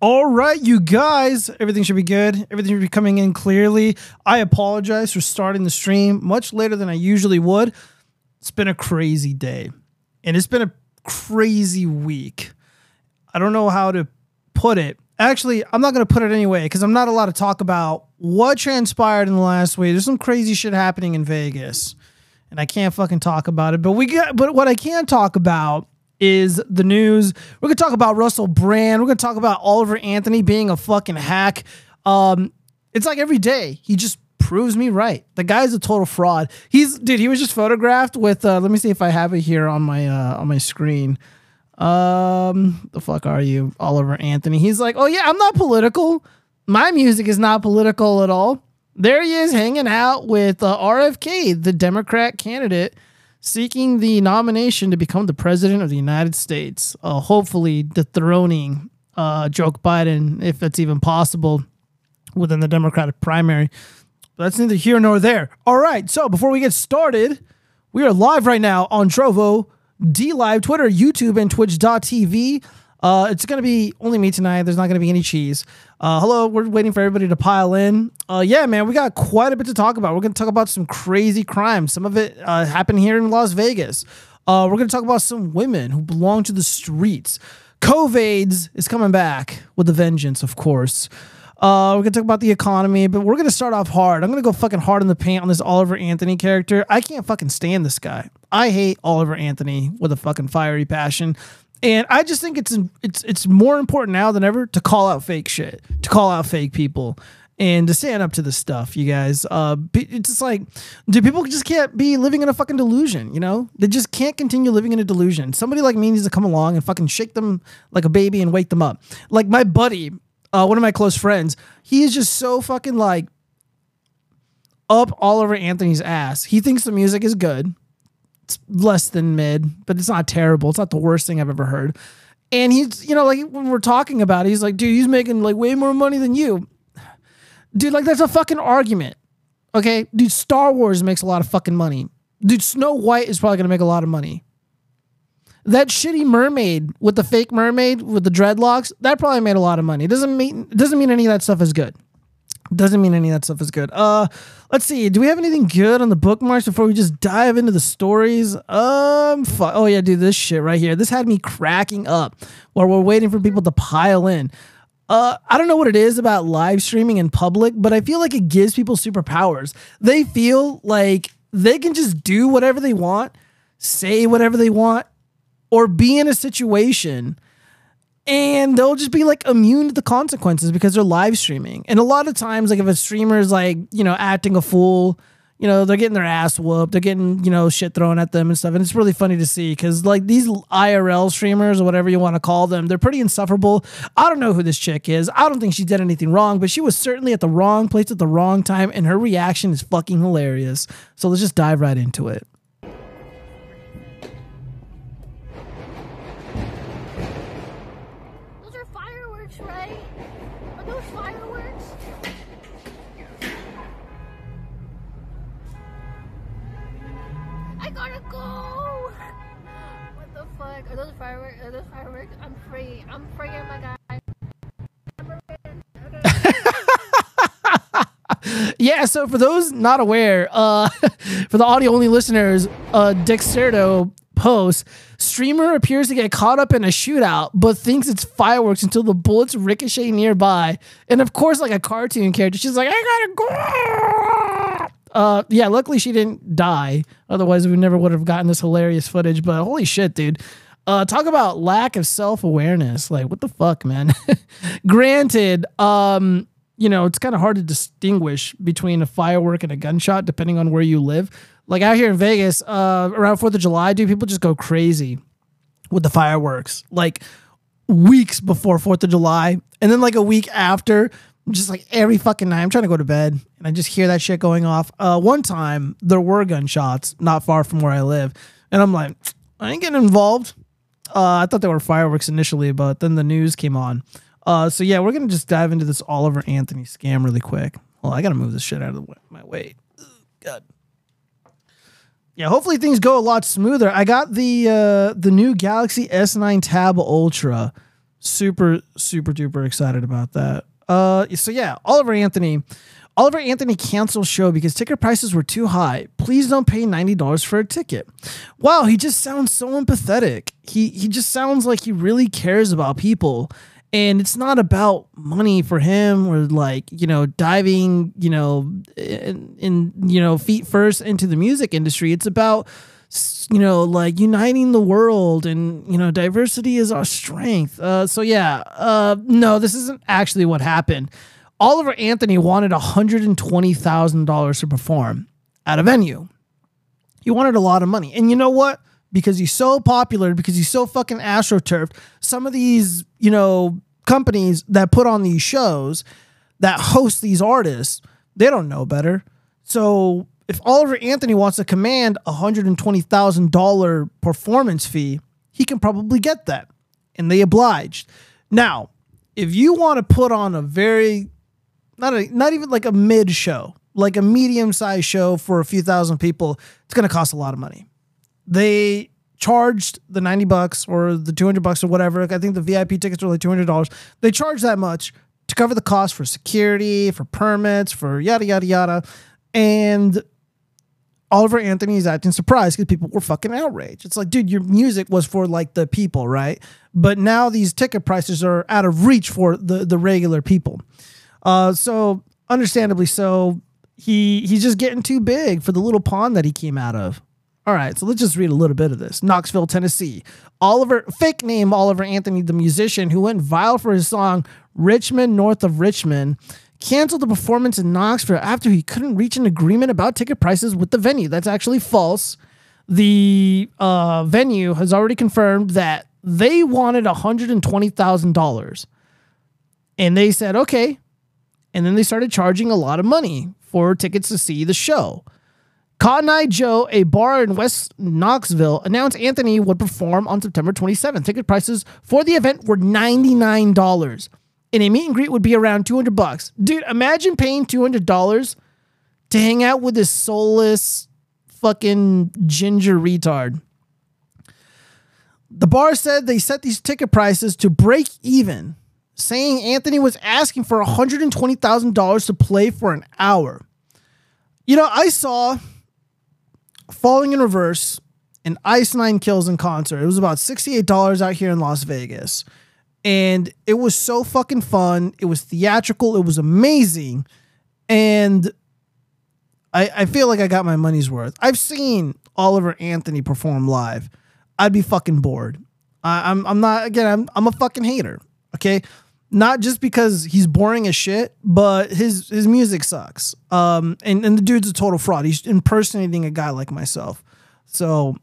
All right, you guys, everything should be good. Everything should be coming in clearly. I apologize for starting the stream much later than I usually would. It's been a crazy day, and it's been a crazy week. I don't know how to put it. Actually, I'm not going to put it anyway because I'm not allowed to talk about what transpired in the last week. There's some crazy shit happening in Vegas, and I can't fucking talk about it. But we got, but what I can talk about is the news. We're gonna talk about Russell Brand. We're gonna talk about Oliver Anthony being a fucking hack. Um, it's like every day he just proves me right. The guy's a total fraud. He's dude. He was just photographed with. Uh, let me see if I have it here on my uh, on my screen. Um, the fuck are you, Oliver Anthony? He's like, oh yeah, I'm not political. My music is not political at all. There he is hanging out with uh, RFK, the Democrat candidate seeking the nomination to become the president of the United States, uh, hopefully dethroning uh, Joe Biden, if that's even possible, within the Democratic primary. But that's neither here nor there. All right, so before we get started, we are live right now on Trovo, D Live, Twitter, YouTube, and Twitch.tv. Uh, it's going to be only me tonight. There's not going to be any cheese. Uh, hello, we're waiting for everybody to pile in. Uh, yeah, man, we got quite a bit to talk about. We're going to talk about some crazy crimes. Some of it uh, happened here in Las Vegas. Uh, we're going to talk about some women who belong to the streets. COVID's is coming back with a vengeance, of course. Uh, we're gonna talk about the economy, but we're gonna start off hard. I'm gonna go fucking hard in the paint on this Oliver Anthony character. I can't fucking stand this guy. I hate Oliver Anthony with a fucking fiery passion. And I just think it's it's it's more important now than ever to call out fake shit, to call out fake people, and to stand up to this stuff, you guys. Uh, it's just like, do people just can't be living in a fucking delusion? You know, they just can't continue living in a delusion. Somebody like me needs to come along and fucking shake them like a baby and wake them up. Like my buddy, uh, one of my close friends, he is just so fucking like up all over Anthony's ass. He thinks the music is good it's less than mid, but it's not terrible. It's not the worst thing I've ever heard. And he's, you know, like when we're talking about it, he's like, dude, he's making like way more money than you. Dude, like that's a fucking argument. Okay? Dude, Star Wars makes a lot of fucking money. Dude, Snow White is probably gonna make a lot of money. That shitty mermaid with the fake mermaid with the dreadlocks, that probably made a lot of money. It doesn't mean doesn't mean any of that stuff is good. Doesn't mean any of that stuff is good. Uh, let's see. Do we have anything good on the bookmarks before we just dive into the stories? Um, fu- oh yeah, dude, this shit right here. This had me cracking up while we're waiting for people to pile in. Uh, I don't know what it is about live streaming in public, but I feel like it gives people superpowers. They feel like they can just do whatever they want, say whatever they want, or be in a situation and they'll just be like immune to the consequences because they're live streaming. And a lot of times, like if a streamer is like, you know, acting a fool, you know, they're getting their ass whooped, they're getting, you know, shit thrown at them and stuff. And it's really funny to see because like these IRL streamers or whatever you want to call them, they're pretty insufferable. I don't know who this chick is. I don't think she did anything wrong, but she was certainly at the wrong place at the wrong time. And her reaction is fucking hilarious. So let's just dive right into it. yeah, so for those not aware, uh, for the audio only listeners, uh, Dexerto posts streamer appears to get caught up in a shootout, but thinks it's fireworks until the bullets ricochet nearby. And of course, like a cartoon character, she's like, I gotta go. Uh, yeah, luckily she didn't die. Otherwise, we never would have gotten this hilarious footage. But holy shit, dude. Uh, talk about lack of self awareness. Like, what the fuck, man? Granted, um, you know, it's kind of hard to distinguish between a firework and a gunshot depending on where you live. Like out here in Vegas, uh, around 4th of July, dude, people just go crazy with the fireworks. Like weeks before 4th of July. And then like a week after, just like every fucking night, I'm trying to go to bed and I just hear that shit going off. Uh, one time, there were gunshots not far from where I live. And I'm like, I ain't getting involved. Uh, I thought they were fireworks initially, but then the news came on. Uh, so yeah, we're gonna just dive into this Oliver Anthony scam really quick. Well, I gotta move this shit out of the way, my way. God. Yeah, hopefully things go a lot smoother. I got the uh, the new Galaxy S9 Tab Ultra. super super duper excited about that. Uh, so yeah, Oliver Anthony. Oliver Anthony canceled show because ticket prices were too high. Please don't pay ninety dollars for a ticket. Wow, he just sounds so empathetic. He he just sounds like he really cares about people, and it's not about money for him or like you know diving you know in, in you know feet first into the music industry. It's about you know, like uniting the world and, you know, diversity is our strength. Uh, so, yeah, uh, no, this isn't actually what happened. Oliver Anthony wanted $120,000 to perform at a venue. He wanted a lot of money. And you know what? Because he's so popular, because he's so fucking astroturfed, some of these, you know, companies that put on these shows that host these artists, they don't know better. So if Oliver Anthony wants to command a $120,000 performance fee, he can probably get that. And they obliged. Now, if you want to put on a very not a not even like a mid show, like a medium sized show for a few thousand people, it's to cost a lot of money. They charged the 90 bucks or the 200 bucks or whatever. I think the VIP tickets are like $200. They charge that much to cover the cost for security, for permits, for yada yada yada. And Oliver Anthony is acting surprised because people were fucking outraged. It's like, dude, your music was for like the people, right? But now these ticket prices are out of reach for the the regular people. Uh, so understandably so, he he's just getting too big for the little pond that he came out of. All right, so let's just read a little bit of this. Knoxville, Tennessee. Oliver, fake name Oliver Anthony, the musician who went viral for his song Rich Men North of Richmond, canceled the performance in Knoxville after he couldn't reach an agreement about ticket prices with the venue. That's actually false. The uh, venue has already confirmed that they wanted $120,000. And they said, okay. And then they started charging a lot of money for tickets to see the show. Cotton Eye Joe, a bar in West Knoxville, announced Anthony would perform on September 27th. Ticket prices for the event were $99 and a meet and greet would be around 200 bucks. Dude, imagine paying $200 to hang out with this soulless fucking ginger retard. The bar said they set these ticket prices to break even, saying Anthony was asking for $120,000 to play for an hour. You know, I saw Falling in Reverse and Ice Nine Kills in concert. It was about $68 out here in Las Vegas and it was so fucking fun. It was theatrical. It was amazing, and I I feel like I got my money's worth. I've seen Oliver Anthony perform live. I'd be fucking bored. I, I'm I'm not again. I'm I'm a fucking hater. Okay, not just because he's boring as shit, but his his music sucks. Um, and and the dude's a total fraud. He's impersonating a guy like myself. So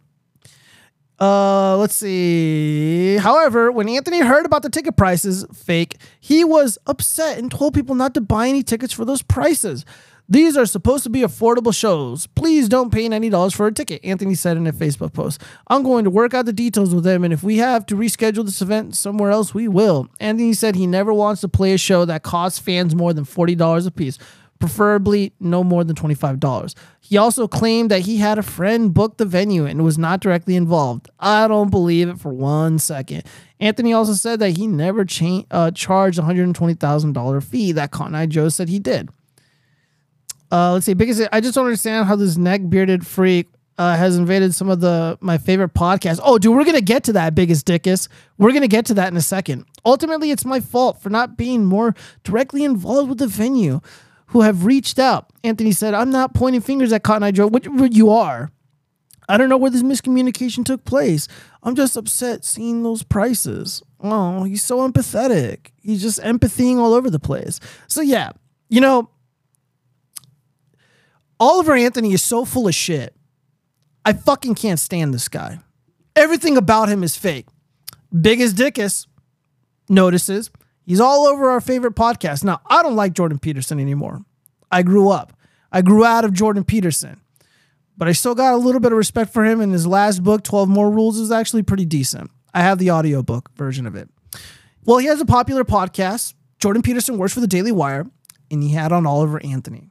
uh, let's see. However, when Anthony heard about the ticket prices, fake, he was upset and told people not to buy any tickets for those prices. These are supposed to be affordable shows. Please don't pay $90 for a ticket, Anthony said in a Facebook post. I'm going to work out the details with them, and if we have to reschedule this event somewhere else, we will. Anthony said he never wants to play a show that costs fans more than $40 a piece preferably no more than $25. He also claimed that he had a friend book the venue and was not directly involved. I don't believe it for one second. Anthony also said that he never cha- uh, charged $120,000 fee that Cotton Eye Joe said he did. Uh, let's see, biggest. I just don't understand how this neck bearded freak uh, has invaded some of the my favorite podcasts. Oh, dude, we're gonna get to that, biggest dickus. We're gonna get to that in a second. Ultimately, it's my fault for not being more directly involved with the venue who have reached out. Anthony said, I'm not pointing fingers at Cotton Eye Joe, which you are. I don't know where this miscommunication took place. I'm just upset seeing those prices. Oh, he's so empathetic. He's just empathying all over the place. So, yeah, you know, Oliver Anthony is so full of shit. I fucking can't stand this guy. Everything about him is fake. Biggest dickus notices He's all over our favorite podcast. Now, I don't like Jordan Peterson anymore. I grew up. I grew out of Jordan Peterson. But I still got a little bit of respect for him. And his last book, 12 More Rules, is actually pretty decent. I have the audiobook version of it. Well, he has a popular podcast. Jordan Peterson works for the Daily Wire, and he had on Oliver Anthony.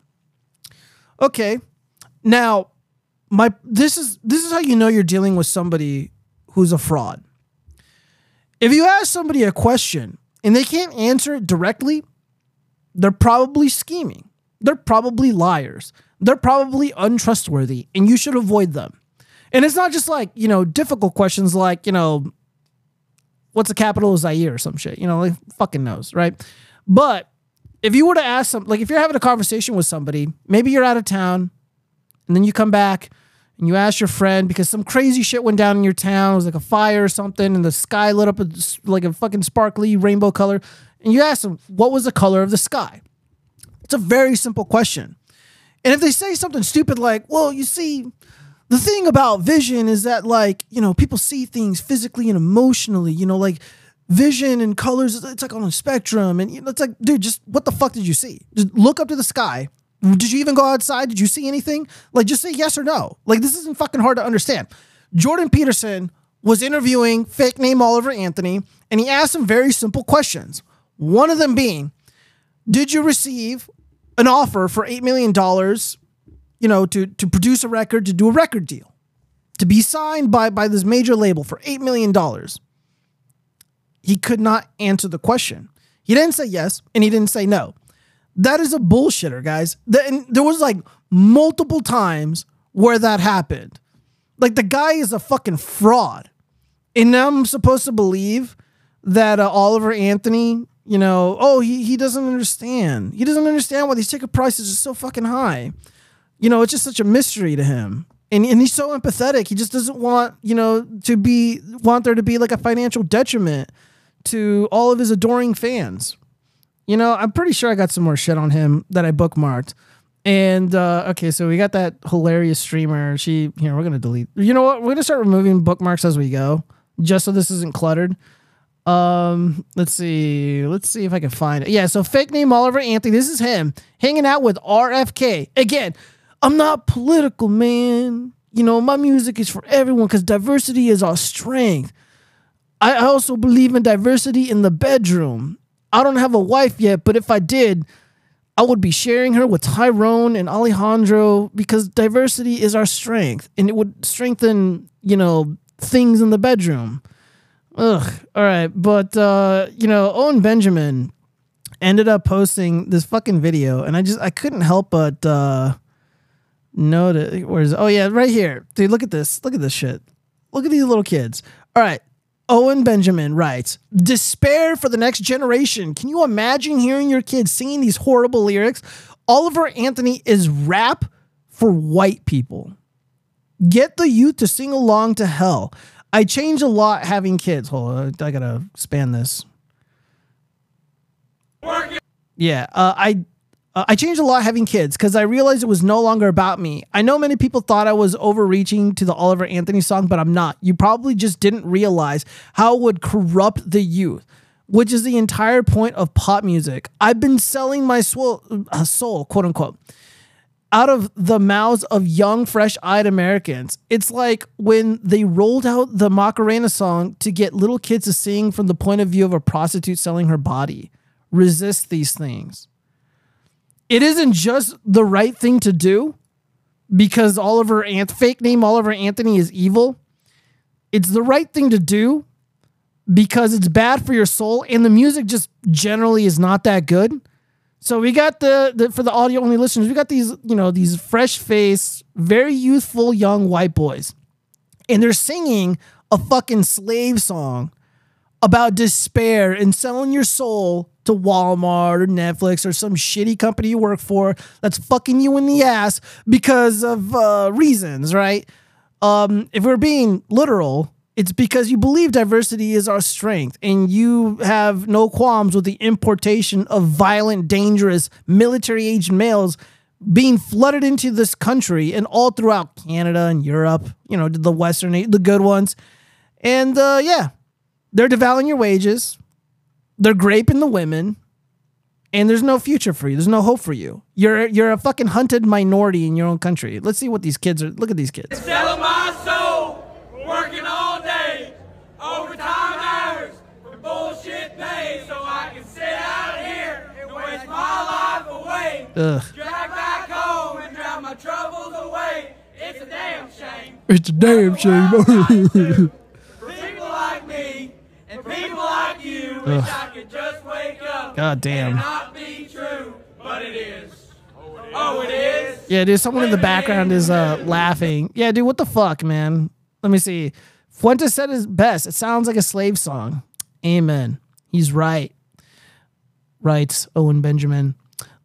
Okay. Now, my this is this is how you know you're dealing with somebody who's a fraud If you ask somebody a question and they can't answer it directly, they're probably scheming. They're probably liars. They're probably untrustworthy, and you should avoid them. And it's not just like, you know, difficult questions like, you know, what's the capital of Zaire or some shit. You know, like fucking knows, right? But if you were to ask some, like if you're having a conversation with somebody, maybe you're out of town, and then you come back and you ask your friend because some crazy shit went down in your town. It was like a fire or something, and the sky lit up like a fucking sparkly rainbow color. And you ask them, what was the color of the sky? It's a very simple question. And if they say something stupid like, well, you see, the thing about vision is that, like, you know, people see things physically and emotionally, you know, like, vision and colors it's like on a spectrum and it's like dude just what the fuck did you see? Just look up to the sky. Did you even go outside? Did you see anything? Like just say yes or no. Like this isn't fucking hard to understand. Jordan peterson was interviewing fake name oliver anthony and he asked some very simple questions. One of them being did you receive an offer for $8 million you know to, to produce a record to do a record deal? To be signed by by this major label for $8 million he could not answer the question. He didn't say yes and he didn't say no. That is a bullshitter, guys. And there was like multiple times where that happened. Like the guy is a fucking fraud. And now I'm supposed to believe that uh, Oliver Anthony, you know, oh, he, he doesn't understand. He doesn't understand why these ticket prices are so fucking high. You know, it's just such a mystery to him. And, and he's so empathetic. He just doesn't want, you know, to be, want there to be like a financial detriment to all of his adoring fans. You know, I'm pretty sure I got some more shit on him that I bookmarked. And uh, okay, so we got that hilarious streamer. She here, we're gonna delete. You know what? We're gonna start removing bookmarks as we go, just so this isn't cluttered. Um, let's see. Let's see if I can find it. Yeah, so fake name Oliver Anthony. This is him hanging out with RFK. Again, I'm not political, man. You know, my music is for everyone because diversity is our strength. I also believe in diversity in the bedroom. I don't have a wife yet, but if I did, I would be sharing her with Tyrone and Alejandro because diversity is our strength and it would strengthen, you know, things in the bedroom. Ugh. All right. But, uh, you know, Owen Benjamin ended up posting this fucking video and I just, I couldn't help but, uh, notice. Where's, oh yeah, right here. Dude, look at this. Look at this shit. Look at these little kids. All right. Owen Benjamin writes, Despair for the next generation. Can you imagine hearing your kids singing these horrible lyrics? Oliver Anthony is rap for white people. Get the youth to sing along to hell. I change a lot having kids. Hold on, I gotta span this. Yeah, uh, I uh, I changed a lot having kids because I realized it was no longer about me. I know many people thought I was overreaching to the Oliver Anthony song, but I'm not. You probably just didn't realize how it would corrupt the youth, which is the entire point of pop music. I've been selling my soul, uh, soul quote unquote, out of the mouths of young, fresh eyed Americans. It's like when they rolled out the Macarena song to get little kids to sing from the point of view of a prostitute selling her body. Resist these things it isn't just the right thing to do because Oliver Ant fake name Oliver Anthony is evil. It's the right thing to do because it's bad for your soul and the music just generally is not that good. So we got the, the for the audio only listeners, we got these, you know, these fresh face, very youthful young white boys. And they're singing a fucking slave song about despair and selling your soul to Walmart or Netflix or some shitty company you work for that's fucking you in the ass because of uh, reasons, right? Um, if we're being literal, it's because you believe diversity is our strength and you have no qualms with the importation of violent, dangerous, military aged males being flooded into this country and all throughout Canada and Europe, you know, the Western, the good ones. And uh, yeah, they're devaluing your wages they're graping the women, and there's no future for you. There's no hope for you. You're you're a fucking hunted minority in your own country. Let's see what these kids are. Look at these kids. Selling my soul, working all day, overtime hours for bullshit pay, so I can sit out here and waste my life away. Ugh. Drive back home and drive my troubles away. It's a damn shame. It's a damn shame. people like me and people wish I could just wake up. God damn. Not be true, but it is. Oh, it is. Yeah, dude. Someone in the background is uh laughing. Yeah, dude. What the fuck, man? Let me see. Fuentes said his best. It sounds like a slave song. Amen. He's right. Writes Owen Benjamin.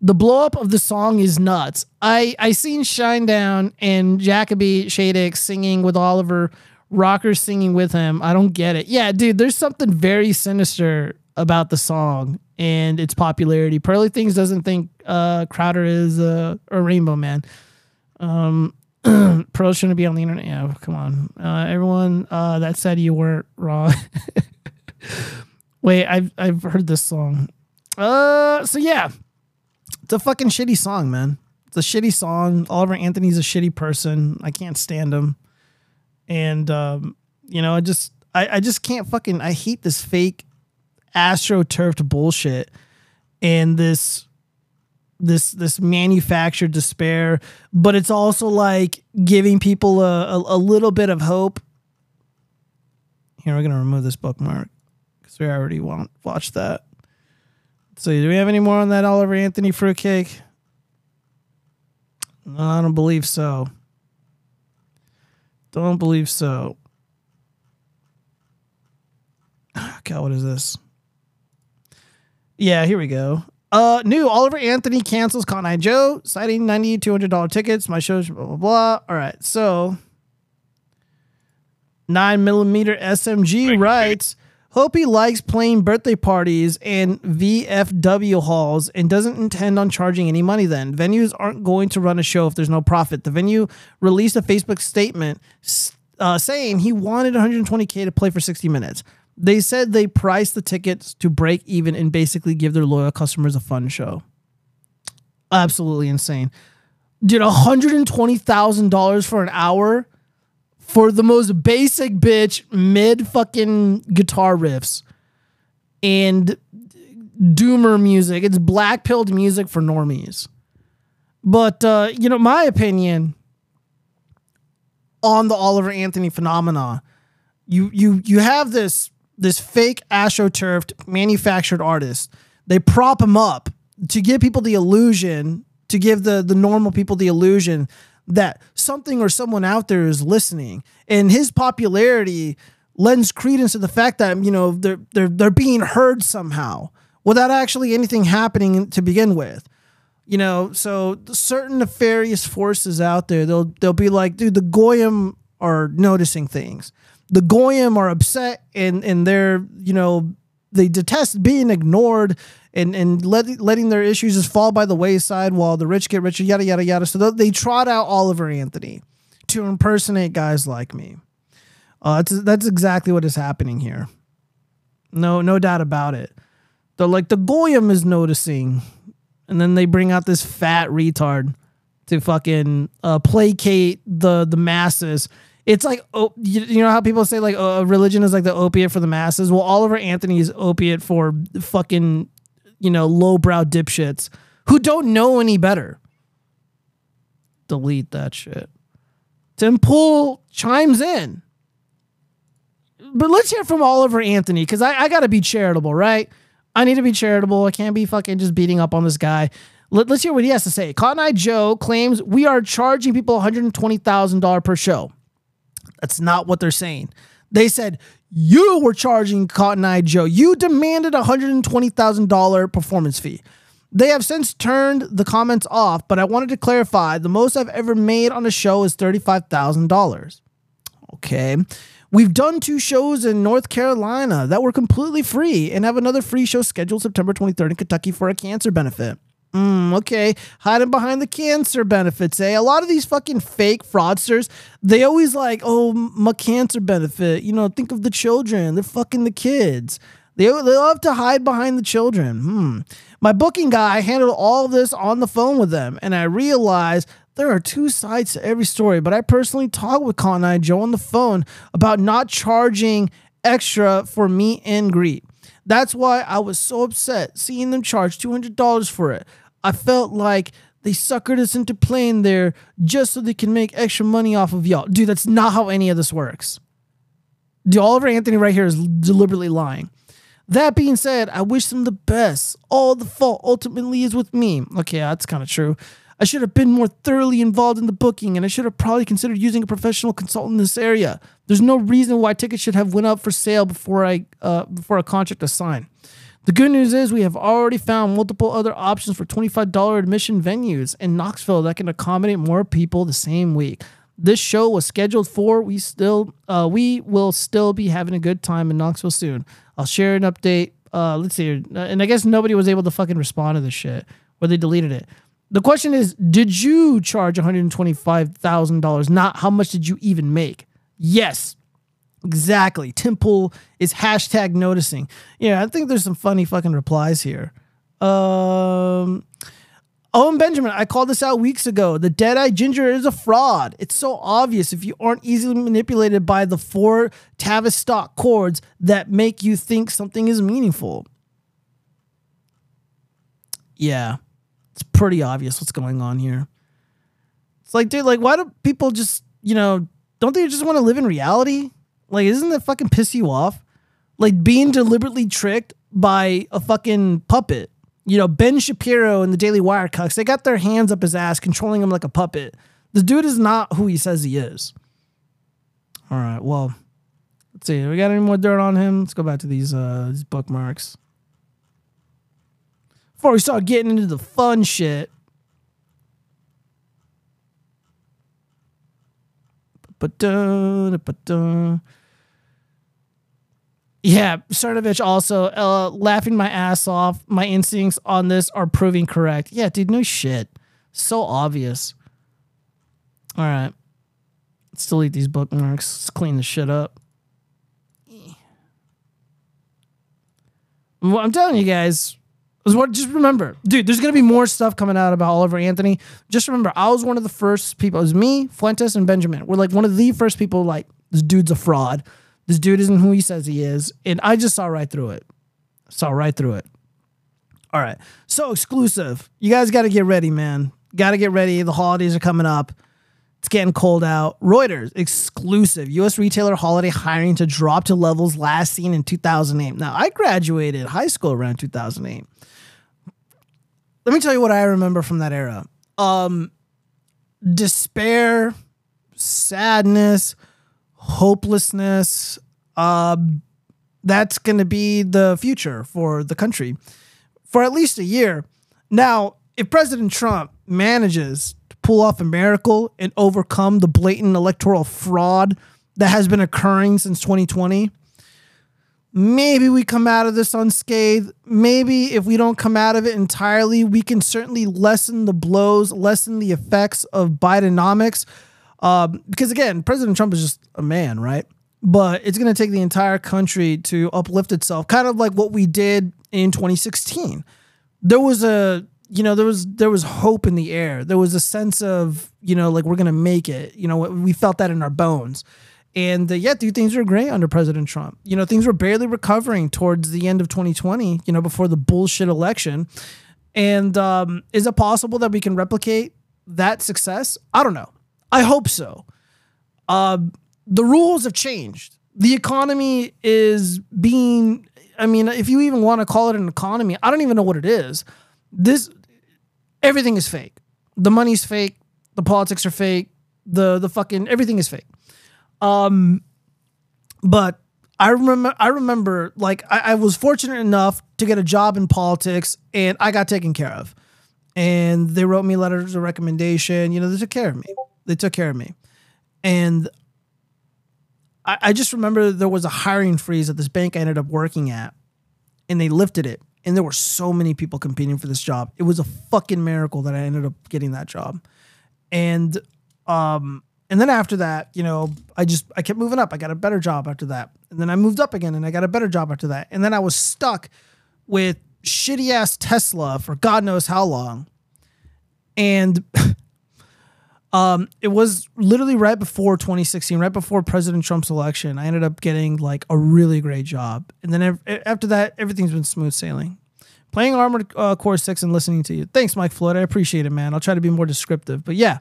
The blow up of the song is nuts. I I seen Shinedown and Jacoby Shaddix singing with Oliver, Rocker singing with him. I don't get it. Yeah, dude. There's something very sinister about the song and its popularity. Pearly Things doesn't think uh, Crowder is uh, a Rainbow Man. Um, Pearl shouldn't be on the internet. Yeah, come on, uh, everyone uh, that said you weren't wrong. Wait, I've I've heard this song. Uh, so yeah, it's a fucking shitty song, man. It's a shitty song. Oliver Anthony's a shitty person. I can't stand him, and um, you know, I just I, I just can't fucking. I hate this fake astroturfed bullshit and this this this manufactured despair but it's also like giving people a, a, a little bit of hope. Here we're gonna remove this bookmark because we already want watched that. So do we have any more on that oliver anthony fruitcake? No, i don't believe so don't believe so god what is this yeah, here we go. Uh, new Oliver Anthony cancels Cotton Eye Joe, citing ninety two hundred dollar tickets. My shows, blah blah blah. All right, so nine millimeter SMG writes. Hope he likes playing birthday parties and VFW halls and doesn't intend on charging any money then. Venues aren't going to run a show if there's no profit. The venue released a Facebook statement uh, saying he wanted 120K to play for 60 minutes. They said they priced the tickets to break even and basically give their loyal customers a fun show. Absolutely insane. Did $120,000 for an hour for the most basic bitch mid fucking guitar riffs and doomer music. It's black pilled music for normies. But uh, you know, my opinion on the Oliver Anthony phenomena, you you you have this this fake astroturfed manufactured artist. They prop him up to give people the illusion, to give the the normal people the illusion that something or someone out there is listening. And his popularity lends credence to the fact that, you know, they're they're they're being heard somehow without actually anything happening to begin with. You know, so certain nefarious forces out there, they'll they'll be like, dude, the Goyim are noticing things the goyim are upset and and they're you know they detest being ignored and and let, letting their issues just fall by the wayside while the rich get richer yada yada yada. So they trot out oliver anthony to impersonate guys like me. Uh, that's, exactly what is happening here. No no doubt about it. The like the goyim is noticing and then they bring out this fat retard to fucking uh, placate the the masses it's like oh, you, you know how people say like uh, religion is like the opiate for the masses. Well, Oliver Anthony is opiate for fucking you know lowbrow dipshits who don't know any better. Delete that shit. Tim Pool chimes in. But let's hear from Oliver Anthony because I, I got to be charitable, right? I need to be charitable. I can't be fucking just beating up on this guy. Let, us hear what he has to say. Cotton Eye Joe claims we are charging people $120,000 per show. That's not what they're saying. They said you were charging Cotton Eye Joe. You demanded a $120,000 performance fee. They have since turned the comments off, but I wanted to clarify the most I've ever made on a show is $35,000. Okay. We've done two shows in North Carolina that were completely free and have another free show scheduled September 23rd in Kentucky for a cancer benefit. Mm, okay, hiding behind the cancer benefits, eh? A lot of these fucking fake fraudsters, they always like, oh, my cancer benefit. You know, think of the children. They're fucking the kids. They, they love to hide behind the children. Hmm. My booking guy handled all this on the phone with them, and I realized there are two sides to every story. But I personally talked with Cotton Eye Joe on the phone about not charging extra for meet and greet. That's why I was so upset seeing them charge $200 for it. I felt like they suckered us into playing there just so they can make extra money off of y'all. Dude, that's not how any of this works. Dude, Oliver Anthony right here is deliberately lying. That being said, I wish them the best. All the fault ultimately is with me. Okay, that's kind of true. I should have been more thoroughly involved in the booking, and I should have probably considered using a professional consultant in this area. There's no reason why tickets should have went up for sale before I uh, before a contract is signed. The good news is we have already found multiple other options for $25 admission venues in Knoxville that can accommodate more people the same week. This show was scheduled for. We still uh, we will still be having a good time in Knoxville soon. I'll share an update. Uh, let's see, and I guess nobody was able to fucking respond to this shit, or they deleted it. The question is, did you charge $125,000? Not how much did you even make? Yes, exactly. Tim Pool is hashtag noticing. Yeah, I think there's some funny fucking replies here. Um, Owen Benjamin, I called this out weeks ago. The Dead Eye Ginger is a fraud. It's so obvious if you aren't easily manipulated by the four Tavistock chords that make you think something is meaningful. Yeah it's pretty obvious what's going on here. It's like, dude, like, why do people just, you know, don't they just want to live in reality? Like, isn't that fucking piss you off? Like being deliberately tricked by a fucking puppet. You know, Ben Shapiro and the Daily Wire cucks, they got their hands up his ass, controlling him like a puppet. The dude is not who he says he is. All right, well, let's see. We got any more dirt on him? Let's go back to these uh these bookmarks before we start getting into the fun shit. Yeah, Cernovich also uh, laughing my ass off. My instincts on this are proving correct. Yeah, dude, no shit. So obvious. All right. Let's delete these bookmarks. Let's clean the shit up. Well, I'm telling you guys, what just remember, dude, there's gonna be more stuff coming out about Oliver Anthony. Just remember, I was one of the first people. It was me, Fuentes, and Benjamin. We're like one of the first people. Like this dude's a fraud. This dude isn't who he says he is, and I just saw right through it. Saw right through it. All right, so exclusive. You guys got to get ready, man. Got to get ready. The holidays are coming up. It's getting cold out. Reuters exclusive U.S. retailer holiday hiring to drop to levels last seen in 2008. Now, I graduated high school around 2008 let me tell you what I remember from that era. Um, despair, sadness, hopelessness. Uh, that's going to be the future for the country for at least a year. Now, if President Trump manages to pull off a miracle and overcome the blatant electoral fraud that has been occurring since 2020, Maybe we come out of this unscathed. Maybe if we don't come out of it entirely, we can certainly lessen the blows, lessen the effects of Bidenomics. Um, because again, President Trump is just a man, right? But it's going to take the entire country to uplift itself, kind of like what we did in 2016. There was a, you know, there was there was hope in the air. There was a sense of, you know, like we're going to make it. You know, we felt that in our bones. And uh, yeah, dude, things were great under President Trump. You know, things were barely recovering towards the end of 2020, you know, before the bullshit election. And um, is it possible that we can replicate that success? I don't know. I hope so. Uh, the rules have changed. The economy is being, I mean, if you even want to call it an economy, I don't even know what it is. This, everything is fake. The money's fake. The politics are fake. The, the fucking, everything is fake. Um, but I remember, I remember, like I, I was fortunate enough to get a job in politics, and I got taken care of. And they wrote me letters of recommendation. You know, they took care of me. They took care of me, and I, I just remember there was a hiring freeze at this bank I ended up working at, and they lifted it and there were so many people competing for this job. It was a fucking miracle that I ended up getting that job. And um and then after that, you know, I just I kept moving up. I got a better job after that. And then I moved up again and I got a better job after that. And then I was stuck with shitty ass Tesla for God knows how long. And um it was literally right before 2016, right before President Trump's election. I ended up getting like a really great job. And then after that, everything's been smooth sailing. Playing Armored uh, Core 6 and listening to you. Thanks, Mike Floyd. I appreciate it, man. I'll try to be more descriptive. But yeah,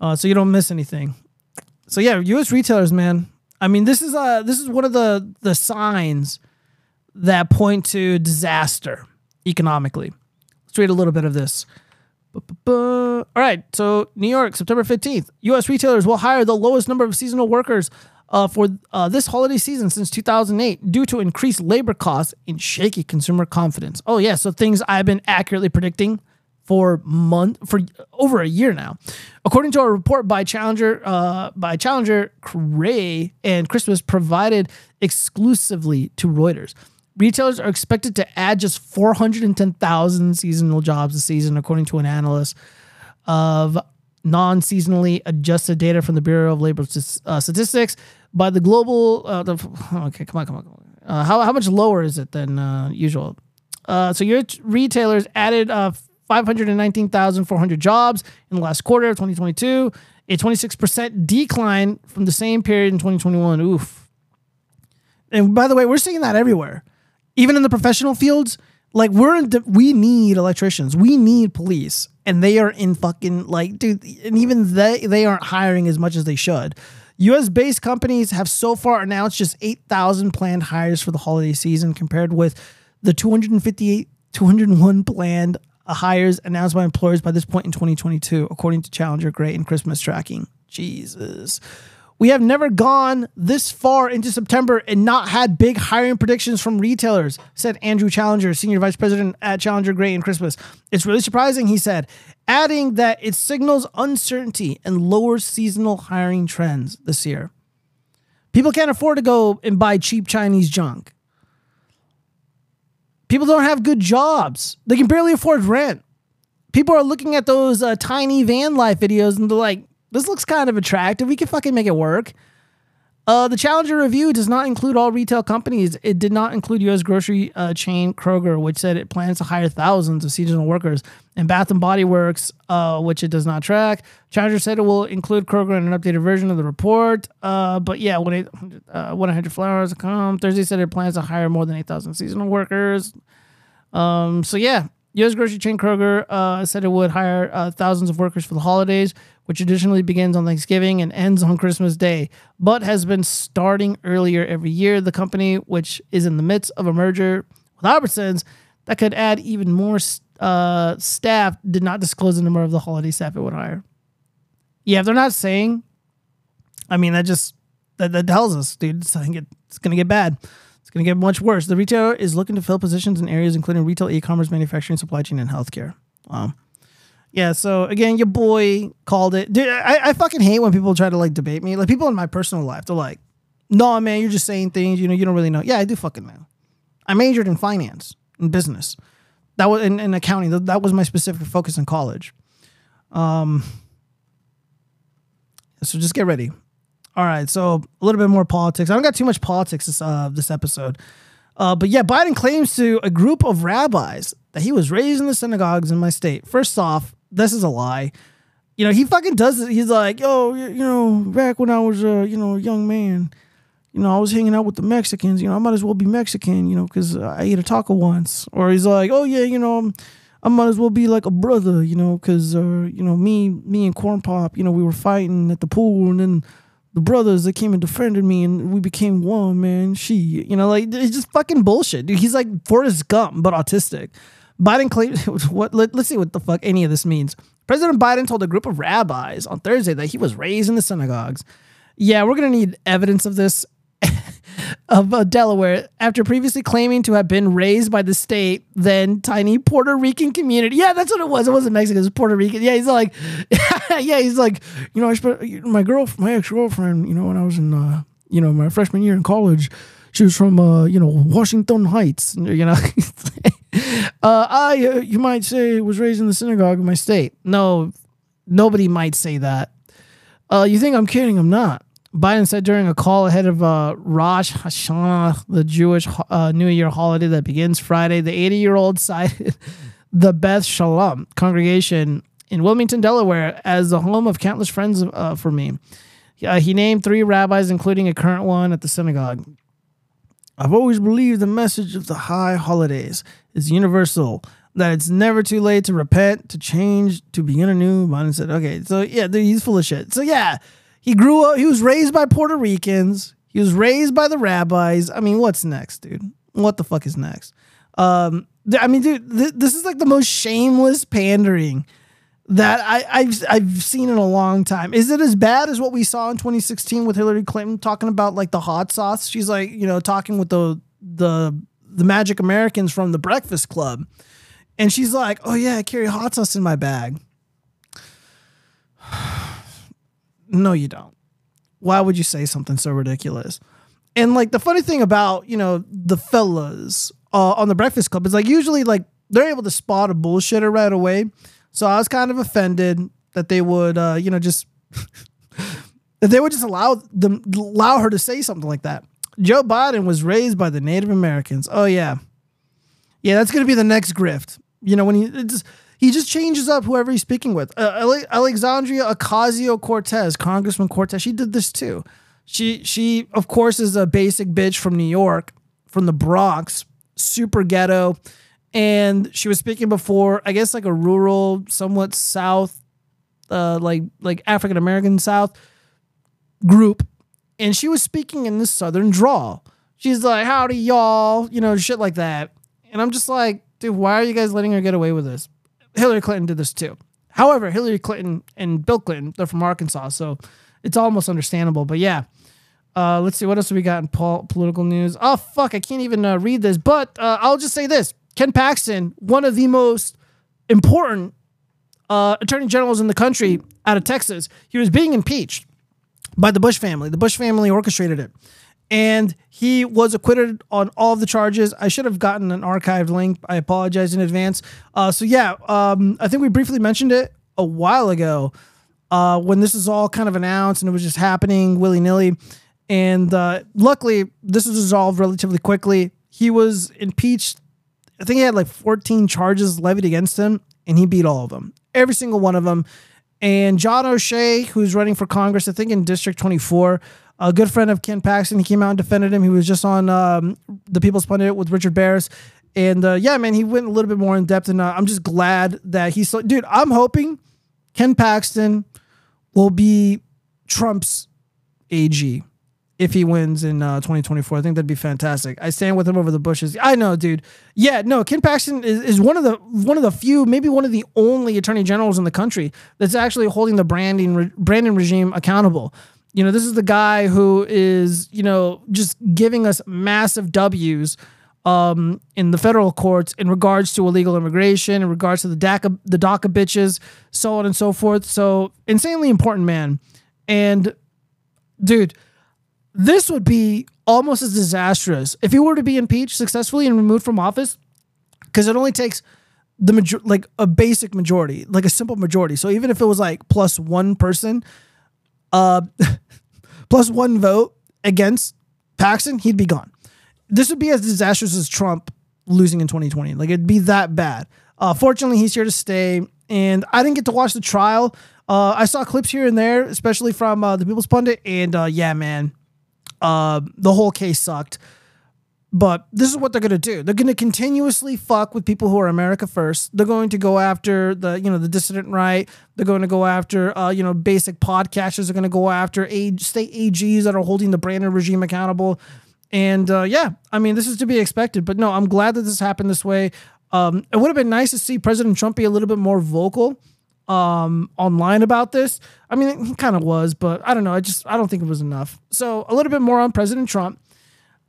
uh, so you don't miss anything. So yeah, U.S. retailers, man. I mean, this is uh this is one of the the signs that point to disaster economically. Let's read a little bit of this. All right, so New York, September 15th. U.S. retailers will hire the lowest number of seasonal workers uh, for uh, this holiday season since 2008 due to increased labor costs and shaky consumer confidence. Oh, yeah, so things I've been accurately predicting for month for over a year now. According to a report by Challenger uh, by Challenger Gray and Christmas provided exclusively to Reuters. Retailers are expected to add just 410,000 seasonal jobs this season, according to an analyst of non-seasonally adjusted data from the Bureau of Labor uh, Statistics. By the global, uh, the, okay, come on, come on, come on. Uh, how, how much lower is it than uh, usual? Uh, so your retailers added uh, 519,400 jobs in the last quarter of 2022, a 26% decline from the same period in 2021. Oof. And by the way, we're seeing that everywhere even in the professional fields, like we're in, we need electricians, we need police, and they are in fucking like, dude, and even they they aren't hiring as much as they should. U.S. based companies have so far announced just eight thousand planned hires for the holiday season, compared with the 258 201 planned hires announced by employers by this point in 2022, according to Challenger Gray and Christmas tracking. Jesus. We have never gone this far into September and not had big hiring predictions from retailers, said Andrew Challenger, Senior Vice President at Challenger Gray and Christmas. It's really surprising, he said, adding that it signals uncertainty and lower seasonal hiring trends this year. People can't afford to go and buy cheap Chinese junk. People don't have good jobs. They can barely afford rent. People are looking at those uh, tiny van life videos and they're like, this looks kind of attractive. We can fucking make it work. Uh, the Challenger review does not include all retail companies. It did not include U.S. grocery uh, chain Kroger, which said it plans to hire thousands of seasonal workers, and Bath and Body Works, uh, which it does not track. Challenger said it will include Kroger in an updated version of the report. Uh, but yeah, when it uh, 100 flowers come Thursday said it plans to hire more than 8,000 seasonal workers. Um, so yeah, U.S. grocery chain Kroger uh, said it would hire uh, thousands of workers for the holidays, which traditionally begins on Thanksgiving and ends on Christmas Day, but has been starting earlier every year. The company, which is in the midst of a merger with Albertsons, that could add even more uh, staff, did not disclose the number of the holiday staff it would hire. Yeah, if they're not saying, I mean, that just that, that tells us, dude, it's, it's going to get bad It's going to get much worse. The retailer is looking to fill positions in areas including retail, e-commerce, manufacturing, supply chain, and healthcare. Wow. Yeah, so again, your boy called it. Dude, I, I fucking hate when people try to like debate me. Like people in my personal life, they're like, "No, man, you're just saying things. You know, you don't really know." Yeah, I do fucking know. I majored in finance and business. That was in, in accounting. That was my specific focus in college. Um. So just get ready. All right, so a little bit more politics. I don't got too much politics this uh, this episode, uh, but yeah, Biden claims to a group of rabbis that he was raised in the synagogues in my state. First off, this is a lie. You know, he fucking does it. He's like, oh, you know, back when I was a you know a young man, you know, I was hanging out with the Mexicans. You know, I might as well be Mexican. You know, because I ate a taco once. Or he's like, oh yeah, you know. I might as well be like a brother, you know, because uh, you know me, me and Corn Pop, you know, we were fighting at the pool, and then the brothers that came and defended me and we became one, man. She, you know, like it's just fucking bullshit, dude. He's like Forrest Gump, but autistic. Biden claimed what let, us see what the fuck any of this means. President Biden told a group of rabbis on Thursday that he was raised in the synagogues. Yeah, we're gonna need evidence of this of uh, Delaware after previously claiming to have been raised by the state, then tiny Puerto Rican community. Yeah, that's what it was. It wasn't Mexican, it was Puerto Rican. Yeah, he's like, yeah, he's like, you know, I spent my girl, my ex girlfriend, you know, when I was in, uh, you know, my freshman year in college, she was from, uh, you know, Washington Heights, you know. uh, I, uh, you might say, was raised in the synagogue in my state. No, nobody might say that. Uh, you think I'm kidding? I'm not. Biden said during a call ahead of uh, Rosh Hashanah, the Jewish New Year holiday that begins Friday, the 80 year old cited the Beth Shalom congregation in Wilmington, Delaware, as the home of countless friends for me. Uh, he named three rabbis, including a current one at the synagogue. I've always believed the message of the high holidays is universal, that it's never too late to repent, to change, to begin anew. Biden said, okay, so yeah, he's full of shit. So yeah, he grew up, he was raised by Puerto Ricans. He was raised by the rabbis. I mean, what's next, dude? what the fuck is next? Um, I mean, dude, th- this is like the most shameless pandering that I, I've I've seen in a long time. Is it as bad as what we saw in 2016 with Hillary Clinton talking about like the hot sauce? She's like, you know, talking with the the the Magic Americans from the Breakfast Club, and she's like, "Oh yeah, I carry hot sauce in my bag." no, you don't. Why would you say something so ridiculous? And like the funny thing about you know the fellas uh, on the Breakfast Club is like usually like they're able to spot a bullshitter right away. So I was kind of offended that they would uh, you know just that they would just allow them allow her to say something like that. Joe Biden was raised by the Native Americans. Oh yeah, yeah, that's gonna be the next grift. You know when he just he just changes up whoever he's speaking with. Uh, Alexandria Ocasio Cortez, Congressman Cortez, she did this too. She she of course is a basic bitch from New York, from the Bronx, super ghetto, and she was speaking before I guess like a rural, somewhat south, uh, like like African American South group, and she was speaking in this southern drawl. She's like, "Howdy, y'all," you know, shit like that, and I'm just like, dude, why are you guys letting her get away with this? Hillary Clinton did this too. However, Hillary Clinton and Bill Clinton, they're from Arkansas, so it's almost understandable. But yeah, uh, let's see what else we got in pol- political news. Oh fuck, I can't even uh, read this. But uh, I'll just say this: Ken Paxton, one of the most important uh, attorney generals in the country out of Texas, he was being impeached by the Bush family. The Bush family orchestrated it. And he was acquitted on all of the charges. I should have gotten an archived link. I apologize in advance. Uh, so, yeah, um, I think we briefly mentioned it a while ago uh, when this is all kind of announced and it was just happening willy nilly. And uh, luckily, this was resolved relatively quickly. He was impeached. I think he had like 14 charges levied against him, and he beat all of them, every single one of them. And John O'Shea, who's running for Congress, I think in District 24, a good friend of Ken Paxton, he came out and defended him. He was just on um, the People's Pundit with Richard Baris. And uh, yeah, man, he went a little bit more in depth. And uh, I'm just glad that he's, so, dude, I'm hoping Ken Paxton will be Trump's AG if he wins in uh, 2024. I think that'd be fantastic. I stand with him over the bushes. I know, dude. Yeah, no, Ken Paxton is, is one of the one of the few, maybe one of the only attorney generals in the country that's actually holding the branding re- Brandon regime accountable. You know, this is the guy who is, you know, just giving us massive W's um, in the federal courts in regards to illegal immigration, in regards to the DACA, the DACA bitches, so on and so forth. So insanely important man. And dude, this would be almost as disastrous if he were to be impeached successfully and removed from office, because it only takes the major like a basic majority, like a simple majority. So even if it was like plus one person, uh, plus one vote against Paxton, he'd be gone. This would be as disastrous as Trump losing in 2020. Like it'd be that bad. Uh, fortunately, he's here to stay, and I didn't get to watch the trial. Uh, I saw clips here and there, especially from uh, the People's Pundit, and uh, yeah, man, uh, the whole case sucked. But this is what they're gonna do. They're gonna continuously fuck with people who are America first. They're going to go after the you know the dissident right. They're going to go after uh, you know basic podcasters. They're going to go after age, state AGs that are holding the Brandon regime accountable. And uh, yeah, I mean this is to be expected. But no, I'm glad that this happened this way. Um, it would have been nice to see President Trump be a little bit more vocal um, online about this. I mean, he kind of was, but I don't know. I just I don't think it was enough. So a little bit more on President Trump.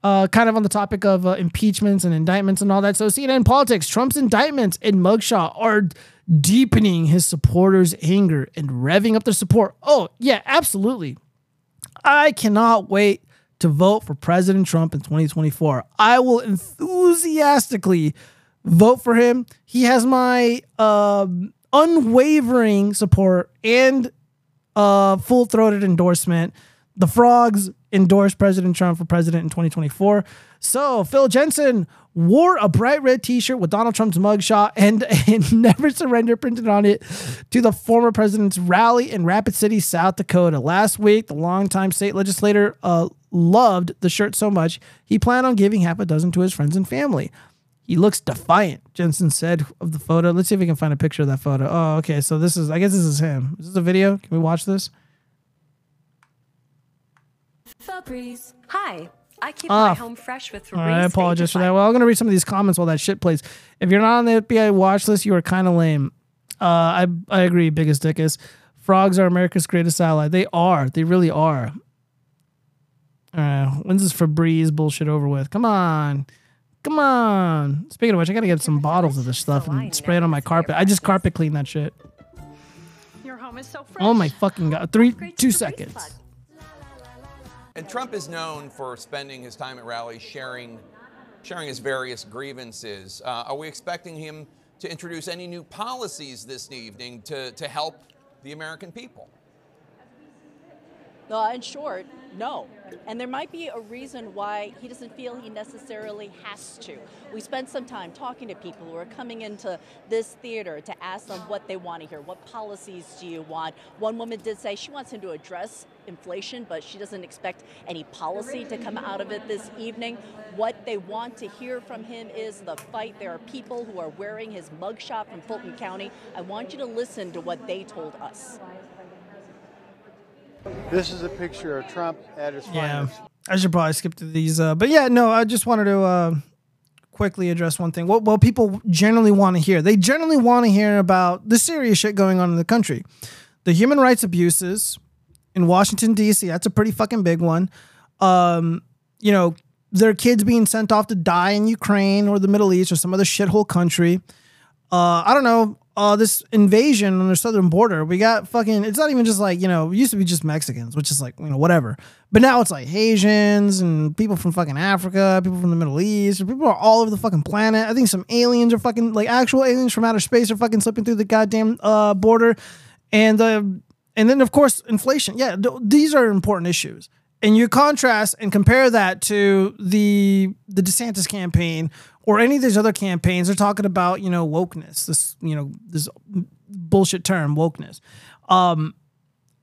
Uh, kind of on the topic of uh, impeachments and indictments and all that. So CNN politics, Trump's indictments and mugshot are deepening his supporters' anger and revving up their support. Oh yeah, absolutely. I cannot wait to vote for President Trump in 2024. I will enthusiastically vote for him. He has my um, unwavering support and uh, full throated endorsement. The Frogs endorsed President Trump for president in 2024. So Phil Jensen wore a bright red T-shirt with Donald Trump's mugshot and, and "Never Surrender" printed on it to the former president's rally in Rapid City, South Dakota. Last week, the longtime state legislator uh, loved the shirt so much he planned on giving half a dozen to his friends and family. He looks defiant, Jensen said of the photo. Let's see if we can find a picture of that photo. Oh, okay. So this is, I guess this is him. Is this a video? Can we watch this? Febreze. Hi. I keep my home fresh with All right, I Febreze apologize for that. Well, I'm gonna read some of these comments while that shit plays. If you're not on the FBI watch list, you are kind of lame. Uh, I I agree. Biggest dickus. Frogs are America's greatest ally. They are. They really are. All right. When's this Febreze bullshit over with? Come on. Come on. Speaking of which, I gotta get some bottles of this stuff and spray it on my carpet. I just carpet clean that shit. Your home is so fresh. Oh my fucking god. Three, two seconds. And Trump is known for spending his time at rallies sharing, sharing his various grievances. Uh, are we expecting him to introduce any new policies this evening to, to help the American people? Uh, in short, no. And there might be a reason why he doesn't feel he necessarily has to. We spent some time talking to people who are coming into this theater to ask them what they want to hear. What policies do you want? One woman did say she wants him to address inflation, but she doesn't expect any policy to come out of it this evening. What they want to hear from him is the fight. There are people who are wearing his mugshot from Fulton County. I want you to listen to what they told us. This is a picture of Trump at his Yeah. I should probably skip through these. Uh, but yeah, no, I just wanted to uh, quickly address one thing. What well, people generally want to hear. They generally want to hear about the serious shit going on in the country, the human rights abuses in Washington D.C. That's a pretty fucking big one. Um, you know, their kids being sent off to die in Ukraine or the Middle East or some other shithole country. Uh, I don't know. Uh, this invasion on the southern border, we got fucking. It's not even just like you know. It used to be just Mexicans, which is like you know whatever. But now it's like Haitians and people from fucking Africa, people from the Middle East, people are all over the fucking planet. I think some aliens are fucking like actual aliens from outer space are fucking slipping through the goddamn uh border, and uh, and then of course inflation. Yeah, th- these are important issues. And you contrast and compare that to the the DeSantis campaign or any of these other campaigns. They're talking about you know wokeness, this you know this bullshit term wokeness. Um,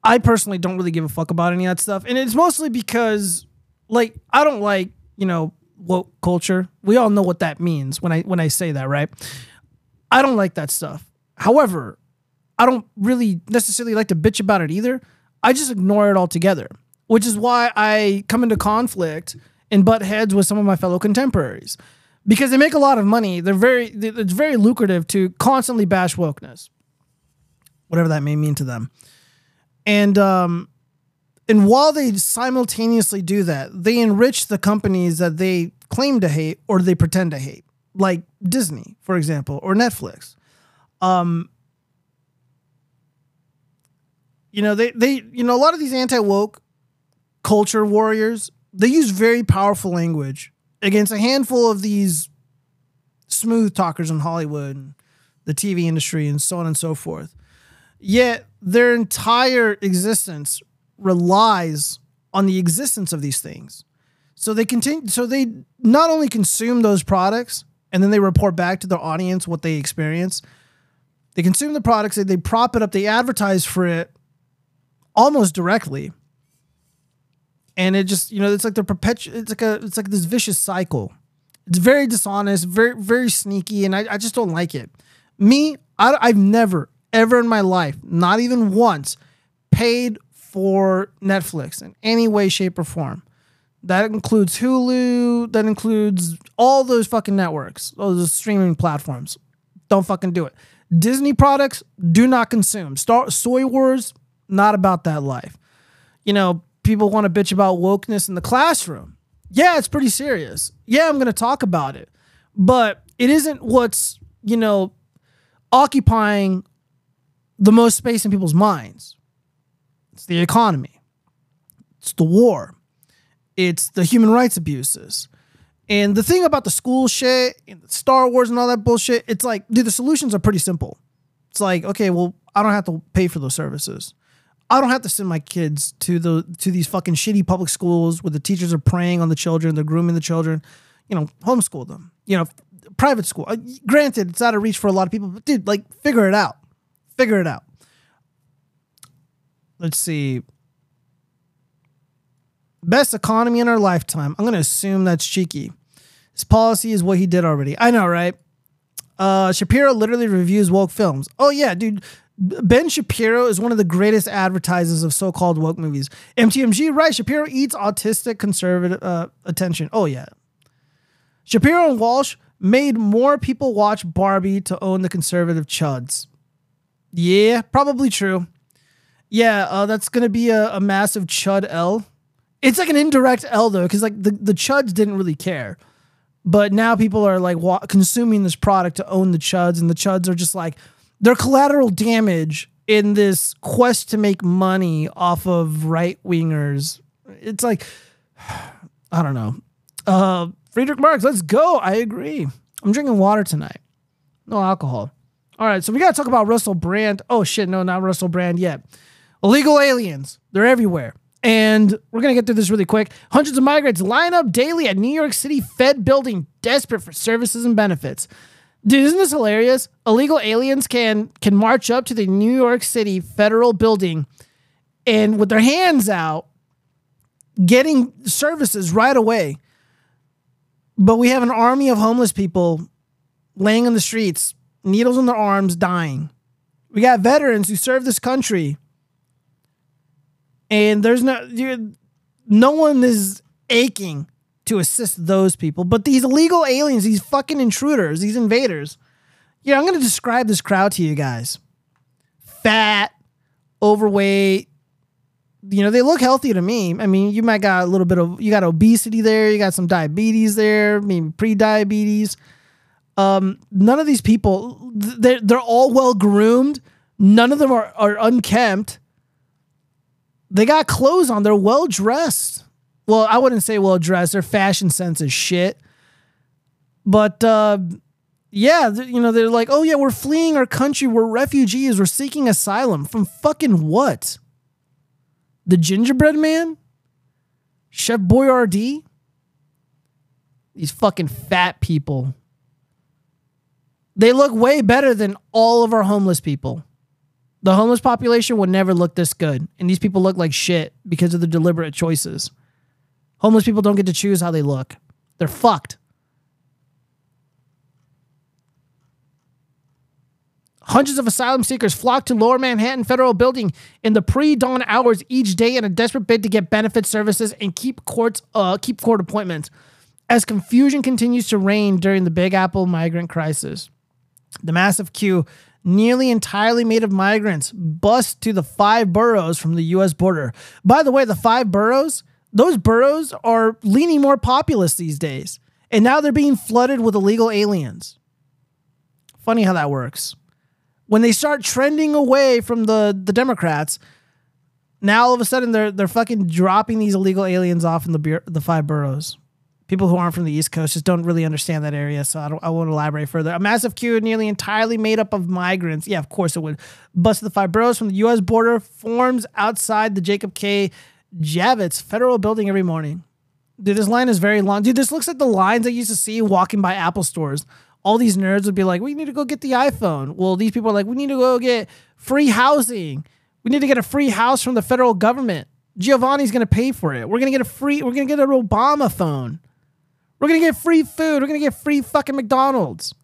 I personally don't really give a fuck about any of that stuff, and it's mostly because like I don't like you know woke culture. We all know what that means when I when I say that, right? I don't like that stuff. However, I don't really necessarily like to bitch about it either. I just ignore it altogether, which is why I come into conflict and butt heads with some of my fellow contemporaries because they make a lot of money. They're very, it's very lucrative to constantly bash wokeness, whatever that may mean to them. And, um, and while they simultaneously do that, they enrich the companies that they claim to hate or they pretend to hate, like Disney, for example, or Netflix. Um, you know, they they you know a lot of these anti woke culture warriors they use very powerful language against a handful of these smooth talkers in Hollywood, the TV industry, and so on and so forth. Yet their entire existence relies on the existence of these things. So they continue. So they not only consume those products and then they report back to their audience what they experience. They consume the products. They, they prop it up. They advertise for it almost directly. And it just you know it's like the perpetual. It's like a it's like this vicious cycle. It's very dishonest, very very sneaky, and I, I just don't like it. Me, I, I've never ever in my life, not even once, paid for Netflix in any way, shape, or form. That includes Hulu. That includes all those fucking networks, all those streaming platforms. Don't fucking do it. Disney products do not consume. Star Soy Wars, not about that life. You know, people want to bitch about wokeness in the classroom. Yeah, it's pretty serious. Yeah, I'm going to talk about it. But it isn't what's, you know, occupying the most space in people's minds. It's the economy. It's the war. It's the human rights abuses. And the thing about the school shit and Star Wars and all that bullshit, it's like, dude, the solutions are pretty simple. It's like, okay, well, I don't have to pay for those services. I don't have to send my kids to the to these fucking shitty public schools where the teachers are preying on the children, they're grooming the children. You know, homeschool them. You know, private school. Uh, granted, it's out of reach for a lot of people, but dude, like, figure it out. Figure it out. Let's see. Best economy in our lifetime. I'm going to assume that's cheeky. His policy is what he did already. I know, right? Uh, Shapiro literally reviews woke films. Oh yeah, dude. Ben Shapiro is one of the greatest advertisers of so-called woke movies. MTMG, right? Shapiro eats autistic conservative uh, attention. Oh yeah. Shapiro and Walsh made more people watch Barbie to own the conservative chuds. Yeah, probably true. Yeah, uh, that's gonna be a, a massive chud L. It's like an indirect L though, because like the, the chuds didn't really care, but now people are like wa- consuming this product to own the chuds, and the chuds are just like they're collateral damage in this quest to make money off of right wingers. It's like I don't know. Uh, Friedrich Marx, let's go. I agree. I'm drinking water tonight. No alcohol. All right, so we got to talk about Russell Brand. Oh shit, no, not Russell Brand yet. Illegal aliens. They're everywhere. And we're going to get through this really quick. Hundreds of migrants line up daily at New York City Fed building, desperate for services and benefits. Dude, isn't this hilarious? Illegal aliens can can march up to the New York City federal building and with their hands out getting services right away. But we have an army of homeless people laying on the streets, needles in their arms, dying. We got veterans who serve this country and there's no dude, no one is aching to assist those people. But these illegal aliens these fucking intruders these invaders. Yeah i'm going to describe this crowd to you guys. Fat overweight. You know they look healthy to me. I mean you might got a little bit of you got obesity there you got some diabetes there maybe pre-diabetes. Um none of these people they're, they're all well groomed none of them are, are unkempt. They got clothes on. They're well dressed. Well, I wouldn't say well dressed. Their fashion sense is shit. But uh, yeah, you know, they're like, oh yeah, we're fleeing our country. We're refugees. We're seeking asylum from fucking what? The gingerbread man? Chef Boyardee? These fucking fat people. They look way better than all of our homeless people. The homeless population would never look this good. And these people look like shit because of the deliberate choices. Homeless people don't get to choose how they look. They're fucked. Hundreds of asylum seekers flock to Lower Manhattan Federal Building in the pre-dawn hours each day in a desperate bid to get benefit services and keep courts uh, keep court appointments. As confusion continues to reign during the Big Apple migrant crisis, the massive queue nearly entirely made of migrants, bust to the five boroughs from the US border. By the way, the five boroughs, those boroughs are leaning more populous these days. And now they're being flooded with illegal aliens. Funny how that works. When they start trending away from the, the Democrats, now all of a sudden they're they're fucking dropping these illegal aliens off in the the five boroughs people who aren't from the East Coast just don't really understand that area, so I, don't, I won't elaborate further. A massive queue nearly entirely made up of migrants. Yeah, of course it would. Bust the five boroughs from the U.S. border forms outside the Jacob K. Javits Federal Building every morning. Dude, this line is very long. Dude, this looks like the lines I used to see walking by Apple stores. All these nerds would be like, we need to go get the iPhone. Well, these people are like, we need to go get free housing. We need to get a free house from the federal government. Giovanni's going to pay for it. We're going to get a free, we're going to get an Obama phone. We're going to get free food. We're going to get free fucking McDonald's.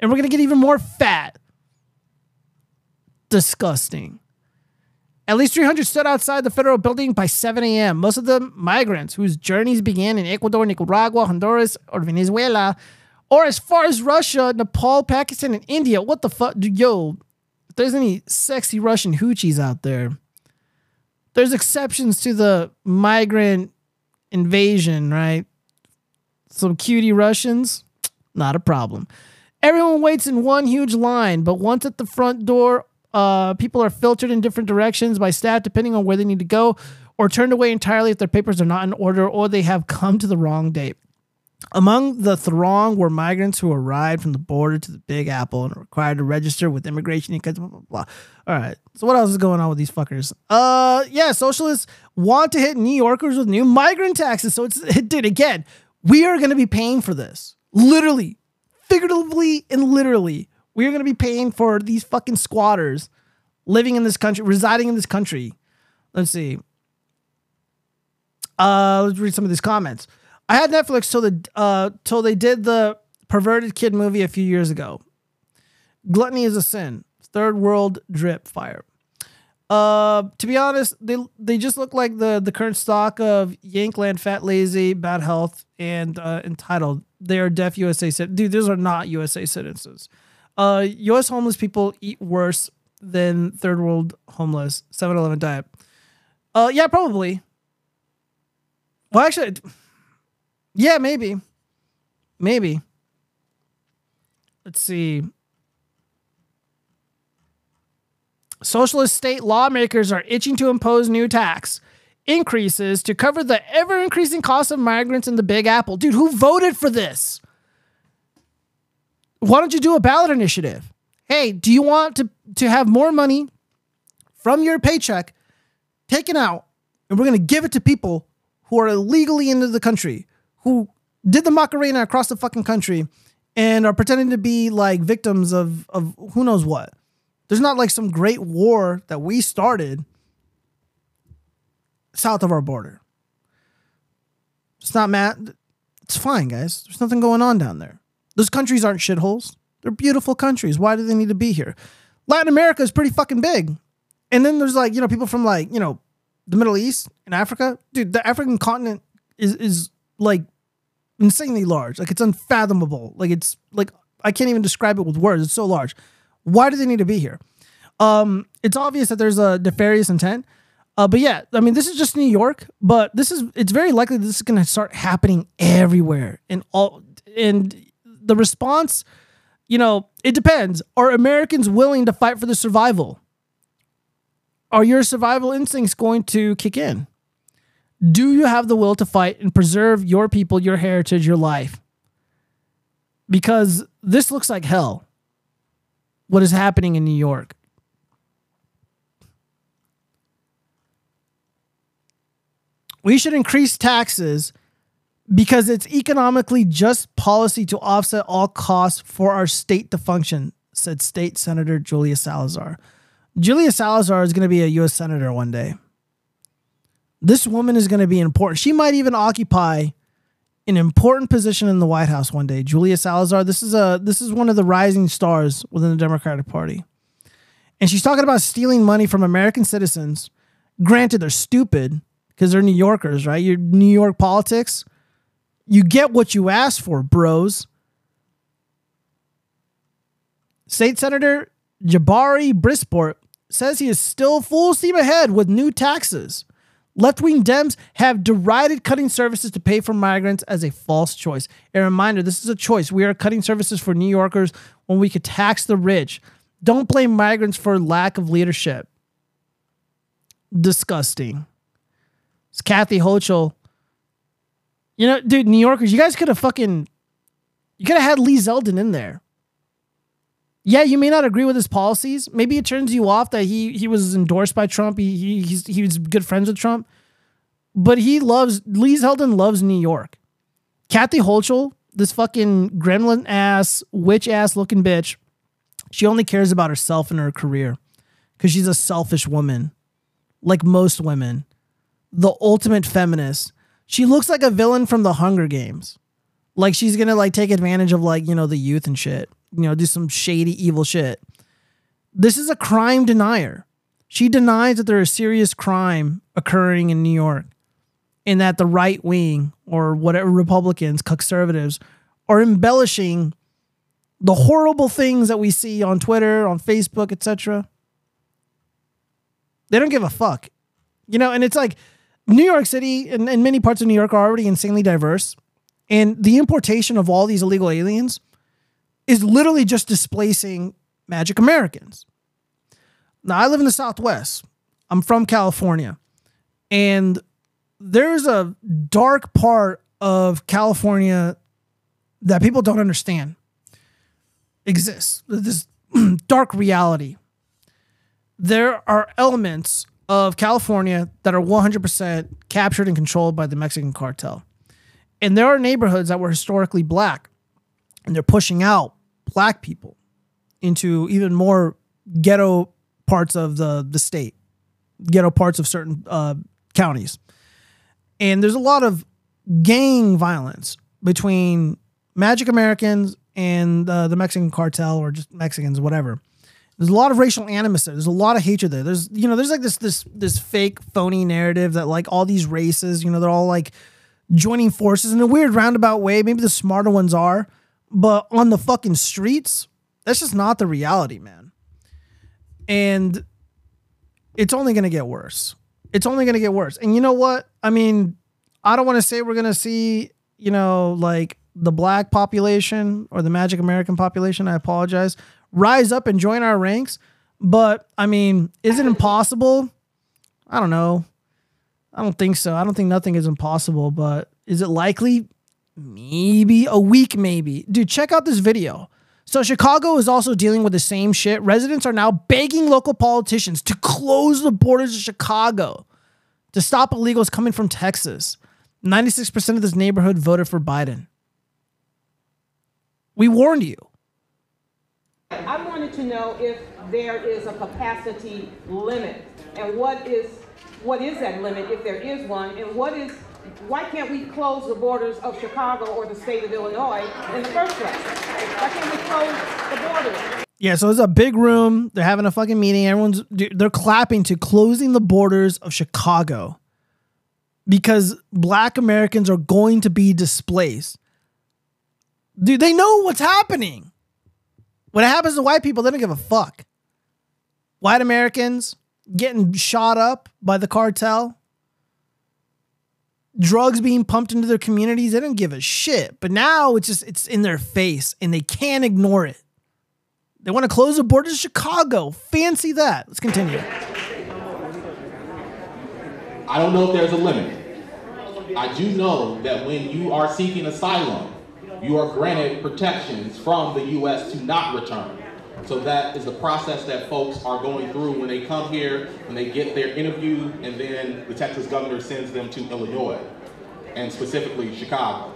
And we're going to get even more fat. Disgusting. At least 300 stood outside the federal building by 7 a.m. Most of them migrants whose journeys began in Ecuador, Nicaragua, Honduras, or Venezuela, or as far as Russia, Nepal, Pakistan, and India. What the fuck? Yo, if there's any sexy Russian hoochies out there, there's exceptions to the migrant invasion, right? some cutie Russians, not a problem. Everyone waits in one huge line, but once at the front door, uh, people are filtered in different directions by staff depending on where they need to go, or turned away entirely if their papers are not in order or they have come to the wrong date. Among the throng were migrants who arrived from the border to the Big Apple and required to register with immigration because blah, blah, blah. All right. So what else is going on with these fuckers? Uh yeah, socialists want to hit New Yorkers with new migrant taxes. So it's it did again. We are going to be paying for this. Literally, figuratively, and literally. We are going to be paying for these fucking squatters living in this country, residing in this country. Let's see. Uh, let's read some of these comments. I had Netflix till the uh till they did the perverted kid movie a few years ago. Gluttony is a sin. third world drip fire. Uh, to be honest, they they just look like the the current stock of Yankland, fat, lazy, bad health, and uh, entitled. They are deaf USA citizens. Dude, those are not USA citizens. Uh, U.S. homeless people eat worse than third world homeless. 7-Eleven diet. Uh, yeah, probably. Well, actually, yeah, maybe, maybe. Let's see. Socialist state lawmakers are itching to impose new tax increases to cover the ever increasing cost of migrants in the Big Apple. Dude, who voted for this? Why don't you do a ballot initiative? Hey, do you want to, to have more money from your paycheck taken out and we're going to give it to people who are illegally into the country, who did the Macarena across the fucking country and are pretending to be like victims of, of who knows what? There's not like some great war that we started south of our border. It's not mad. It's fine, guys. There's nothing going on down there. Those countries aren't shitholes. They're beautiful countries. Why do they need to be here? Latin America is pretty fucking big. And then there's like, you know, people from like, you know, the Middle East and Africa. Dude, the African continent is is like insanely large. Like it's unfathomable. Like it's like I can't even describe it with words. It's so large. Why do they need to be here? Um, it's obvious that there's a nefarious intent. Uh, but yeah, I mean, this is just New York, but this is it's very likely this is going to start happening everywhere. And all and the response, you know, it depends. Are Americans willing to fight for the survival? Are your survival instincts going to kick in? Do you have the will to fight and preserve your people, your heritage, your life? Because this looks like hell. What is happening in New York? We should increase taxes because it's economically just policy to offset all costs for our state to function, said State Senator Julia Salazar. Julia Salazar is going to be a U.S. Senator one day. This woman is going to be important. She might even occupy an important position in the White House one day. Julia Salazar, this is a this is one of the rising stars within the Democratic Party. And she's talking about stealing money from American citizens. Granted, they're stupid because they're New Yorkers, right? Your New York politics. You get what you ask for, bros. State Senator Jabari Brisport says he is still full steam ahead with new taxes. Left wing Dems have derided cutting services to pay for migrants as a false choice. A reminder this is a choice. We are cutting services for New Yorkers when we could tax the rich. Don't blame migrants for lack of leadership. Disgusting. It's Kathy Hochul. You know, dude, New Yorkers, you guys could have fucking, you could have had Lee Zeldin in there. Yeah, you may not agree with his policies. Maybe it turns you off that he he was endorsed by Trump. He he he's, he was good friends with Trump, but he loves Lee Zeldin loves New York. Kathy Hochul, this fucking gremlin ass witch ass looking bitch, she only cares about herself and her career because she's a selfish woman, like most women, the ultimate feminist. She looks like a villain from the Hunger Games, like she's gonna like take advantage of like you know the youth and shit you know, do some shady, evil shit. This is a crime denier. She denies that there is serious crime occurring in New York and that the right wing or whatever Republicans, conservatives, are embellishing the horrible things that we see on Twitter, on Facebook, etc. They don't give a fuck. You know, and it's like New York City and, and many parts of New York are already insanely diverse. And the importation of all these illegal aliens is literally just displacing Magic Americans. Now, I live in the Southwest. I'm from California. And there's a dark part of California that people don't understand exists. This dark reality. There are elements of California that are 100% captured and controlled by the Mexican cartel. And there are neighborhoods that were historically black and they're pushing out black people into even more ghetto parts of the the state, ghetto parts of certain uh, counties, and there's a lot of gang violence between Magic Americans and uh, the Mexican cartel or just Mexicans, whatever. There's a lot of racial animus there. There's a lot of hatred there. There's you know, there's like this this this fake phony narrative that like all these races, you know, they're all like joining forces in a weird roundabout way. Maybe the smarter ones are, but on the fucking streets, that's just not the reality, man. And it's only going to get worse. It's only going to get worse. And you know what? I mean, I don't want to say we're going to see, you know, like the black population or the magic American population. I apologize. Rise up and join our ranks. But I mean, is it impossible? I don't know. I don't think so. I don't think nothing is impossible, but is it likely? Maybe a week, maybe. Dude, check out this video. So Chicago is also dealing with the same shit. Residents are now begging local politicians to close the borders of Chicago to stop illegals coming from Texas. 96% of this neighborhood voted for Biden. We warned you. I wanted to know if there is a capacity limit and what is what is that limit if there is one and what is why can't we close the borders of Chicago or the state of Illinois in the first place? Why can't we close the borders? Yeah, so it's a big room. They're having a fucking meeting. Everyone's they're clapping to closing the borders of Chicago because black Americans are going to be displaced. Dude, they know what's happening. When it happens to white people, they don't give a fuck. White Americans getting shot up by the cartel, drugs being pumped into their communities, they don't give a shit. But now it's just it's in their face and they can't ignore it. They want to close the border to Chicago. Fancy that. Let's continue. I don't know if there's a limit. I do know that when you are seeking asylum, you are granted protections from the U.S. to not return. So that is the process that folks are going through when they come here, when they get their interview, and then the Texas governor sends them to Illinois, and specifically Chicago.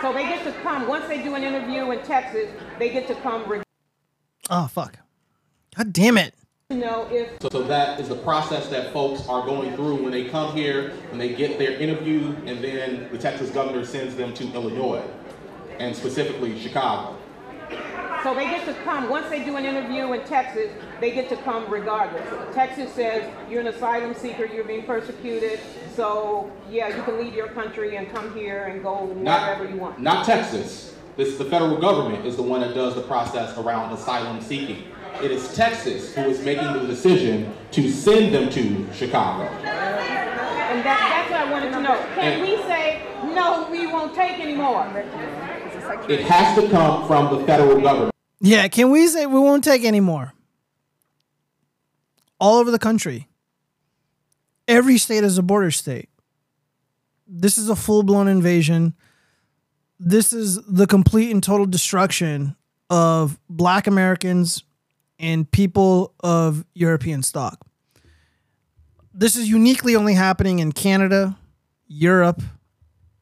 So they get to come, once they do an interview in Texas, they get to come. Oh, fuck. God damn it. know if. So, so that is the process that folks are going through when they come here, when they get their interview, and then the Texas governor sends them to Illinois, and specifically Chicago. So they get to come, once they do an interview in Texas, they get to come regardless. Texas says you're an asylum seeker, you're being persecuted, so yeah, you can leave your country and come here and go wherever not, you want. Not Texas. This the federal government is the one that does the process around asylum seeking. It is Texas who is making the decision to send them to Chicago. And that, that's what I wanted to know. Can and we say, no, we won't take anymore? It has to come from the federal government. Yeah, can we say we won't take anymore? All over the country. Every state is a border state. This is a full blown invasion. This is the complete and total destruction of black Americans and people of European stock. This is uniquely only happening in Canada, Europe,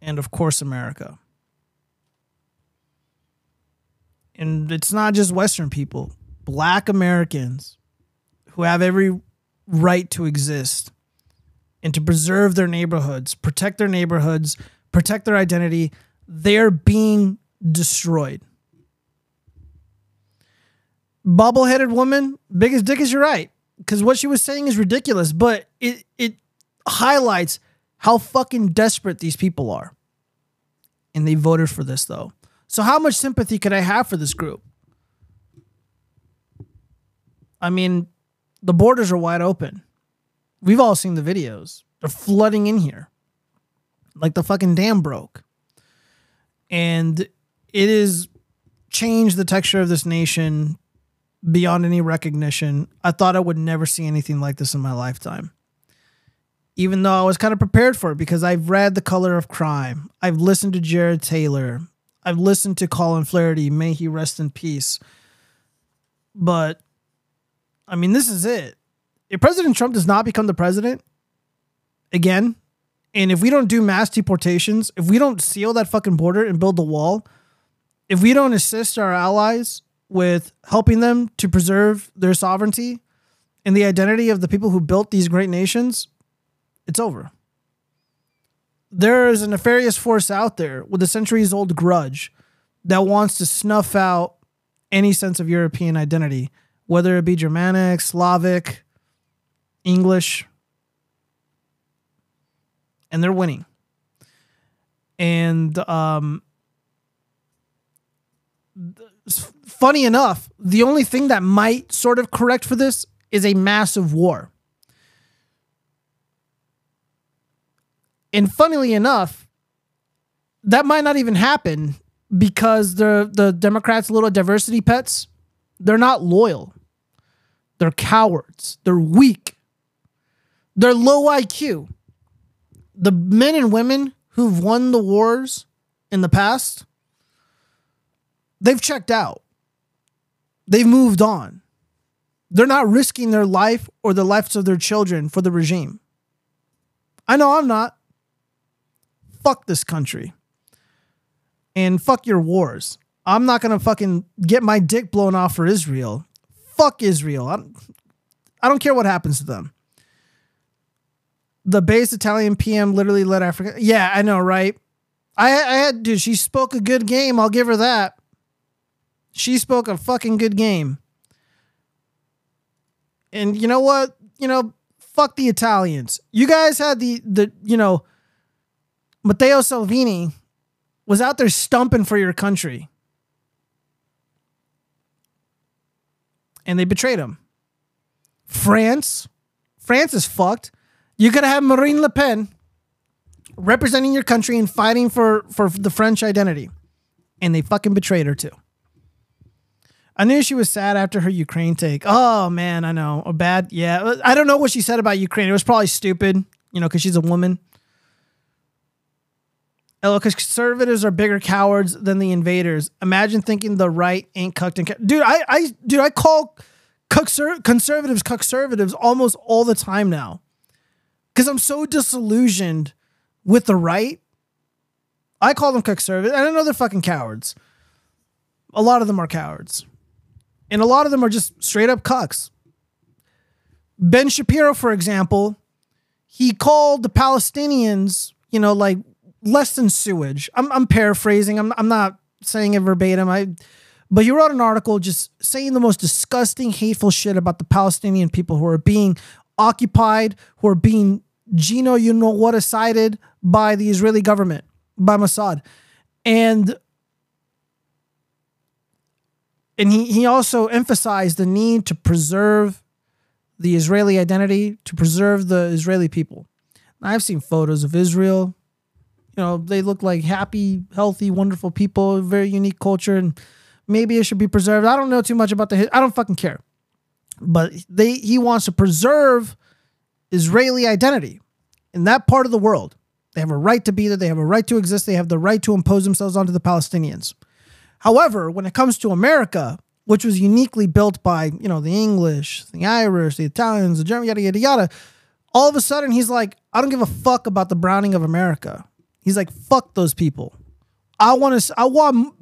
and of course, America. And it's not just Western people, black Americans who have every right to exist and to preserve their neighborhoods, protect their neighborhoods, protect their identity, they're being destroyed. Bubble-headed woman, biggest dick as you're right. Because what she was saying is ridiculous, but it it highlights how fucking desperate these people are. And they voted for this though. So how much sympathy could I have for this group? I mean, the borders are wide open. We've all seen the videos. They're flooding in here. Like the fucking dam broke. And it has changed the texture of this nation beyond any recognition. I thought I would never see anything like this in my lifetime. Even though I was kind of prepared for it because I've read The Color of Crime. I've listened to Jared Taylor. I've listened to Colin Flaherty, may he rest in peace. But I mean, this is it. If President Trump does not become the president again, and if we don't do mass deportations, if we don't seal that fucking border and build the wall, if we don't assist our allies with helping them to preserve their sovereignty and the identity of the people who built these great nations, it's over there is a nefarious force out there with a centuries old grudge that wants to snuff out any sense of European identity whether it be Germanic, Slavic, English, and they're winning. And um, funny enough, the only thing that might sort of correct for this is a massive war. And funnily enough, that might not even happen because the the Democrats' little diversity pets, they're not loyal. They're cowards. They're weak. They're low IQ. The men and women who've won the wars in the past, they've checked out. They've moved on. They're not risking their life or the lives of their children for the regime. I know I'm not. Fuck this country. And fuck your wars. I'm not to fucking get my dick blown off for Israel. Fuck Israel. I don't, I don't care what happens to them. The base Italian PM literally led Africa. Yeah, I know, right? I, I had, dude, she spoke a good game. I'll give her that. She spoke a fucking good game. And you know what? You know, fuck the Italians. You guys had the the you know Matteo Salvini was out there stumping for your country. And they betrayed him. France, France is fucked. You could have Marine Le Pen representing your country and fighting for for the French identity. And they fucking betrayed her too. I knew she was sad after her Ukraine take. Oh man, I know. A bad, yeah. I don't know what she said about Ukraine. It was probably stupid, you know, because she's a woman. Oh, because conservatives are bigger cowards than the invaders. Imagine thinking the right ain't cucked and dude. I, I, dude, I call conservatives conservatives almost all the time now, because I'm so disillusioned with the right. I call them conservatives. I know they're fucking cowards. A lot of them are cowards. And a lot of them are just straight up cucks. Ben Shapiro, for example, he called the Palestinians, you know, like less than sewage. I'm, I'm paraphrasing. I'm, I'm not saying it verbatim. I, but he wrote an article just saying the most disgusting, hateful shit about the Palestinian people who are being occupied, who are being Gino, you know what, decided by the Israeli government, by Mossad. And and he, he also emphasized the need to preserve the Israeli identity, to preserve the Israeli people. I've seen photos of Israel. You know, they look like happy, healthy, wonderful people, very unique culture, and maybe it should be preserved. I don't know too much about the. I don't fucking care. But they he wants to preserve Israeli identity in that part of the world. They have a right to be there. They have a right to exist. They have the right to impose themselves onto the Palestinians. However, when it comes to America, which was uniquely built by, you know, the English, the Irish, the Italians, the German, yada, yada, yada, all of a sudden he's like, I don't give a fuck about the browning of America. He's like, fuck those people. I want to, I want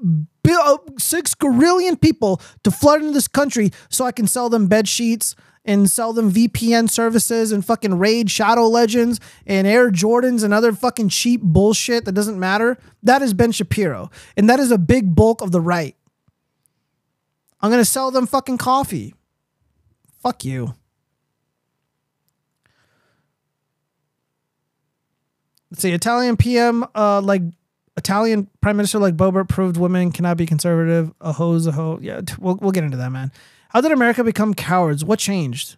uh, six quadrillion people to flood into this country so I can sell them bed sheets and sell them VPN services and fucking raid Shadow Legends and Air Jordans and other fucking cheap bullshit that doesn't matter. That is Ben Shapiro. And that is a big bulk of the right. I'm to sell them fucking coffee. Fuck you. Let's see. Italian PM, uh, like Italian Prime Minister like Boebert proved women cannot be conservative. A ho's a hoe. Yeah, we'll, we'll get into that, man. How did America become cowards? What changed?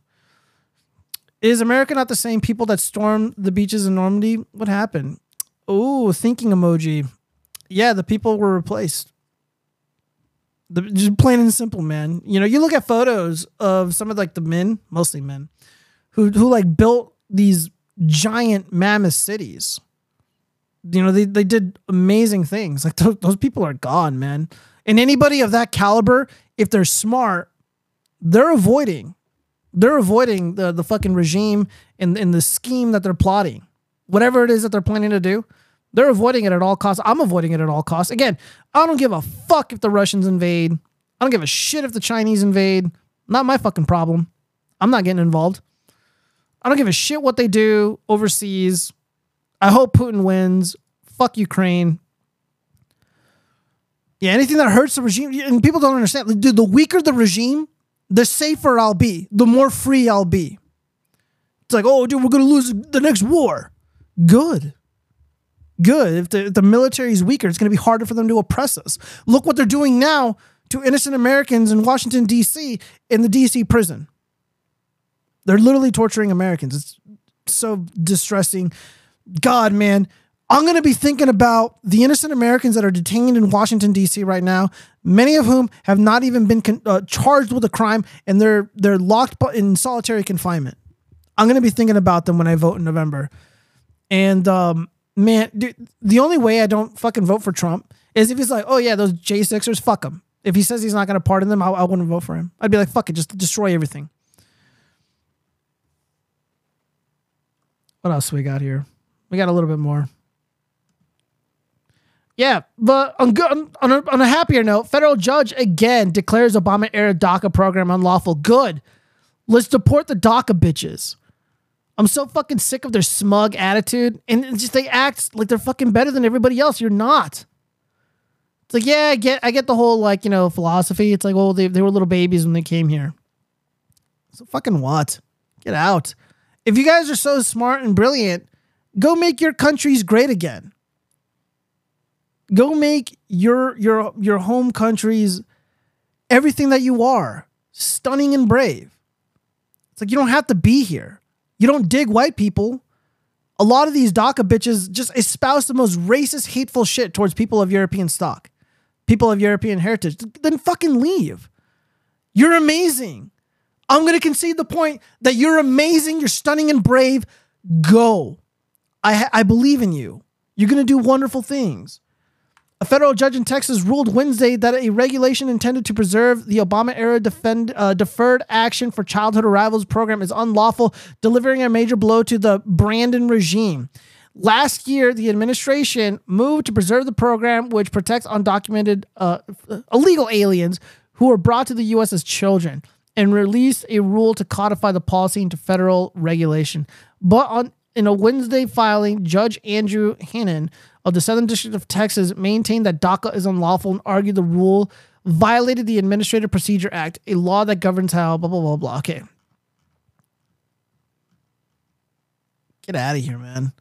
Is America not the same people that stormed the beaches in Normandy? What happened? Oh, thinking emoji. Yeah, the people were replaced. The, just plain and simple, man. You know, you look at photos of some of like the men, mostly men, who who like built these giant mammoth cities. You know, they, they did amazing things. Like those, those people are gone, man. And anybody of that caliber, if they're smart, they're avoiding they're avoiding the the fucking regime and, and the scheme that they're plotting. Whatever it is that they're planning to do, they're avoiding it at all costs. I'm avoiding it at all costs. Again, I don't give a fuck if the Russians invade. I don't give a shit if the Chinese invade. Not my fucking problem. I'm not getting involved. I don't give a shit what they do overseas. I hope Putin wins. Fuck Ukraine. Yeah, anything that hurts the regime, and people don't understand. Dude, the weaker the regime, the safer I'll be, the more free I'll be. It's like, oh, dude, we're gonna lose the next war. Good. Good. If the, if the military is weaker, it's gonna be harder for them to oppress us. Look what they're doing now to innocent Americans in Washington, D.C., in the D.C. prison. They're literally torturing Americans. It's so distressing. God, man, I'm going to be thinking about the innocent Americans that are detained in Washington D.C. right now, many of whom have not even been con- uh, charged with a crime, and they're they're locked in solitary confinement. I'm going to be thinking about them when I vote in November. And um, man, dude, the only way I don't fucking vote for Trump is if he's like, oh yeah, those J6ers, fuck them. If he says he's not going to pardon them, I, I wouldn't vote for him. I'd be like, fuck it, just destroy everything. What else we got here? We got a little bit more. Yeah, but on on a, on a happier note, federal judge again declares Obama era DACA program unlawful. Good. Let's deport the DACA bitches. I'm so fucking sick of their smug attitude, and just they act like they're fucking better than everybody else. You're not. It's like, yeah, I get, I get the whole like you know philosophy. It's like, well, they they were little babies when they came here. So fucking what? Get out. If you guys are so smart and brilliant, go make your countries great again. Go make your your your home countries everything that you are, stunning and brave. It's like you don't have to be here. You don't dig white people. A lot of these DACA bitches just espouse the most racist, hateful shit towards people of European stock, people of European heritage. Then fucking leave. You're amazing. I'm going to concede the point that you're amazing, you're stunning and brave. Go. I, I believe in you. You're going to do wonderful things. A federal judge in Texas ruled Wednesday that a regulation intended to preserve the Obama era defend, uh, deferred action for childhood arrivals program is unlawful, delivering a major blow to the Brandon regime. Last year, the administration moved to preserve the program, which protects undocumented uh, illegal aliens who were brought to the U.S. as children and released a rule to codify the policy into federal regulation. But on in a Wednesday filing, Judge Andrew Hanen of the Southern District of Texas maintained that DACA is unlawful and argued the rule violated the Administrative Procedure Act, a law that governs how blah blah blah blah. Okay. Get out of here, man.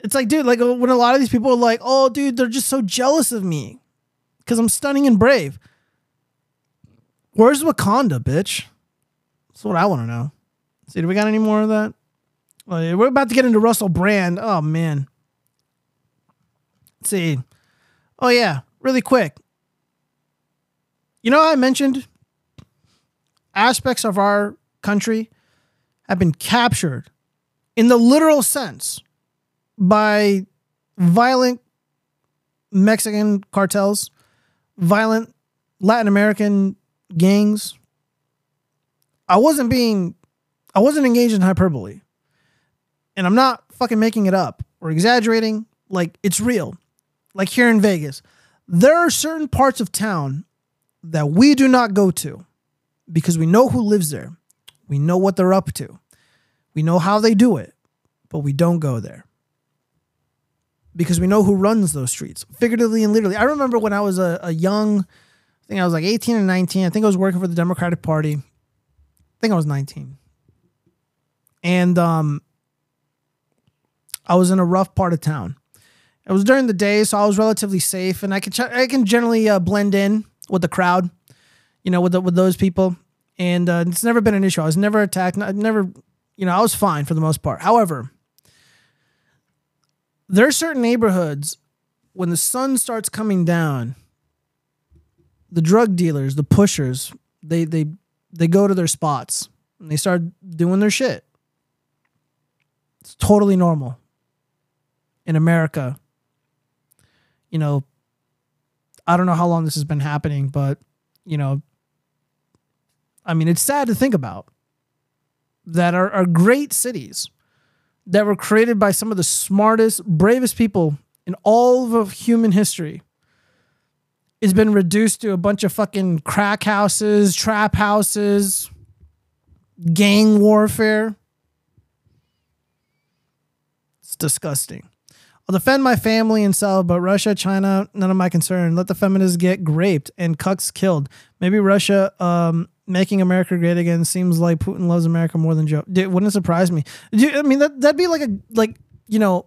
It's like, dude, like when a lot of these people are like, oh, dude, they're just so jealous of me because I'm stunning and brave. Where's Wakanda, bitch? That's what I want to know. See, do we got any more of that? Oh, we're about to get into Russell Brand. Oh man. Let's see. Oh yeah, really quick. You know, I mentioned aspects of our country have been captured in the literal sense by violent Mexican cartels, violent Latin American gangs. I wasn't being, I wasn't engaged in hyperbole. And I'm not fucking making it up or exaggerating. Like, it's real. Like here in Vegas, there are certain parts of town that we do not go to because we know who lives there. We know what they're up to. We know how they do it, but we don't go there because we know who runs those streets, figuratively and literally. I remember when I was a, a young, I think I was like 18 and 19. I think I was working for the Democratic Party. I think I was 19. And um, I was in a rough part of town. It was during the day, so I was relatively safe, and I can ch- I can generally uh, blend in with the crowd, you know, with the, with those people, and uh, it's never been an issue. I was never attacked. I never, you know, I was fine for the most part. However, there are certain neighborhoods when the sun starts coming down, the drug dealers, the pushers, they they they go to their spots and they start doing their shit. It's totally normal in America. You know, I don't know how long this has been happening, but you know, I mean, it's sad to think about that are, are great cities that were created by some of the smartest, bravest people in all of human history has been reduced to a bunch of fucking crack houses, trap houses, gang warfare. Disgusting. I'll defend my family and sell, but Russia, China, none of my concern. Let the feminists get raped and cucks killed. Maybe Russia um, making America great again seems like Putin loves America more than Joe. Dude, wouldn't surprise me? I mean, that that'd be like a like you know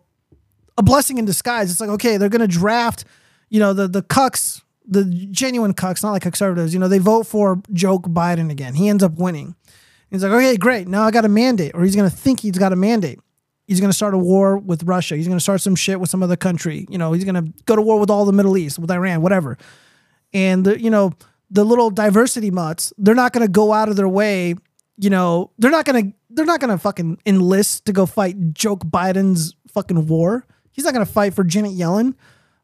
a blessing in disguise. It's like okay, they're gonna draft you know the the cucks, the genuine cucks, not like conservatives. You know, they vote for Joe Biden again. He ends up winning. He's like, okay, great. Now I got a mandate, or he's gonna think he's got a mandate. He's gonna start a war with Russia. He's gonna start some shit with some other country. You know, he's gonna go to war with all the Middle East, with Iran, whatever. And the, you know, the little diversity mutts, they're not gonna go out of their way. You know, they're not gonna they're not gonna fucking enlist to go fight Joe Biden's fucking war. He's not gonna fight for Janet Yellen.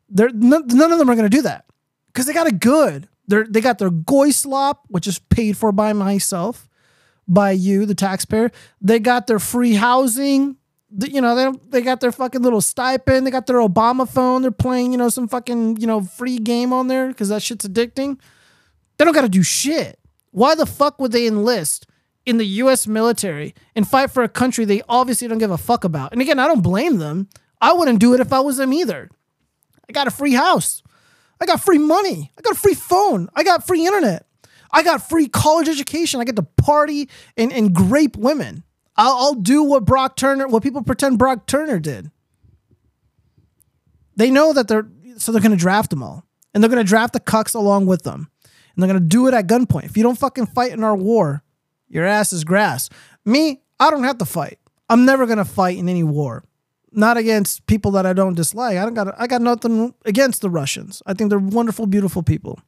They're none, none of them are gonna do that because they got it good. They're they got their goy slop, which is paid for by myself, by you, the taxpayer. They got their free housing. You know, they they got their fucking little stipend. They got their Obama phone. They're playing, you know, some fucking you know free game on there because that shit's addicting. They don't got to do shit. Why the fuck would they enlist in the U.S. military and fight for a country they obviously don't give a fuck about? And again, I don't blame them. I wouldn't do it if I was them either. I got a free house. I got free money. I got a free phone. I got free internet. I got free college education. I get to party and, and grape women. I'll, I'll do what Brock Turner, what people pretend Brock Turner did. They know that they're, so they're going to draft them all. And they're going to draft the cucks along with them. And they're going to do it at gunpoint. If you don't fucking fight in our war, your ass is grass. Me, I don't have to fight. I'm never going to fight in any war not against people that I don't dislike. I don't got I got nothing against the Russians. I think they're wonderful, beautiful people.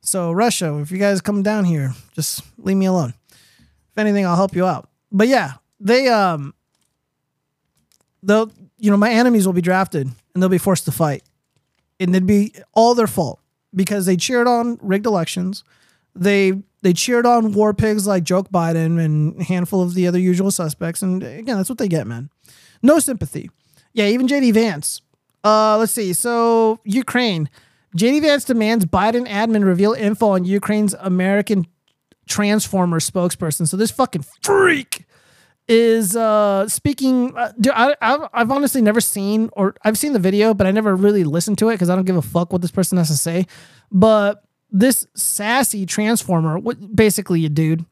So Russia, if you guys come down here, just leave me alone. If anything, I'll help you out. But yeah, they um they'll you know, my enemies will be drafted and they'll be forced to fight. And it'd be all their fault because they cheered on rigged elections. They they cheered on war pigs like Joe Biden and a handful of the other usual suspects. And again, that's what they get, man. No sympathy. Yeah, even JD Vance. Uh, let's see. So Ukraine. JD Vance demands Biden admin reveal info on Ukraine's American Transformer spokesperson. So this fucking freak is uh speaking. Uh, dude, I, I've, I've honestly never seen or I've seen the video, but I never really listened to it because I don't give a fuck what this person has to say. But this sassy transformer, what basically a dude,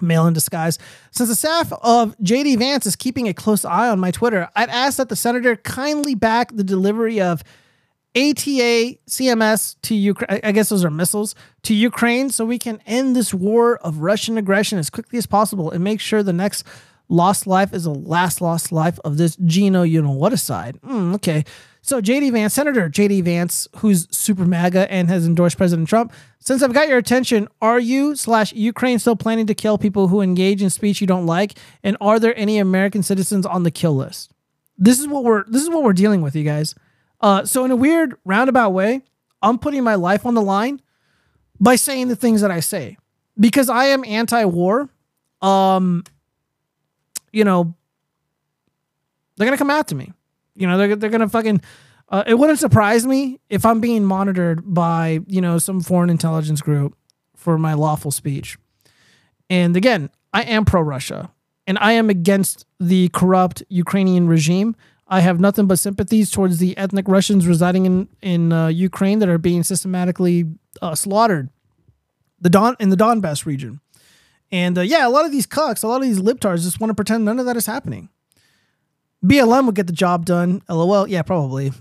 male in disguise. Since the staff of JD Vance is keeping a close eye on my Twitter, I'd ask that the senator kindly back the delivery of ATA CMS to Ukraine. I guess those are missiles to Ukraine, so we can end this war of Russian aggression as quickly as possible and make sure the next lost life is the last lost life of this Gino, you know what aside. Mm, okay. So JD Vance, Senator JD Vance, who's super MAGA and has endorsed President Trump. Since I've got your attention, are you slash Ukraine still planning to kill people who engage in speech you don't like? And are there any American citizens on the kill list? This is what we're this is what we're dealing with, you guys. Uh, so in a weird roundabout way, I'm putting my life on the line by saying the things that I say because I am anti-war. Um, you know, they're gonna come after me. You know, they're they're gonna fucking. Uh, it wouldn't surprise me if I'm being monitored by you know some foreign intelligence group for my lawful speech. And again, I am pro Russia and I am against the corrupt Ukrainian regime. I have nothing but sympathies towards the ethnic Russians residing in in uh, Ukraine that are being systematically uh, slaughtered, the Don in the Donbass region. And uh, yeah, a lot of these cucks, a lot of these libtards just want to pretend none of that is happening. BLM would get the job done. LOL. Yeah, probably.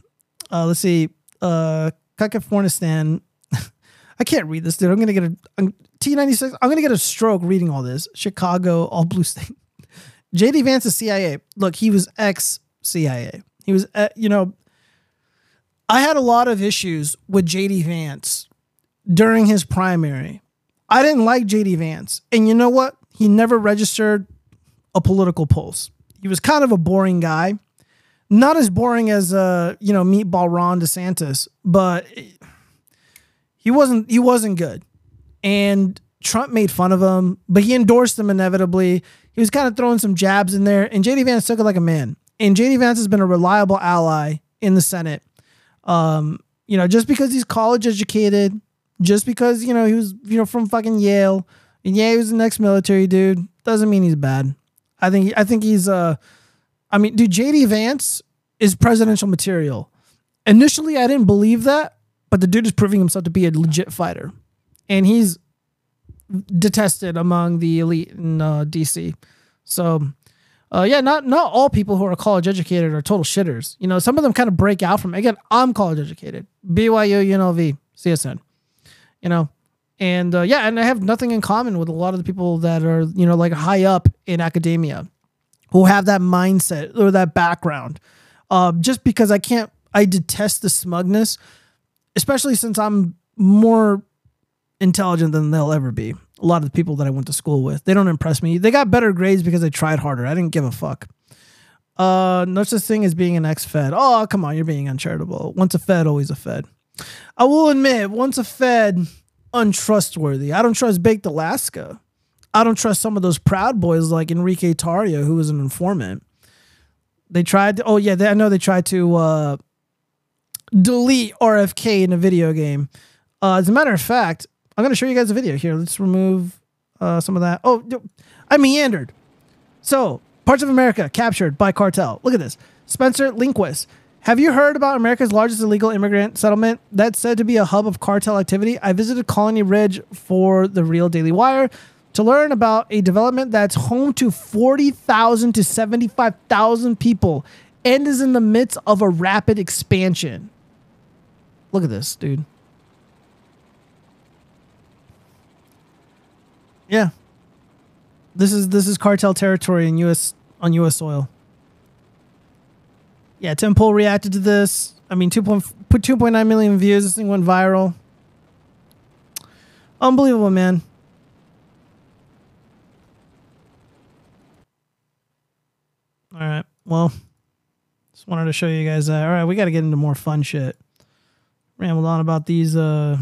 Uh, let's see. Uh, Kakafornistan. I can't read this, dude. I'm gonna get a I'm- T96. I'm gonna get a stroke reading all this. Chicago, all blue state. JD Vance is CIA. Look, he was ex CIA. He was, uh, you know, I had a lot of issues with JD Vance during his primary. I didn't like JD Vance. And you know what? He never registered a political pulse. He was kind of a boring guy. Not as boring as uh, you know, meatball Ron DeSantis, but he wasn't he wasn't good. And Trump made fun of him, but he endorsed him inevitably. He was kind of throwing some jabs in there, and JD Vance took it like a man. And JD Vance has been a reliable ally in the Senate. Um, you know, just because he's college educated, just because, you know, he was, you know, from fucking Yale, and yeah, he was an ex-military dude, doesn't mean he's bad. I think I think he's uh I mean, dude, JD Vance is presidential material. Initially, I didn't believe that, but the dude is proving himself to be a legit fighter. And he's detested among the elite in uh, DC. So, uh, yeah, not not all people who are college educated are total shitters. You know, some of them kind of break out from. Again, I'm college educated, BYU, UNLV, CSN. You know, and uh, yeah, and I have nothing in common with a lot of the people that are you know like high up in academia, who have that mindset or that background. Uh, just because I can't, I detest the smugness, especially since I'm more intelligent than they'll ever be. A lot of the people that I went to school with, they don't impress me. They got better grades because they tried harder. I didn't give a fuck. Uh, no such thing as being an ex-Fed. Oh, come on, you're being uncharitable. Once a Fed, always a Fed. I will admit, once a Fed, untrustworthy. I don't trust Baked Alaska. I don't trust some of those Proud Boys like Enrique Tarrio, who was an informant. They tried. To, oh yeah, they, I know they tried to uh, delete RFK in a video game. Uh, as a matter of fact, I'm to show you guys a video here. Let's remove uh, some of that. Oh, I meandered. So, parts of America captured by cartel. Look at this. Spencer Lindquist. Have you heard about America's largest illegal immigrant settlement that's said to be a hub of cartel activity? I visited Colony Ridge for the Real Daily Wire to learn about a development that's home to 40,000 to 75,000 people and is in the midst of a rapid expansion. Look at this, dude. Yeah. This is this is cartel territory in US on US soil. Yeah, Tim Pool reacted to this. I mean, 2. put 2.9 million views. This thing went viral. Unbelievable, man. All right. Well, just wanted to show you guys that. All right, we got to get into more fun shit. Rambled on about these uh,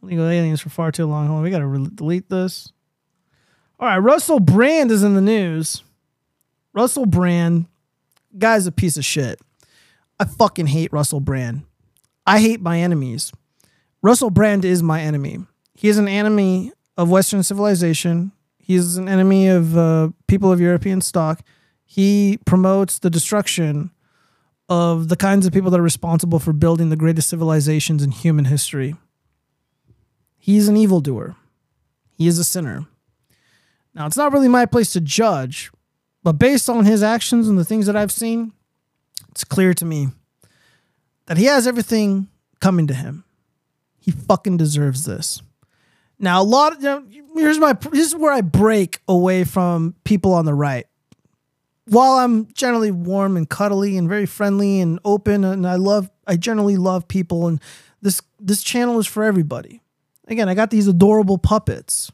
legal aliens for far too long. Hold on, we got to re- delete this. All right, Russell Brand is in the news. Russell Brand, guy's a piece of shit. I fucking hate Russell Brand. I hate my enemies. Russell Brand is my enemy. He is an enemy of Western civilization. He is an enemy of uh, people of European stock. He promotes the destruction of the kinds of people that are responsible for building the greatest civilizations in human history. He is an evildoer. He is a sinner. Now, it's not really my place to judge, but based on his actions and the things that I've seen, it's clear to me that he has everything coming to him. He fucking deserves this. Now, a lot of you know, here's my this is where I break away from people on the right. While I'm generally warm and cuddly and very friendly and open, and I love, I generally love people, and this this channel is for everybody. Again, I got these adorable puppets.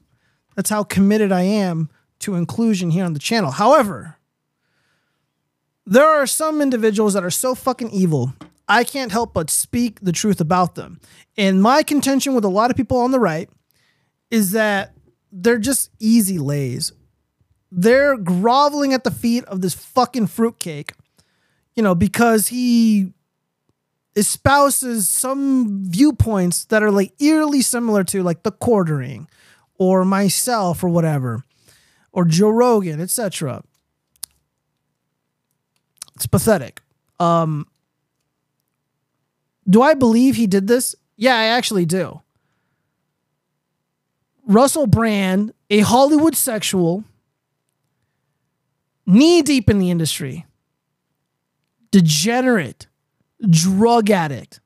That's how committed I am to inclusion here on the channel. However, there are some individuals that are so fucking evil, I can't help but speak the truth about them. And my contention with a lot of people on the right is that they're just easy lays. They're groveling at the feet of this fucking fruitcake, you know, because he espouses some viewpoints that are like eerily similar to like the quartering or myself or whatever or Joe Rogan, etc. It's pathetic. Um, do I believe he did this? Yeah, I actually do. Russell Brand, a Hollywood sexual, knee deep in the industry, degenerate, drug addict,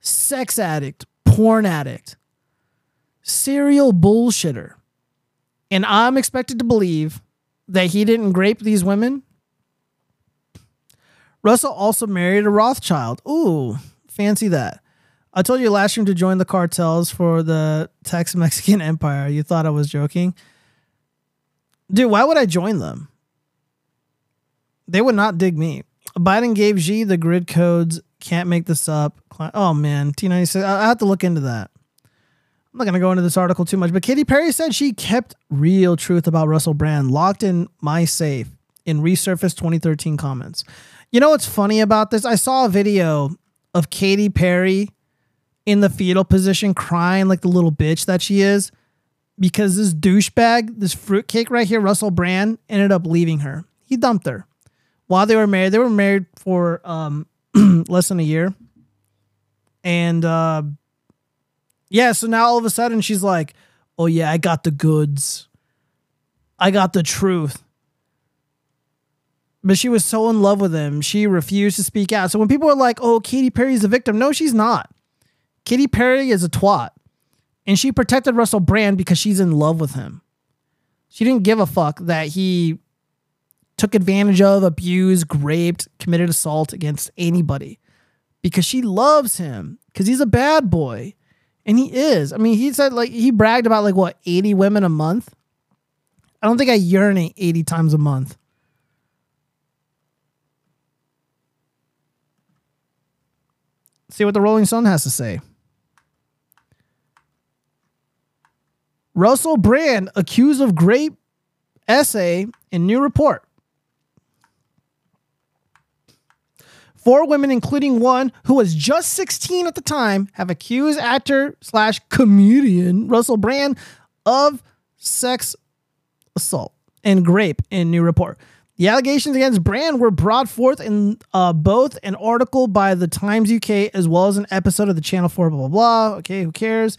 sex addict, porn addict, serial bullshitter. And I'm expected to believe that he didn't grape these women. Russell also married a Rothschild. Ooh, fancy that. I told you last year to join the cartels for the Tex Mexican Empire. You thought I was joking. Dude, why would I join them? They would not dig me. Biden gave Xi the grid codes. Can't make this up. Oh man, T96. I have to look into that. I'm not going to go into this article too much, but Katy Perry said she kept real truth about Russell Brand locked in my safe in resurfaced 2013 comments. You know what's funny about this? I saw a video of Katy Perry in the fetal position crying like the little bitch that she is because this douchebag, this fruitcake right here, Russell Brand, ended up leaving her. He dumped her while they were married. They were married for um, less than a year. And uh, yeah, so now all of a sudden she's like, oh yeah, I got the goods. I got the truth. But she was so in love with him, she refused to speak out. So when people are like, oh, Katy Perry's the victim, no, she's not. Katy Perry is a twat. And she protected Russell Brand because she's in love with him. She didn't give a fuck that he took advantage of, abused, raped, committed assault against anybody because she loves him because he's a bad boy. And he is. I mean, he said like he bragged about like what, 80 women a month? I don't think I urinate 80 times a month. See what the Rolling Stone has to say. Russell Brand accused of grape essay in new report. Four women, including one who was just 16 at the time, have accused actor slash comedian Russell Brand of sex assault and rape in new report. The allegations against Brand were brought forth in uh, both an article by the Times UK as well as an episode of the Channel 4, blah, blah, blah. Okay, who cares?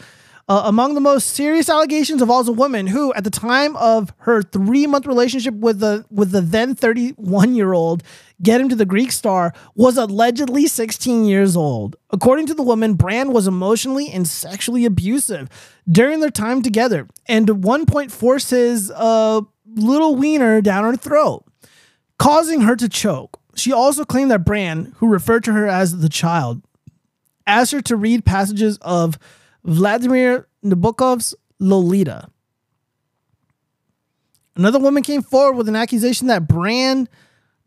Uh, among the most serious allegations involves a woman who, at the time of her three-month relationship with the with the then 31-year-old, get him to the Greek star, was allegedly 16 years old. According to the woman, Brand was emotionally and sexually abusive during their time together, and at one point forced his little wiener down her throat, causing her to choke. She also claimed that Brand, who referred to her as the child, asked her to read passages of Vladimir Nabokov's Lolita. Another woman came forward with an accusation that Brand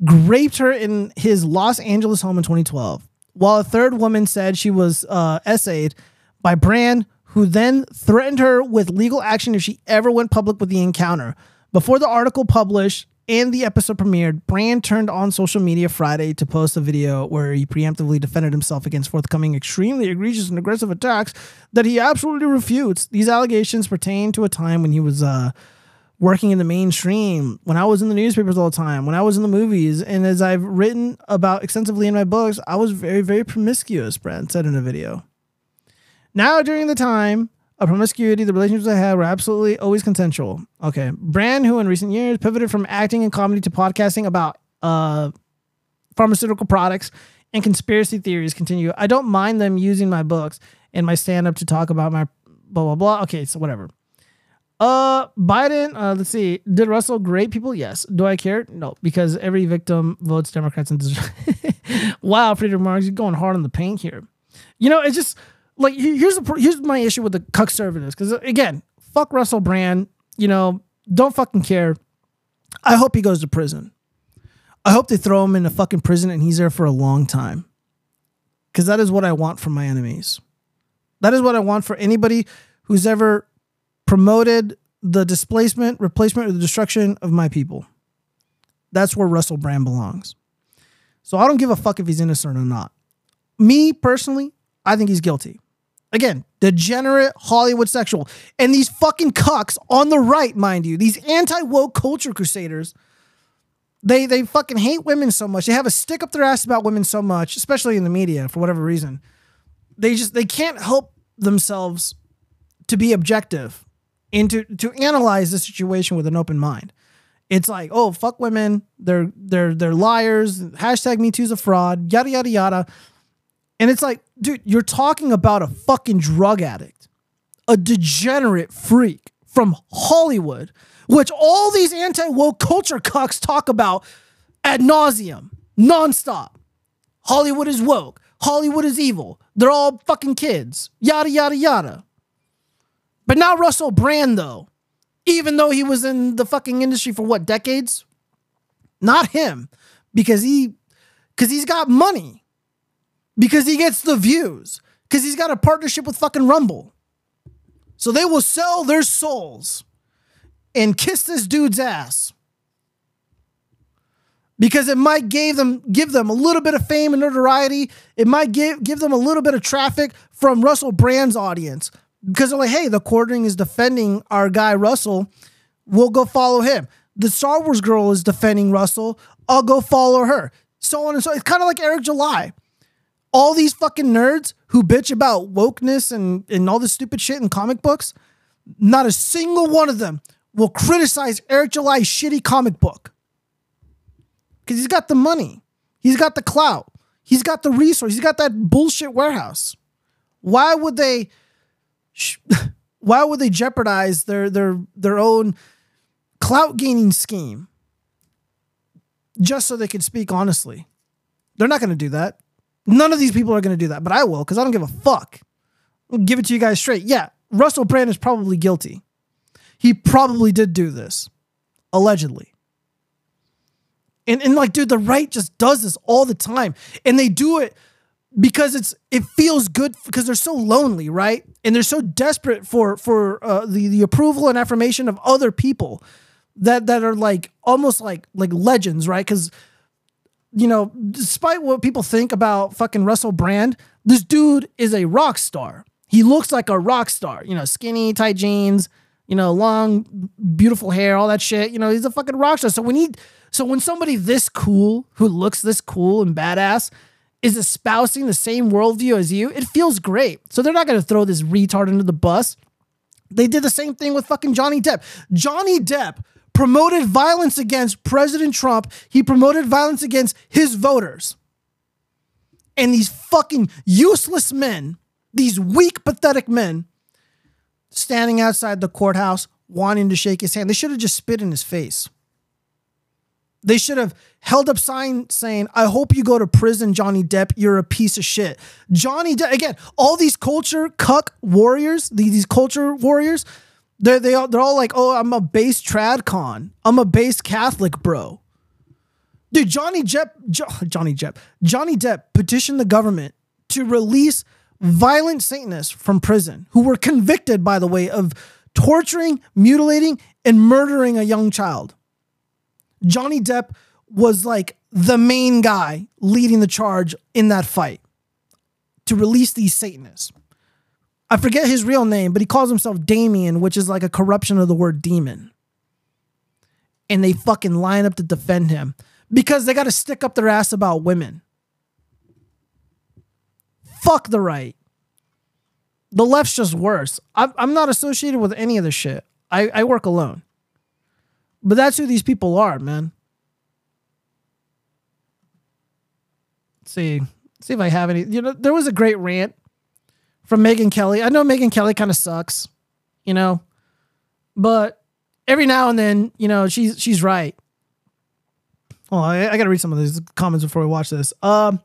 raped her in his Los Angeles home in 2012, while a third woman said she was uh, essayed by Brand, who then threatened her with legal action if she ever went public with the encounter. Before the article published and the episode premiered, Brand turned on social media Friday to post a video where he preemptively defended himself against forthcoming extremely egregious and aggressive attacks that he absolutely refutes. These allegations pertain to a time when he was uh, working in the mainstream, when I was in the newspapers all the time, when I was in the movies, and as I've written about extensively in my books, I was very, very promiscuous, Brand said in a video. Now, during the time of promiscuity, the relationships I had were absolutely always consensual. Okay. Brand, who in recent years pivoted from acting and comedy to podcasting about uh, pharmaceutical products and conspiracy theories, continue. I don't mind them using my books and my stand up to talk about my blah, blah, blah. Okay. So, whatever. Uh, Biden, uh, let's see. Did Russell great people? Yes. Do I care? No, because every victim votes Democrats and wow, Freedom Marks, you're going hard on the paint here. You know, it's just like here's the here's my issue with the conservatives because again, fuck Russell Brand. You know, don't fucking care. I hope he goes to prison. I hope they throw him in a fucking prison and he's there for a long time. Because that is what I want from my enemies. That is what I want for anybody who's ever promoted the displacement, replacement, or the destruction of my people. That's where Russell Brand belongs. So I don't give a fuck if he's innocent or not. Me personally, I think he's guilty. Again, degenerate Hollywood sexual. And these fucking cucks on the right, mind you, these anti-woke culture crusaders, they they fucking hate women so much. They have a stick up their ass about women so much, especially in the media for whatever reason. They just they can't help themselves to be objective and to, to analyze the situation with an open mind. It's like, oh, fuck women, they're they're they're liars, hashtag me too's a fraud, yada yada yada. And it's like, dude, you're talking about a fucking drug addict, a degenerate freak from Hollywood, which all these anti woke culture cucks talk about ad nauseum, nonstop. Hollywood is woke. Hollywood is evil. They're all fucking kids. Yada, yada, yada. But not Russell Brand, though. Even though he was in the fucking industry for what, decades? Not him. Because he because he's got money because he gets the views, because he's got a partnership with fucking Rumble. So they will sell their souls and kiss this dude's ass because it might give them give them a little bit of fame and notoriety. It might give give them a little bit of traffic from Russell Brand's audience because they're like, hey, the quartering is defending our guy Russell. We'll go follow him. The Star Wars girl is defending Russell. I'll go follow her. So on and so. It's kind of like Eric July all these fucking nerds who bitch about wokeness and, and all this stupid shit in comic books, not a single one of them will criticize Eric July's shitty comic book. Because he's got the money, he's got the clout, he's got the resource, he's got that bullshit warehouse. Why would they? Why would they jeopardize their their their own clout gaining scheme just so they could speak honestly? They're not going to do that. None of these people are going to do that, but I will because I don't give a fuck. I'll give it to you guys straight. Yeah, Russell Brand is probably guilty. He probably did do this, allegedly. And, and like, dude, the right just does this all the time. And they do it because it's it feels good because they're so lonely, right? And they're so desperate for for uh, the the approval and affirmation of other people that that are like almost like like legends, right? Because you know, despite what people think about fucking Russell Brand, this dude is a rock star. He looks like a rock star, you know, skinny, tight jeans, you know, long, beautiful hair, all that shit. You know, he's a fucking rock star. So when he, so when somebody this cool, who looks this cool and badass, is espousing the same worldview as you, it feels great. So they're not gonna throw this retard under the bus. They did the same thing with fucking Johnny Depp. Johnny Depp promoted violence against President Trump. He promoted violence against his voters. And these fucking useless men, these weak, pathetic men, standing outside the courthouse wanting to shake his hand, they should have just spit in his face. They should have held up sign saying, I hope you go to prison, Johnny Depp. You're a piece of shit. Johnny Depp, again, all these culture cuck warriors, these culture warriors, they're, they all, they're all like, oh, I'm a base trad con. I'm a base Catholic, bro. Dude, Johnny Depp, jo- Johnny Depp, Johnny Depp petitioned the government to release violent Satanists from prison who were convicted, by the way, of torturing, mutilating, and murdering a young child. Johnny Depp was like the main guy leading the charge in that fight to release these Satanists. I forget his real name, but he calls himself Damien, which is like a corruption of the word demon. And they fucking line up to defend him because they got to stick up their ass about women. Fuck the right. The left's just worse. I'm, not associated with any of this shit. I, I work alone. But that's who these people are, man. Let's see. see if I have any. You know, there was a great rant from Megyn Kelly. I know Megyn Kelly kind of sucks, you know, but every now and then, you know, she's she's right. Oh, I, I got to read some of these comments before we watch this. Um,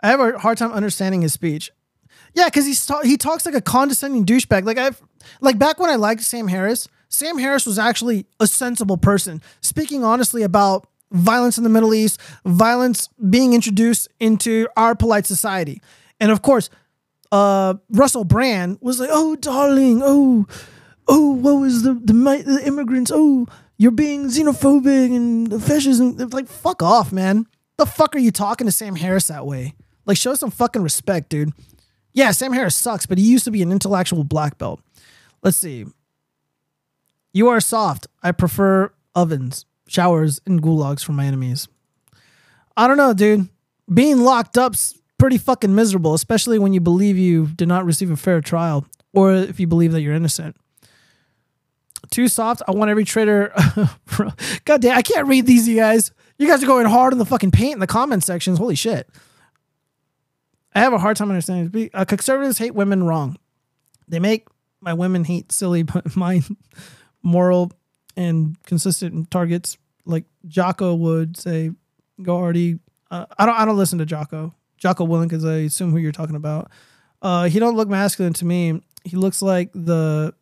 I have a hard time understanding his speech. Yeah, because he's ta- he talks like a condescending douchebag. Like I've like back when I liked Sam Harris. Sam Harris was actually a sensible person, speaking honestly about violence in the Middle East, violence being introduced into our polite society, and of course, uh, Russell Brand was like, "Oh, darling, oh, oh, what was the the, the immigrants? Oh, you're being xenophobic and fascism." It's like, fuck off, man. The fuck are you talking to Sam Harris that way? Like, show some fucking respect, dude. Yeah, Sam Harris sucks, but he used to be an intellectual black belt. Let's see. You are soft. I prefer ovens, showers, and gulags for my enemies. I don't know, dude. Being locked up's pretty fucking miserable, especially when you believe you did not receive a fair trial or if you believe that you're innocent. Too soft. I want every traitor. God damn, I can't read these, you guys. You guys are going hard on the fucking paint in the comment sections. Holy shit. I have a hard time understanding. Uh, conservatives hate women wrong. They make my women hate silly, but mine moral and consistent targets. Like Jocko would say, go already. Uh, I don't. I don't listen to Jocko. Jocko Willink, because I assume who you're talking about. Uh, he don't look masculine to me. He looks like the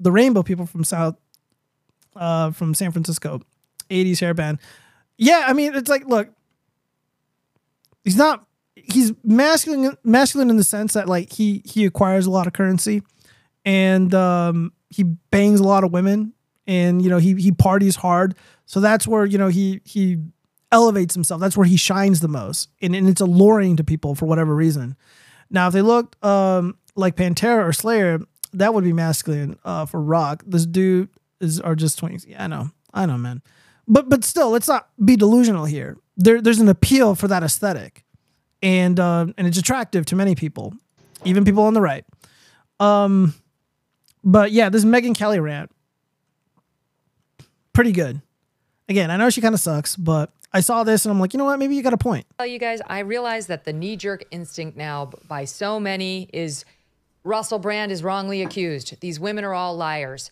the rainbow people from South uh, from San Francisco, 80s hair band. Yeah, I mean, it's like, look, he's not he's masculine masculine in the sense that like he he acquires a lot of currency and um he bangs a lot of women and you know he he parties hard. So that's where, you know, he he elevates himself. That's where he shines the most. And, and it's alluring to people for whatever reason. Now, if they looked um like Pantera or Slayer, that would be masculine uh for rock. This dude is are just 20s. Yeah, I know. I know, man. But but still, let's not be delusional here. There there's an appeal for that aesthetic. And uh, and it's attractive to many people, even people on the right. Um But yeah, this Megyn Kelly rant, pretty good. Again, I know she kind of sucks, but I saw this and I'm like, you know what? Maybe you got a point. tell you guys, I realize that the knee jerk instinct now by so many is Russell Brand is wrongly accused. These women are all liars.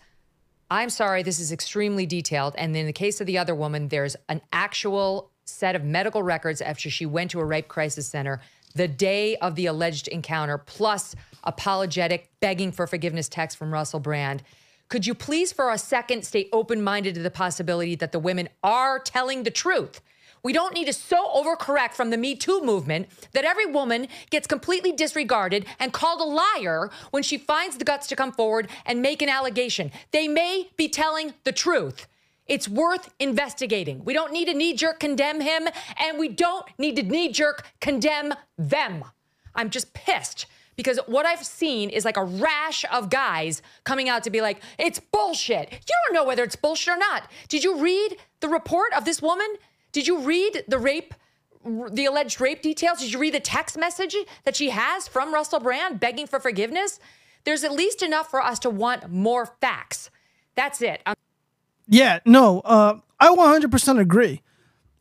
I'm sorry, this is extremely detailed. And in the case of the other woman, there's an actual set of medical records after she went to a rape crisis center the day of the alleged encounter, plus apologetic, begging for forgiveness text from Russell Brand. Could you please, for a second, stay open minded to the possibility that the women are telling the truth? We don't need to so overcorrect from the Me Too movement that every woman gets completely disregarded and called a liar when she finds the guts to come forward and make an allegation. They may be telling the truth. It's worth investigating. We don't need to knee jerk condemn him, and we don't need to knee jerk condemn them. I'm just pissed because what I've seen is like a rash of guys coming out to be like, it's bullshit. You don't know whether it's bullshit or not. Did you read the report of this woman? Did you read the rape, the alleged rape details? Did you read the text message that she has from Russell Brand begging for forgiveness? There's at least enough for us to want more facts. That's it. I'm- Yeah, no, uh, I 100% agree.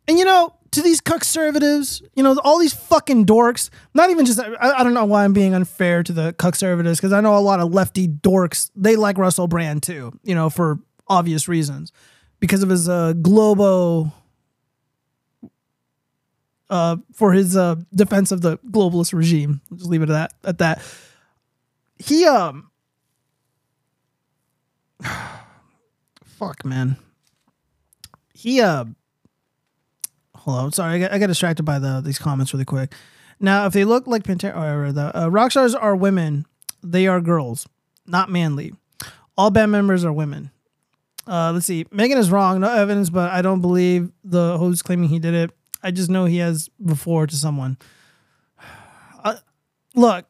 And you know, to these conservatives, you know, all these fucking dorks, not even just, I, I don't know why I'm being unfair to the conservatives, because I know a lot of lefty dorks, they like Russell Brand too, you know, for obvious reasons, because of his uh, globo, uh, for his uh, defense of the globalist regime. I'll just leave it at that. At that, he um, fuck man, he uh hold on sorry i got, I got distracted by the these comments really quick. Now if they look like Pantera, or the uh, rock stars are women they are girls not manly. All band members are women. Uh let's see megan is wrong no evidence but i don't believe the host claiming he did it. I just know he has before to someone. Uh, look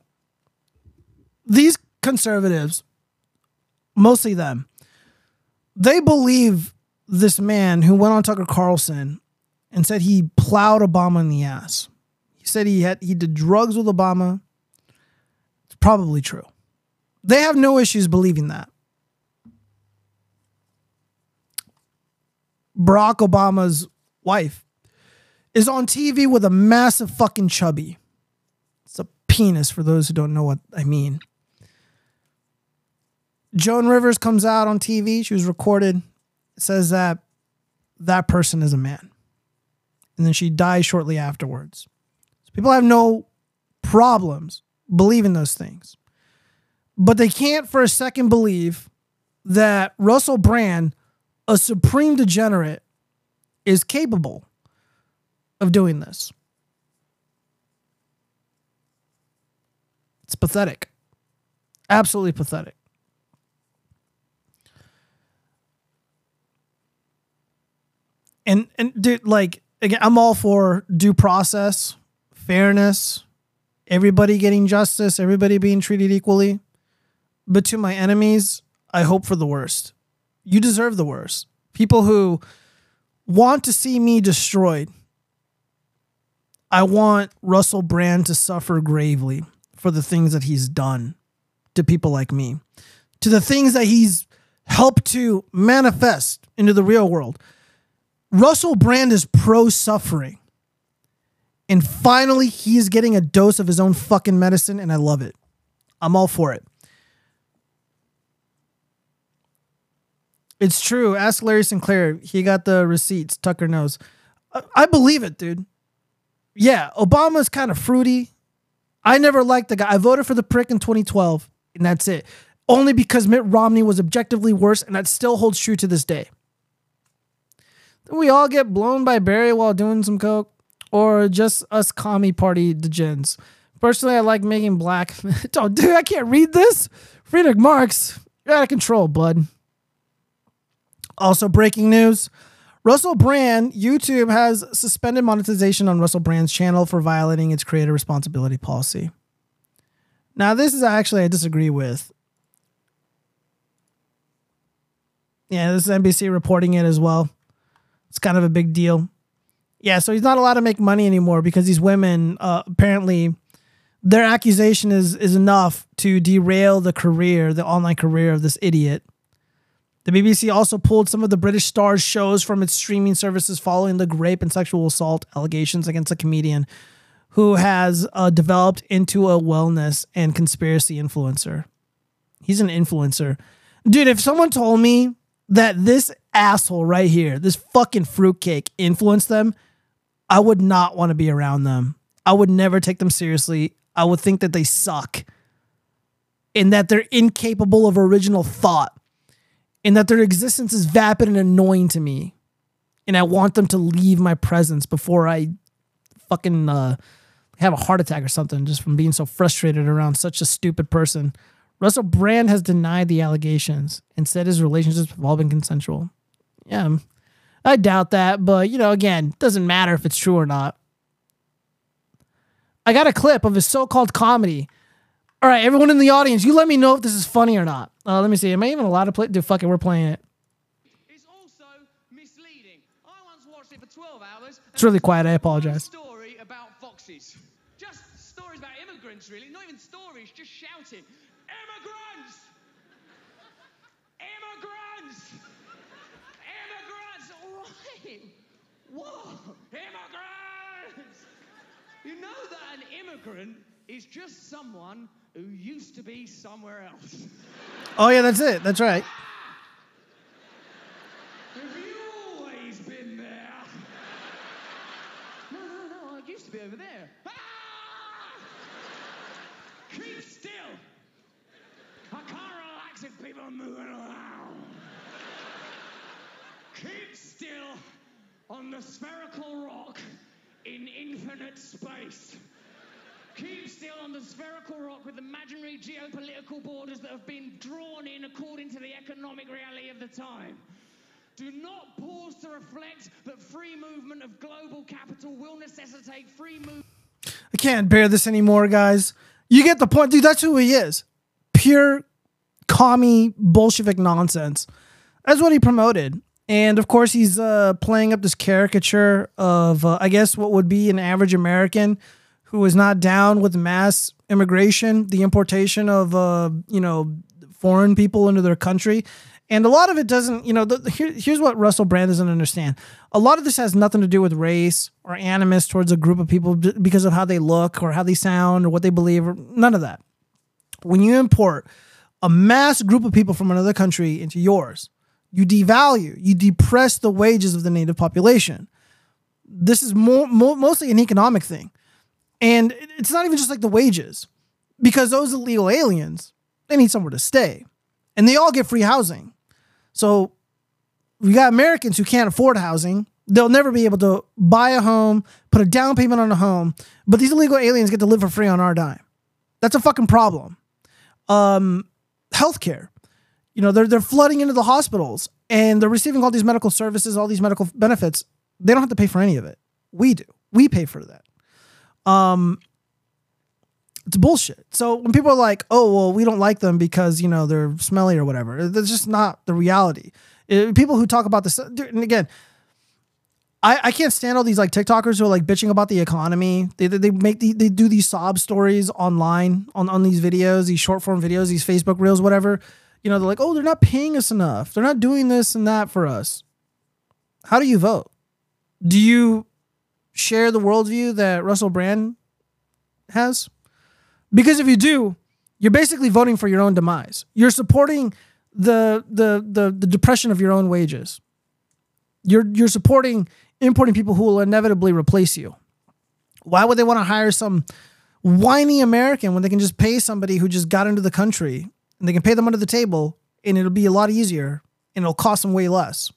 these conservatives mostly them they believe this man who went on Tucker Carlson and said he plowed Obama in the ass. He said he had he did drugs with Obama. It's probably true. They have no issues believing that. Barack Obama's wife is on TV with a massive fucking chubby. It's a penis for those who don't know what I mean. Joan Rivers comes out on TV. She was recorded. Says that that person is a man. And then she dies shortly afterwards. So people have no problems believing those things. But they can't for a second believe that Russell Brand, a supreme degenerate, is capable of doing this. It's pathetic. Absolutely pathetic. and and dude, like again, I'm all for due process, fairness, everybody getting justice, everybody being treated equally. But to my enemies, I hope for the worst. You deserve the worst. People who want to see me destroyed. I want Russell Brand to suffer gravely for the things that he's done to people like me, to the things that he's helped to manifest into the real world. Russell Brand is pro suffering. And finally, he is getting a dose of his own fucking medicine, and I love it. I'm all for it. It's true. Ask Larry Sinclair. He got the receipts. Tucker knows. I, I believe it, dude. Yeah, Obama's kind of fruity. I never liked the guy. I voted for the prick in 2012, and that's it. Only because Mitt Romney was objectively worse, and that still holds true to this day we all get blown by Barry while doing some coke, or just us commie party degens. Personally, I like making black. oh, dude, I can't read this. Friedrich Marx, you're out of control, bud. Also, breaking news. Russell Brand, YouTube has suspended monetization on Russell Brand's channel for violating its creator responsibility policy. Now, this is actually I disagree with. Yeah, this is NBC reporting it as well. It's kind of a big deal. Yeah, so he's not allowed to make money anymore because these women uh, apparently their accusation is is enough to derail the career, the online career of this idiot. The BBC also pulled some of the British Star's shows from its streaming services following the rape and sexual assault allegations against a comedian who has uh, developed into a wellness and conspiracy influencer. He's an influencer. Dude, if someone told me that this asshole right here, this fucking fruitcake, influenced them, I would not want to be around them. I would never take them seriously. I would think that they suck and that they're incapable of original thought and that their existence is vapid and annoying to me. And I want them to leave my presence before I fucking uh, have a heart attack or something just from being so frustrated around such a stupid person. Russell Brand has denied the allegations and said his relationships have all been consensual. Yeah, I doubt that, but you know, again, doesn't matter if it's true or not. I got a clip of his so-called comedy. All right, everyone in the audience, you let me know if this is funny or not. Uh, let me see. Am I even allowed to play? Dude, fuck it, we're playing it. It's also misleading. I once watched it for 12 hours. It's really quiet. I apologize. Story about foxes. Just stories about immigrants, really. Not even stories, just shouting. Immigrants! Immigrants! Immigrants! All right. Whoa! Immigrants! You know that an immigrant is just someone who used to be somewhere else. Oh yeah, that's it. That's right. Have you always been there? No, no, no, I used to be over there. Ah! Keep still. I can't relax if people are moving around. Keep still on the spherical rock in infinite space. Keep still on the spherical rock with imaginary geopolitical borders that have been drawn in according to the economic reality of the time. Do not pause to reflect that free movement of global capital will necessitate free movement. I can't bear this anymore, guys. You get the point, dude. That's who he is. Pure commie Bolshevik nonsense. That's what he promoted. And of course, he's uh, playing up this caricature of, uh, I guess, what would be an average American who is not down with mass immigration, the importation of, uh, you know, foreign people into their country. And a lot of it doesn't, you know, the, here, here's what Russell Brand doesn't understand. A lot of this has nothing to do with race or animus towards a group of people because of how they look or how they sound or what they believe or none of that. When you import a mass group of people from another country into yours, you devalue, you depress the wages of the native population. This is more, more mostly an economic thing. And it's not even just like the wages, because those illegal aliens, they need somewhere to stay. And they all get free housing. So we got Americans who can't afford housing. They'll never be able to buy a home, put a down payment on a home, but these illegal aliens get to live for free on our dime. That's a fucking problem. Um, healthcare. You know, they're they're flooding into the hospitals and they're receiving all these medical services, all these medical benefits. They don't have to pay for any of it. We do. We pay for that. Um, it's bullshit. So when people are like, "Oh, well, we don't like them because you know they're smelly or whatever," that's just not the reality. Uh, people who talk about this, and again, I, I can't stand all these like TikTokers who are like bitching about the economy. They, they, they make the, they do these sob stories online on, on these videos, these short form videos, these Facebook reels, whatever. You know, they're like, oh, they're not paying us enough. They're not doing this and that for us. How do you vote? Do you share the worldview that Russell Brand has? Because if you do, you're basically voting for your own demise. You're supporting the the the, the depression of your own wages. You're you're supporting importing people who will inevitably replace you. Why would they want to hire some whiny American when they can just pay somebody who just got into the country and they can pay them under the table and it'll be a lot easier and it'll cost them way less.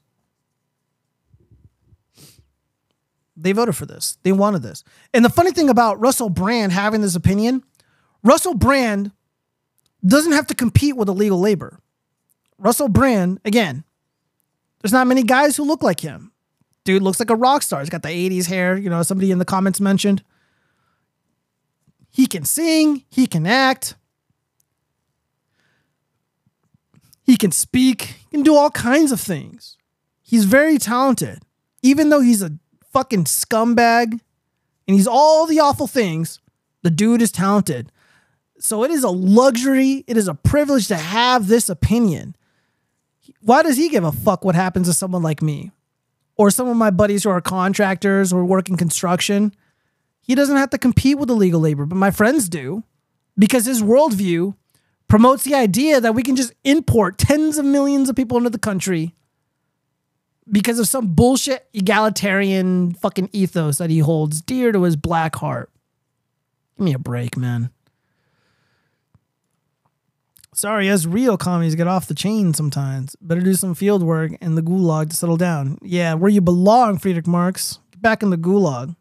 They voted for this. They wanted this. And the funny thing about Russell Brand having this opinion, Russell Brand doesn't have to compete with illegal labor. Russell Brand, again, there's not many guys who look like him. Dude looks like a rock star. He's got the 80s hair, you know, somebody in the comments mentioned. He can sing, he can act, he can speak, he can do all kinds of things. He's very talented. Even though he's a fucking scumbag and he's all the awful things, The dude is talented. So it is a luxury, it is a privilege to have this opinion. Why does he give a fuck what happens to someone like me? Or some of my buddies who are contractors or work in construction? He doesn't have to compete with illegal labor, but my friends do because his worldview promotes the idea that we can just import tens of millions of people into the country because of some bullshit egalitarian fucking ethos that he holds dear to his black heart. Give me a break, man. Sorry, as real commies get off the chain sometimes. Better do some field work in the gulag to settle down. Yeah, where you belong, Friedrich Marx. Get back in the gulag.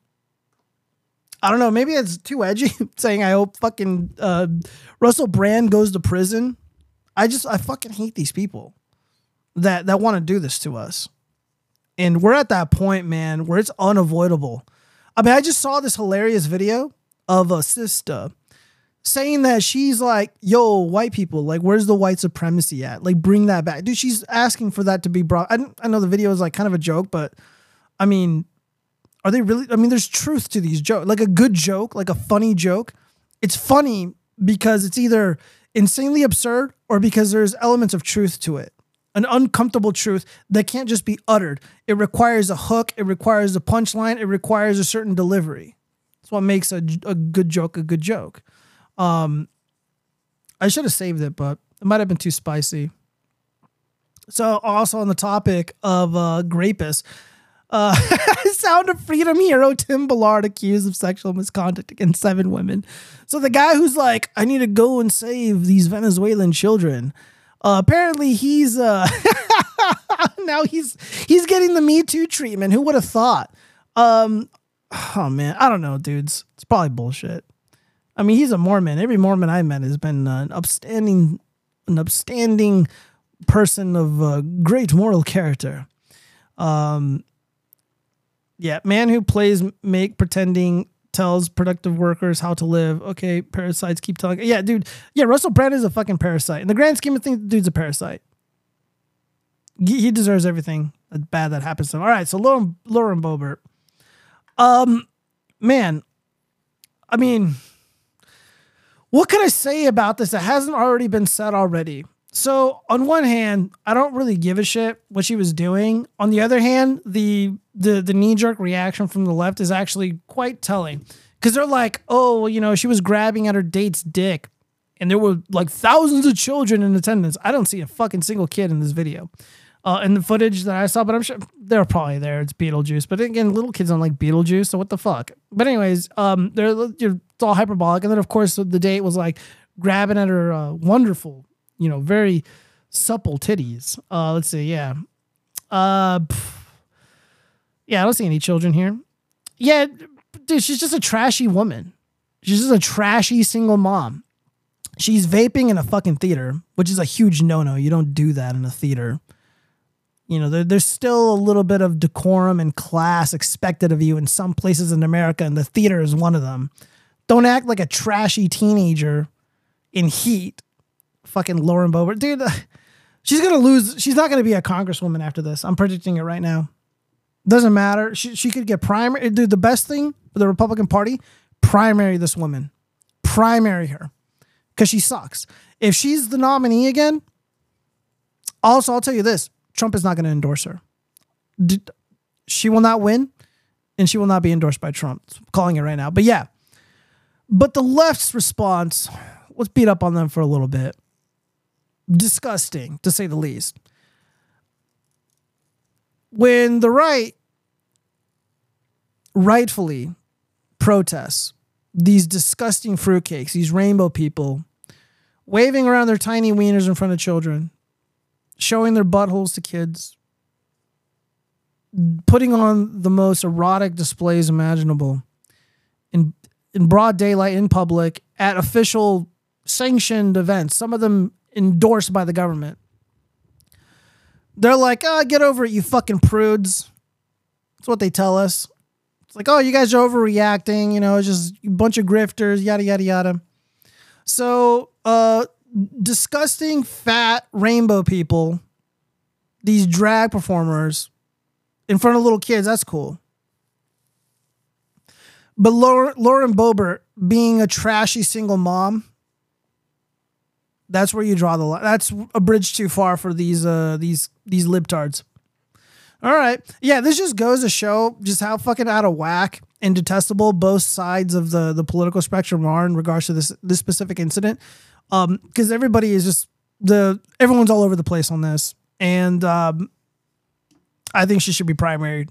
I don't know. Maybe it's too edgy saying I hope fucking uh, Russell Brand goes to prison. I just I fucking hate these people that that want to do this to us. And we're at that point, man, where it's unavoidable. I mean, I just saw this hilarious video of a sister saying that she's like, yo, white people, like, where's the white supremacy at? Like, bring that back. Dude, she's asking for that to be brought. I, I know the video is like kind of a joke, but I mean, are they really? I mean, there's truth to these jokes. Like a good joke, like a funny joke. It's funny because it's either insanely absurd or because there's elements of truth to it. An uncomfortable truth that can't just be uttered. It requires a hook, it requires a punchline, it requires a certain delivery. That's what makes a, a good joke a good joke. Um, I should have saved it, but it might have been too spicy. So, also on the topic of uh, grapists, uh, Sound of Freedom hero Tim Ballard accused of sexual misconduct against seven women. So the guy who's like, I need to go and save these Venezuelan children. Uh, apparently he's uh now he's he's getting the Me Too treatment. Who would have thought? Um oh man, I don't know, dudes. It's probably bullshit. I mean, he's a Mormon. Every Mormon I met has been an upstanding an upstanding person of uh, great moral character. Um yeah, man who plays make pretending tells productive workers how to live. Okay, parasites keep telling. Yeah, dude. Yeah, Russell Brand is a fucking parasite. In the grand scheme of things, the dude's a parasite. He deserves everything bad that happens to him. All right, so Lauren, Lauren Boebert. Um, man, I mean, what can I say about this that hasn't already been said already? So on one hand, I don't really give a shit what she was doing. On the other hand, the the the knee jerk reaction from the left is actually quite telling because they're like, oh, you know, she was grabbing at her date's dick, and there were like thousands of children in attendance. I don't see a fucking single kid in this video. Uh, in the footage that I saw, but I'm sure they're probably there. It's Beetlejuice, but again, little kids don't like Beetlejuice, so what the fuck? But anyways, um, they're it's all hyperbolic, and then of course the date was like grabbing at her uh, wonderful you know, very supple titties. Uh, let's see, yeah. Uh, yeah, I don't see any children here. Yeah, dude, she's just a trashy woman. She's just a trashy single mom. She's vaping in a fucking theater, which is a huge no no. You don't do that in a theater. You know, there, there's still a little bit of decorum and class expected of you in some places in America, and the theater is one of them. Don't act like a trashy teenager in heat fucking Lauren Boebert, dude. She's gonna lose. She's not gonna be a congresswoman after this. I'm predicting it right now. Doesn't matter. She she could get primary. Eh, dude, the best thing for the Republican Party, primary this woman, primary her, because she sucks. If she's the nominee again, also I'll tell you this: Trump is not going to endorse her. She will not win, and she will not be endorsed by Trump. I'm calling it right now. But yeah, but the left's response. Let's beat up on them for a little bit disgusting to say the least. When the right rightfully protests these disgusting fruitcakes, these rainbow people waving around their tiny wieners in front of children, showing their buttholes to kids, putting on the most erotic displays imaginable in in broad daylight in public at official sanctioned events, some of them endorsed by the government. They're like, oh, get over it, you fucking prudes. That's what they tell us. It's like, oh, you guys are overreacting, you know, it's just a bunch of grifters, yada, yada, yada. So, uh, disgusting, fat rainbow people, these drag performers in front of little kids, that's cool. But Lauren, Boebert being a trashy single mom, that's where you draw the line. That's a bridge too far for these uh these these libtards. All right. Yeah, this just goes to show just how fucking out of whack and detestable both sides of the the political spectrum are in regards to this this specific incident. Um, because everybody is just the everyone's all over the place on this. And um I think she should be primaried.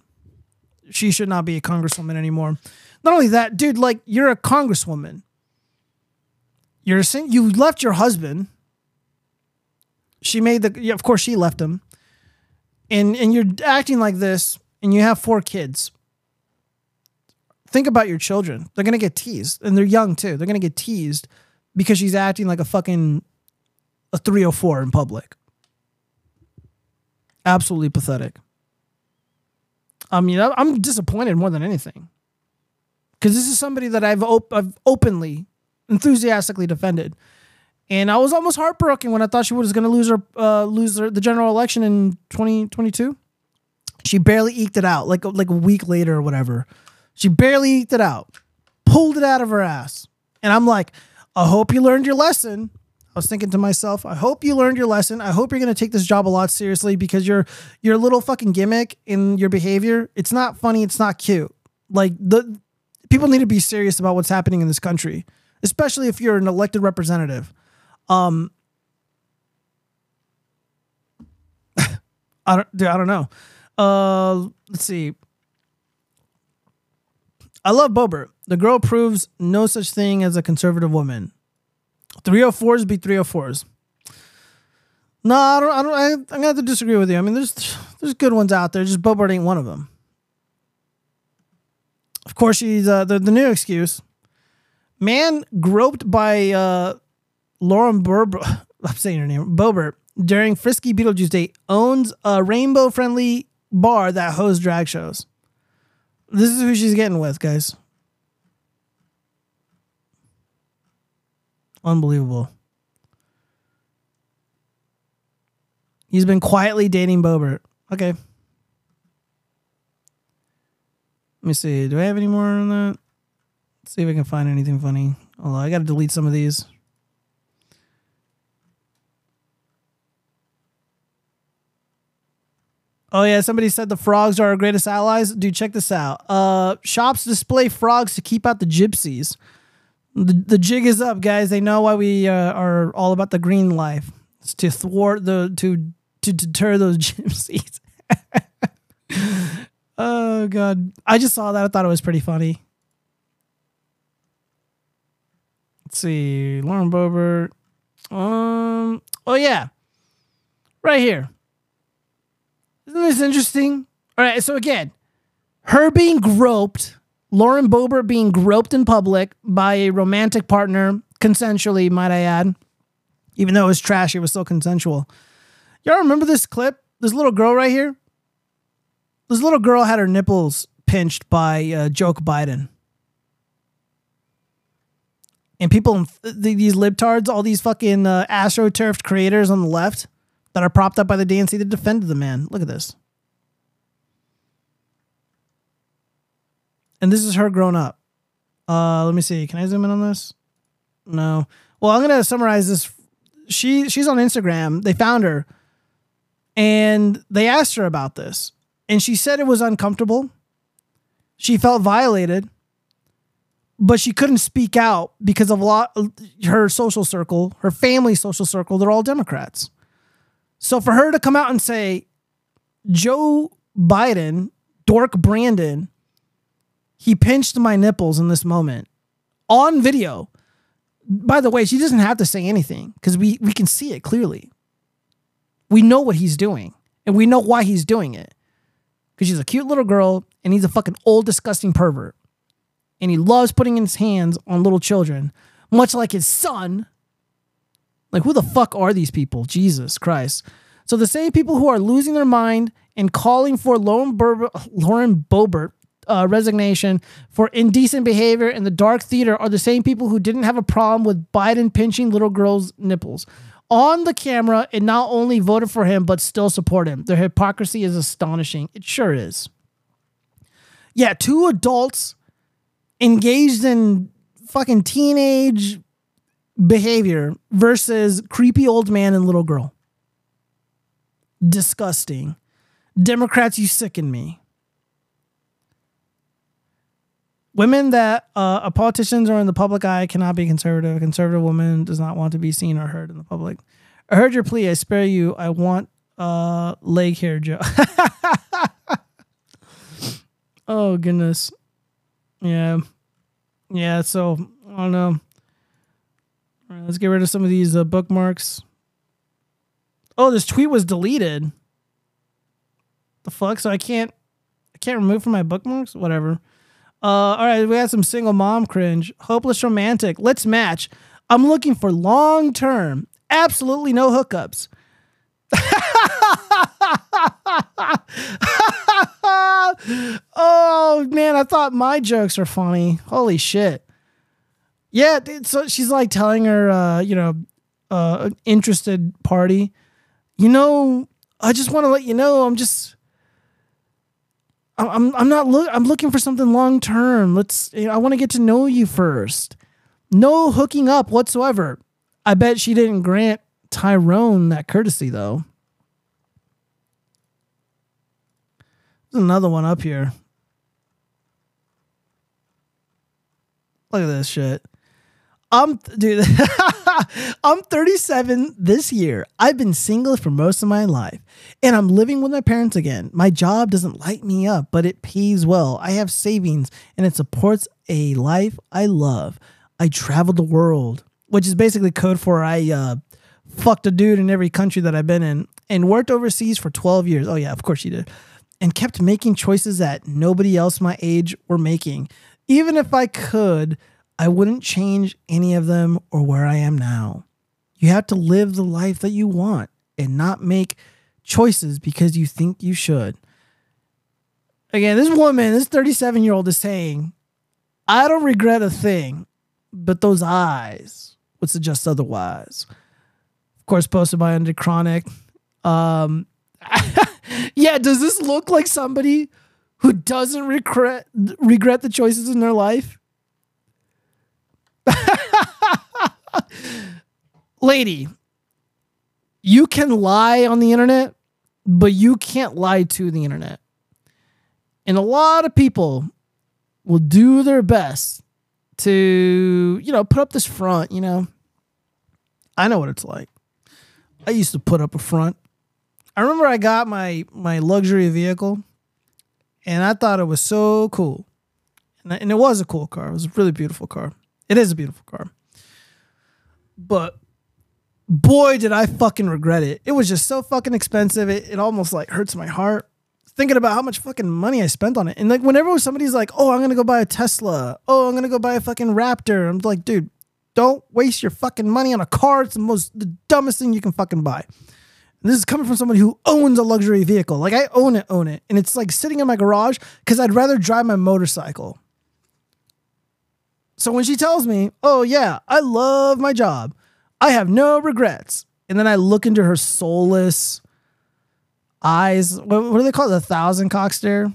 She should not be a congresswoman anymore. Not only that, dude, like you're a congresswoman. You're saying you left your husband. She made the yeah, of course she left him. And and you're acting like this and you have four kids. Think about your children. They're going to get teased and they're young too. They're going to get teased because she's acting like a fucking a 304 in public. Absolutely pathetic. I mean, I'm disappointed more than anything because this is somebody that I've, op- I've openly, enthusiastically defended, and I was almost heartbroken when I thought she was going to lose her uh, lose her, the general election in 2022. She barely eked it out, like like a week later or whatever. She barely eked it out, pulled it out of her ass, and I'm like, I hope you learned your lesson. I was thinking to myself, I hope you learned your lesson. I hope you're going to take this job a lot seriously because your your little fucking gimmick in your behavior, it's not funny, it's not cute. Like the people need to be serious about what's happening in this country, especially if you're an elected representative. Um I don't I don't know. Uh let's see. I love Boebert. The girl proves no such thing as a conservative woman. 304s be 304s. No, I don't. I don't. I, I'm gonna have to disagree with you. I mean, there's there's good ones out there. Just Boebert ain't one of them. Of course, she's uh, the the new excuse. Man groped by uh, Lauren Berber. I'm saying her name. Boebert during Frisky Beetlejuice Day owns a rainbow friendly bar that hosts drag shows. This is who she's getting with, guys. Unbelievable. He's been quietly dating Boebert. Okay. Let me see. Do I have any more on that? See if I can find anything funny. Although I got to delete some of these. Oh yeah, somebody said the frogs are our greatest allies. Dude, check this out. Uh, shops display frogs to keep out the gypsies. The, the jig is up, guys. They know why we uh, are all about the green life. It's to thwart the to to deter those gypsies. oh god, I just saw that. I thought it was pretty funny. Let's see, Lauren Boebert. Um. Oh yeah, right here. Isn't this interesting? All right. So again, her being groped, Lauren Boebert being groped in public by a romantic partner, consensually, might I add. Even though it was trash, it was still consensual. Y'all remember this clip? This little girl right here? This little girl had her nipples pinched by uh, Joe Biden. And people, these libtards, all these fucking uh, astroturfed creators on the left that are propped up by the DNC that defended the man. Look at this. And this is her grown up. Uh, let me see. Can I zoom in on this? No. Well, I'm gonna summarize this. She she's on Instagram. They found her, and they asked her about this, and she said it was uncomfortable. She felt violated, but she couldn't speak out because of a lot her social circle, her family social circle. They're all Democrats. So for her to come out and say, Joe Biden, Dork Brandon, he pinched my nipples in this moment on video. By the way, she doesn't have to say anything because we, we can see it clearly. We know what he's doing and we know why he's doing it. Because she's a cute little girl and he's a fucking old, disgusting pervert. And he loves putting his hands on little children, much like his son. Like, who the fuck are these people? Jesus Christ. So, the same people who are losing their mind and calling for Lauren, Ber- Lauren Boebert uh, resignation for indecent behavior in the dark theater are the same people who didn't have a problem with Biden pinching little girls' nipples on the camera and not only voted for him, but still support him. Their hypocrisy is astonishing. It sure is. Yeah, two adults engaged in fucking teenage behavior versus creepy old man and little girl. Disgusting. Democrats, you sicken me. Women that uh, are politicians or in the public eye cannot be conservative. A conservative woman does not want to be seen or heard in the public. I heard your plea. I spare you. I want uh, leg hair, Joe. oh goodness. Yeah. Yeah. So I don't know. All right, let's get rid of some of these uh, bookmarks. Oh, this tweet was deleted. The fuck? So I can't. I can't remove from my bookmarks. Whatever. Uh, all right, we got some single mom cringe. Hopeless romantic. Let's match. I'm looking for long term. Absolutely no hookups. oh man, I thought my jokes were funny. Holy shit. Yeah, dude, so she's like telling her, uh, you know, uh, interested party, you know, I just want to let you know, I'm just, I'm, I'm not look, I'm looking for something long term. Let's, you know, I want to get to know you first. No hooking up whatsoever. I bet she didn't grant Tyrone that courtesy though. There's another one up here. Look at this shit. I'm dude. I'm 37 this year. I've been single for most of my life, and I'm living with my parents again. My job doesn't light me up, but it pays well. I have savings, and it supports a life I love. I traveled the world, which is basically code for I uh, fucked a dude in every country that I've been in, and worked overseas for 12 years. Oh yeah, of course you did, and kept making choices that nobody else my age were making. Even if I could. I wouldn't change any of them or where I am now. You have to live the life that you want and not make choices because you think you should. Again, this woman, this 37 year old is saying, I don't regret a thing, but those eyes would suggest otherwise. Of course, posted by Under Chronic. Um, yeah, does this look like somebody who doesn't regret regret the choices in their life? Lady, you can lie on the internet, but you can't lie to the internet. And a lot of people will do their best to, you know, put up this front, you know. I know what it's like. I used to put up a front. I remember I got my my luxury vehicle and I thought it was so cool. And, and it was a cool car. It was a really beautiful car. It is a beautiful car. But boy, did I fucking regret it. It was just so fucking expensive. It, it almost like hurts my heart thinking about how much fucking money I spent on it. And like whenever somebody's like, "Oh, I'm to go buy a Tesla. Oh, I'm to go buy a fucking Raptor." I'm like, "Dude, don't waste your fucking money on a car. It's the most the dumbest thing you can fucking buy." This is coming from somebody who owns a luxury vehicle. Like I own it, own it. And it's like sitting in my garage cuz I'd rather drive my motorcycle. So when she tells me, "Oh yeah, I love my job. I have no regrets," and then I look into her soulless eyes, what, what do they call it? The thousand cock stare.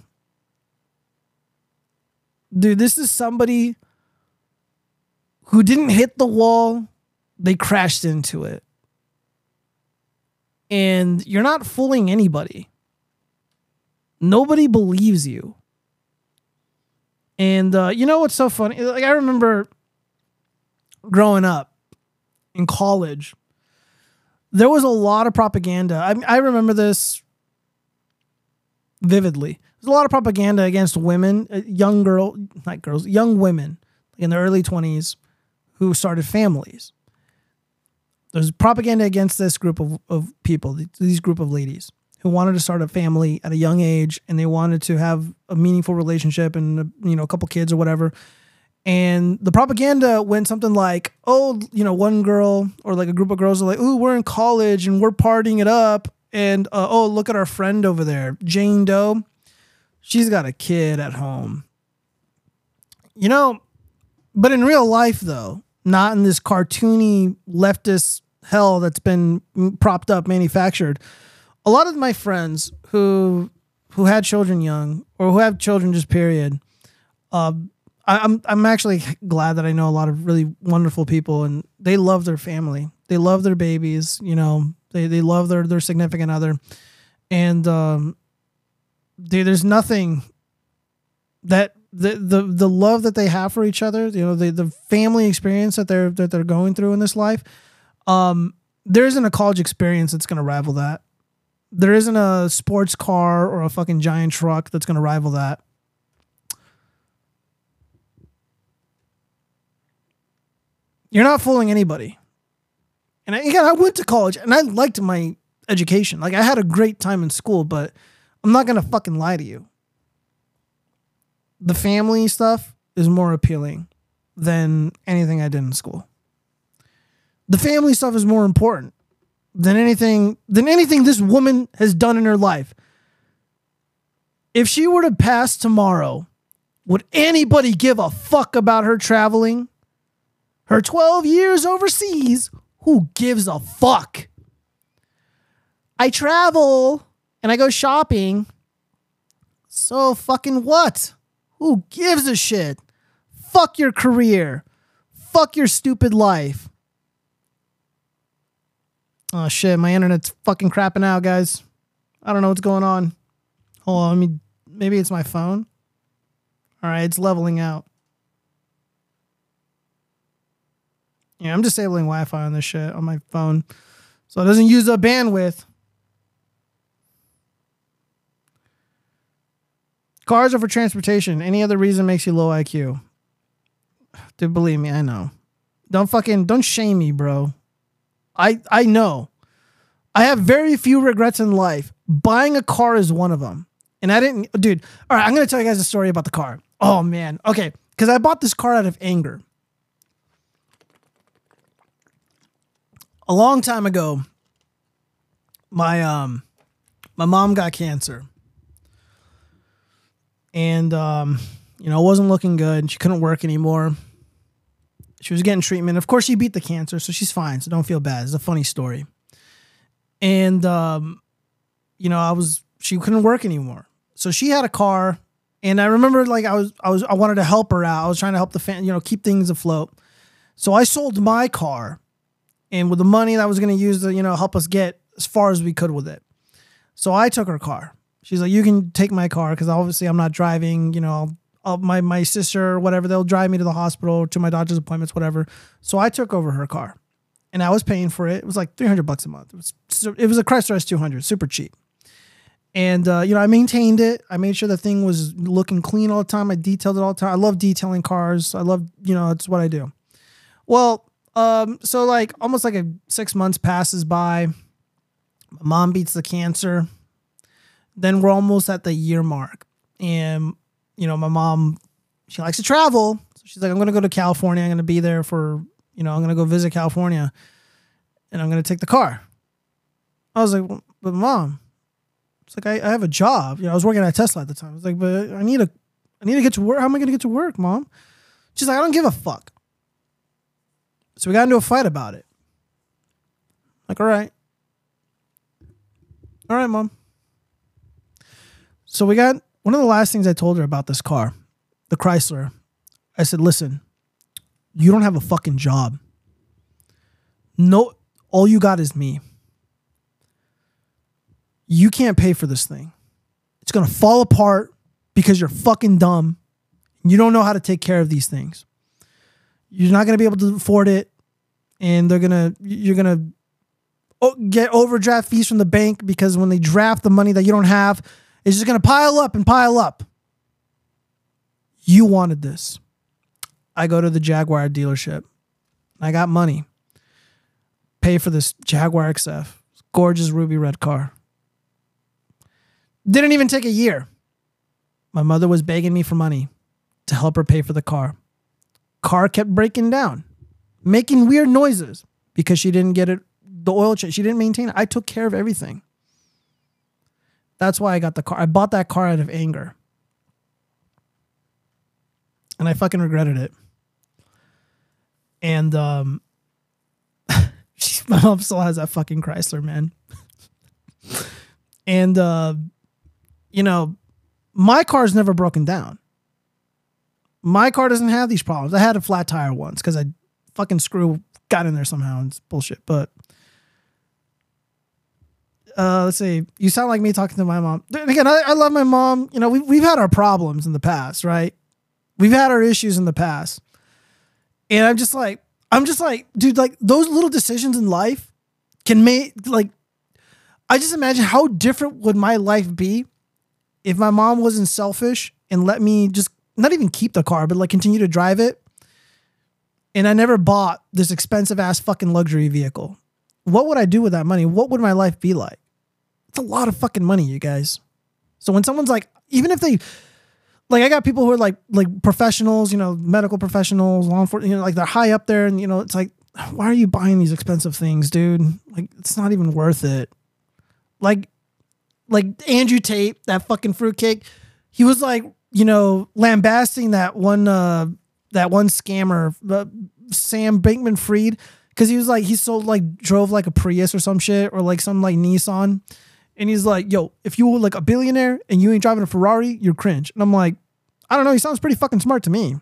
Dude, this is somebody who didn't hit the wall; they crashed into it, and you're not fooling anybody. Nobody believes you. And uh, you know what's so funny? Like I remember growing up in college, there was a lot of propaganda. I, I remember this vividly. There's a lot of propaganda against women, uh, young girl, not girls, young women in their early 20s who started families. There's propaganda against this group of, of people, these group of ladies who wanted to start a family at a young age and they wanted to have a meaningful relationship and you know a couple kids or whatever. And the propaganda went something like oh you know one girl or like a group of girls are like oh we're in college and we're partying it up and uh, oh look at our friend over there jane doe. She's got a kid at home. You know but in real life though not in this cartoony leftist hell that's been propped up manufactured a lot of my friends who who had children young or who have children just period, uh, I, I'm I'm actually glad that I know a lot of really wonderful people, and they love their family. They love their babies. You know, they they love their their significant other, and um, they, there's nothing that the the the love that they have for each other. You know, the the family experience that they're that they're going through in this life. Um, there isn't a college experience that's gonna rival that. There isn't a sports car or a fucking giant truck that's gonna rival that. You're not fooling anybody. And I, again, I went to college and I liked my education. Like I had a great time in school, but I'm not gonna fucking lie to you. The family stuff is more appealing than anything I did in school. The family stuff is more important than anything than anything this woman has done in her life. If she were to pass tomorrow, would anybody give a fuck about her traveling? Her 12 years overseas, who gives a fuck? I travel and I go shopping. So fucking what? Who gives a shit? Fuck your career. Fuck your stupid life. Oh shit, my internet's fucking crapping out, guys. I don't know what's going on. Hold on, let me maybe it's my phone. Alright, it's leveling out. Yeah, I'm disabling Wi-Fi on this shit on my phone. So it doesn't use up bandwidth. Cars are for transportation. Any other reason makes you low IQ. Dude, believe me, I know. Don't fucking don't shame me, bro. I I know. I have very few regrets in life. Buying a car is one of them. And I didn't dude, all right, I'm going to tell you guys a story about the car. Oh man. Okay, cuz I bought this car out of anger. A long time ago, my um my mom got cancer and um, you know, it wasn't looking good. She couldn't work anymore. She was getting treatment. Of course, she beat the cancer, so she's fine. So don't feel bad. It's a funny story. And um, you know, I was she couldn't work anymore, so she had a car. And I remember, like, I was, I was, I wanted to help her out. I was trying to help the fan, you know, keep things afloat. So I sold my car, and with the money that I was going to use to, you know, help us get as far as we could with it. So I took her car. She's like, you can take my car because obviously I'm not driving. You know, I'll, my my sister or whatever they'll drive me to the hospital to my doctor's appointments, whatever. So I took over her car, and I was paying for it. It was like 300 bucks a month. It was it was a Chrysler S200, super cheap. And uh, you know, I maintained it. I made sure the thing was looking clean all the time. I detailed it all the time. I love detailing cars. I love, you know, it's what I do. Well, um, so like almost like a six months passes by. My mom beats the cancer then we're almost at the year mark. And, you know, my mom, she likes to travel. So she's like, I'm going to go to California. I'm going to be there for, you know, I'm going to go visit California and I'm going to take the car. I was like, but mom, it's like, I, I have a job. You know, I was working at Tesla at the time. I was like, but I need a, I need to get to work. How am I going to get to work, mom? She's like, I don't give a fuck. So we got into a fight about it. Like, all right. All right, mom. So we got one of the last things I told her about this car, the Chrysler. I said, listen, you don't have a fucking job. No, all you got is me. You can't pay for this thing. It's going to fall apart because you're fucking dumb. You don't know how to take care of these things. You're not going to be able to afford it. And they're going to, you're going to oh, get overdraft fees from the bank because when they draft the money that you don't have, it's just going to pile up and pile up. You wanted this. I go to the Jaguar dealership. I got money. Pay for this Jaguar XF. Gorgeous ruby red car. Didn't even take a year. My mother was begging me for money to help her pay for the car. Car kept breaking down, making weird noises because she didn't get it the oil change. She didn't maintain it. I took care of everything. That's why I got the car. I bought that car out of anger. And I fucking regretted it. And um my mom still has that fucking Chrysler, man. and uh you know, my car's never broken down. My car doesn't have these problems. I had a flat tire once because I fucking screw got in there somehow and it's bullshit. But uh, let's see. You sound like me talking to my mom. And again, I, I love my mom. You know, we, we've had our problems in the past, right? We've had our issues in the past. And I'm just like, I'm just like, dude, like those little decisions in life can make, like, I just imagine how different would my life be if my mom wasn't selfish and let me just not even keep the car, but like continue to drive it. And I never bought this expensive ass fucking luxury vehicle. What would I do with that money? What would my life be like? It's a lot of fucking money, you guys. So when someone's like, even if they, like, I got people who are like, like professionals, you know, medical professionals, law enforcement, you know, like they're high up there, and you know, it's like, why are you buying these expensive things, dude? Like, it's not even worth it. Like, like Andrew Tate, that fucking fruitcake, he was like, you know, lambasting that one, uh, that one scammer, uh, Sam Bankman Fried, because he was like, he sold like drove like a Prius or some shit or like some like Nissan. And he's like, yo, if you were like a billionaire and you ain't driving a Ferrari, you're cringe. And I'm like, I don't know. He sounds pretty fucking smart to me.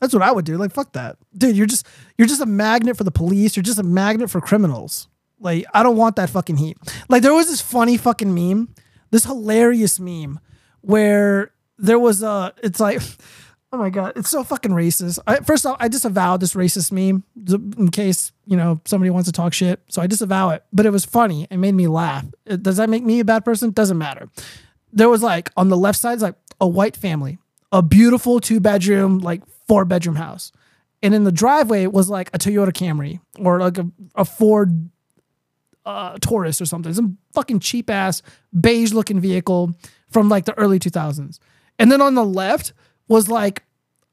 That's what I would do. Like, fuck that. Dude, you're just you're just a magnet for the police. You're just a magnet for criminals. Like, I don't want that fucking heat. Like, there was this funny fucking meme, this hilarious meme where there was a it's like Oh my god, it's so fucking racist. I, first off, I disavow this racist meme in case you know somebody wants to talk shit. So I disavow it. But it was funny. It made me laugh. Does that make me a bad person? Doesn't matter. There was like on the left side, like a white family, a beautiful two bedroom, like four bedroom house, and in the driveway was like a Toyota Camry or like a, a Ford uh, Taurus or something, some fucking cheap ass beige looking vehicle from like the early 2000s. And then on the left was like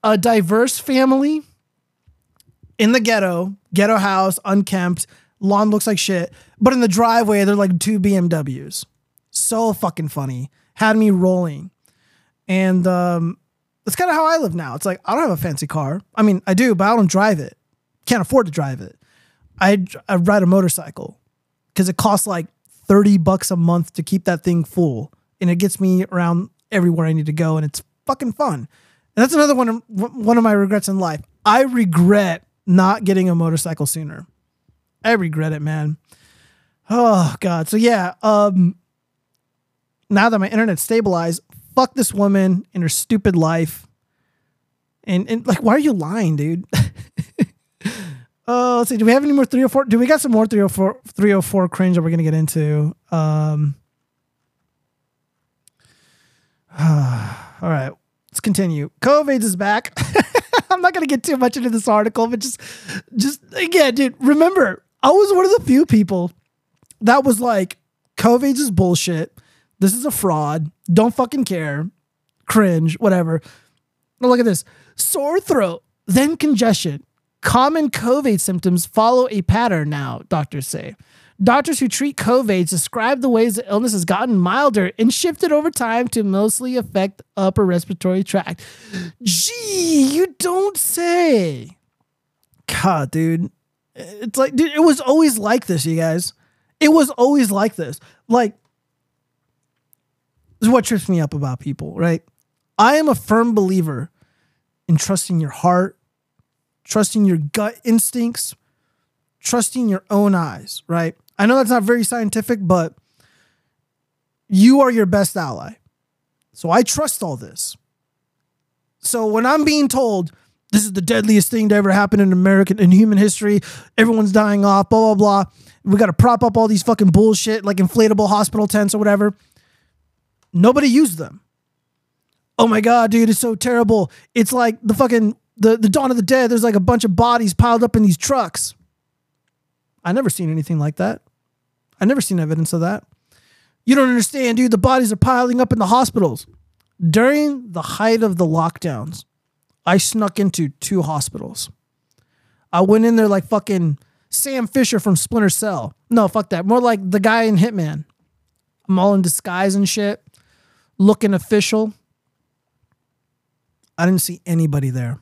a diverse family in the ghetto, ghetto house, unkempt, lawn looks like shit. But in the driveway, they're like two BMWs. So fucking funny. Had me rolling. And um, that's kind of how I live now. It's like I don't have a fancy car. I mean, I do, but I don't drive it. Can't afford to drive it. I, I ride a motorcycle because it costs like 30 bucks a month to keep that thing full. And it gets me around everywhere I need to go. And it's fucking fun. That's another one of, one of my regrets in life. I regret not getting a motorcycle sooner. I regret it, man. Oh god. So yeah, um now that my internet's stabilized, fuck this woman and her stupid life. And and like why are you lying, dude? Oh, uh, let's see. Do we have any more 304? Do we got some more 304 304 cringe that we're gonna get into? Um all right let's continue. COVID is back. I'm not gonna get too much into this article, but just, just again, dude. Remember, I was one of the few people that was like, COVID is bullshit. This is a fraud. Don't fucking care. Cringe. Whatever. Now look at this: sore throat, then congestion. Common COVID symptoms follow a pattern now. Doctors say. Doctors who treat COVID describe the ways the illness has gotten milder and shifted over time to mostly affect upper respiratory tract. Gee, you don't say. God, dude. It's like, dude, it was always like this, you guys. It was always like this. Like, this is what trips me up about people, right? I am a firm believer in trusting your heart, trusting your gut instincts, trusting your own eyes, right? I know that's not very scientific, but you are your best ally. So I trust all this. So when I'm being told this is the deadliest thing to ever happen in American in human history, everyone's dying off, blah blah blah. We got to prop up all these fucking bullshit like inflatable hospital tents or whatever. Nobody used them. Oh my god, dude, it's so terrible. It's like the fucking the the dawn of the dead. There's like a bunch of bodies piled up in these trucks. I never seen anything like that. I never seen evidence of that. You don't understand, dude. The bodies are piling up in the hospitals. During the height of the lockdowns, I snuck into two hospitals. I went in there like fucking Sam Fisher from Splinter Cell. No, fuck that. More like the guy in Hitman. I'm all in disguise and shit, looking official. I didn't see anybody there.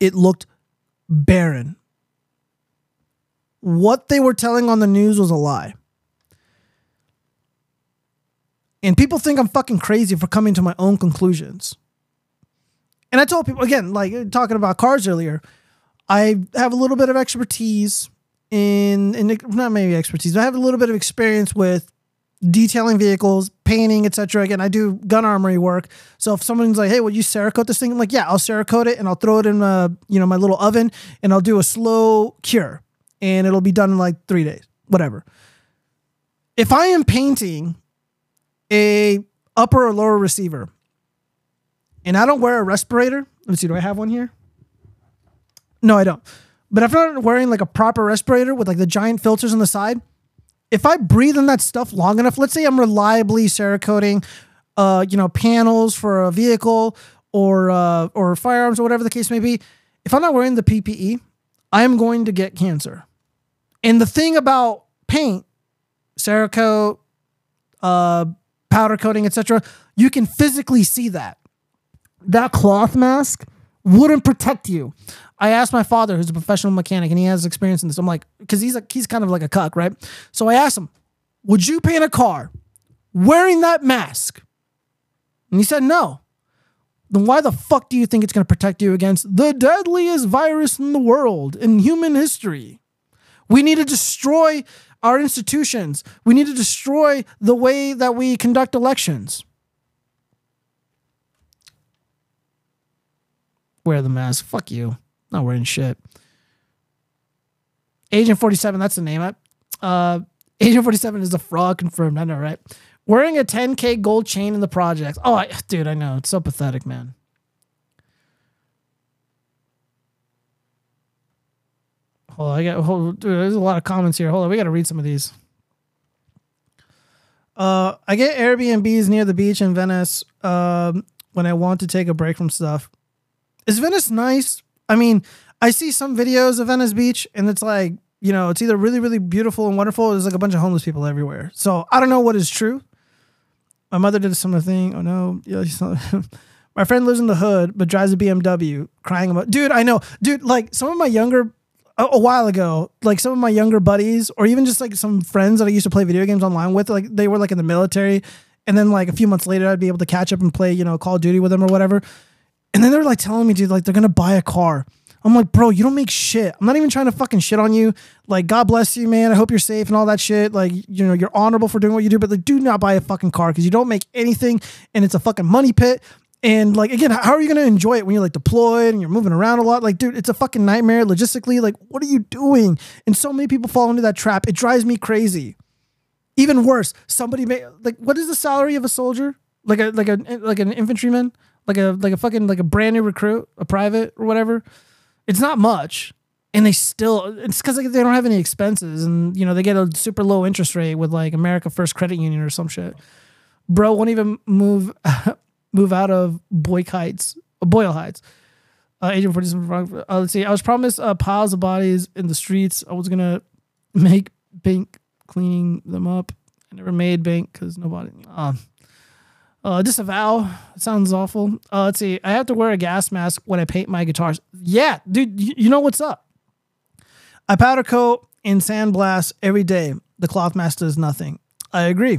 It looked barren. What they were telling on the news was a lie. And people think I'm fucking crazy for coming to my own conclusions. And I told people again, like uh, talking about cars earlier, I have a little bit of expertise in, in not maybe expertise, I have a little bit of experience with detailing vehicles, painting, etc. Again, I do gun armory work. So if someone's like, "Hey, will you Cerakote this thing?" I'm like, "Yeah, I'll Cerakote it and I'll throw it in a you know, my little oven and I'll do a slow cure and it'll be done in like 3 days, whatever." If I am painting a upper or lower receiver and I don't wear a respirator, let me see, do I have one here? No, I don't. But if I'm not wearing like a proper respirator with like the giant filters on the side, if I breathe in that stuff long enough, let's say I'm reliably Cerakoting, uh, you know, panels for a vehicle or uh, or firearms or whatever the case may be, if I'm not wearing the PPE, I am going to get cancer. And the thing about paint, Cerakote, uh, powder coating, etc., you can physically see that. That cloth mask wouldn't protect you. I asked my father, who's a professional mechanic, and he has experience in this. I'm like, because he's he's kind of like a cuck, right? So I asked him, "Would you paint a car wearing that mask?" And he said, "No." Then why the fuck do you think it's going to protect you against the deadliest virus in the world in human history? We need to destroy our institutions. We need to destroy the way that we conduct elections. Wear the mask. Fuck you. Not wearing shit. Agent 47, that's the name. Uh, Agent 47 is a fraud confirmed. I know, right? Wearing a 10K gold chain in the project. Oh, I, dude, I know. It's so pathetic, man. Hold on, I got hold, dude, there's a lot of comments here. Hold on, we got to read some of these. Uh, I get Airbnbs near the beach in Venice um, when I want to take a break from stuff. Is Venice nice? I mean, I see some videos of Venice Beach, and it's like, you know, it's either really, really beautiful and wonderful, or there's like a bunch of homeless people everywhere. So I don't know what is true. My mother did a similar thing. Oh no, yeah, my friend lives in the hood but drives a BMW, crying about. Dude, I know, dude. Like some of my younger, a, a while ago, like some of my younger buddies, or even just like some friends that I used to play video games online with, like they were like in the military, and then like a few months later, I'd be able to catch up and play, you know, Call of Duty with them or whatever. And then they're like telling me, dude, like they're gonna buy a car. I'm like, bro, you don't make shit. I'm not even trying to fucking shit on you. Like, God bless you, man. I hope you're safe and all that shit. Like, you know, you're honorable for doing what you do, but like, do not buy a fucking car because you don't make anything and it's a fucking money pit. And like, again, how are you gonna enjoy it when you're like deployed and you're moving around a lot? Like, dude, it's a fucking nightmare logistically. Like, what are you doing? And so many people fall into that trap. It drives me crazy. Even worse, somebody may like, what is the salary of a soldier? Like a like a like an infantryman? Like a like a fucking like a brand new recruit, a private or whatever. It's not much, and they still it's because like, they don't have any expenses, and you know they get a super low interest rate with like America First Credit Union or some shit. Bro won't even move move out of Heights, Boyle Heights. Uh, Agent 47. Uh, let's see. I was promised uh, piles of bodies in the streets. I was gonna make bank cleaning them up. I never made bank because nobody. Uh, uh, disavow sounds awful. Uh, let's see. I have to wear a gas mask when I paint my guitars. Yeah, dude, you, you know what's up. I powder coat and sandblast every day. The cloth mask does nothing. I agree.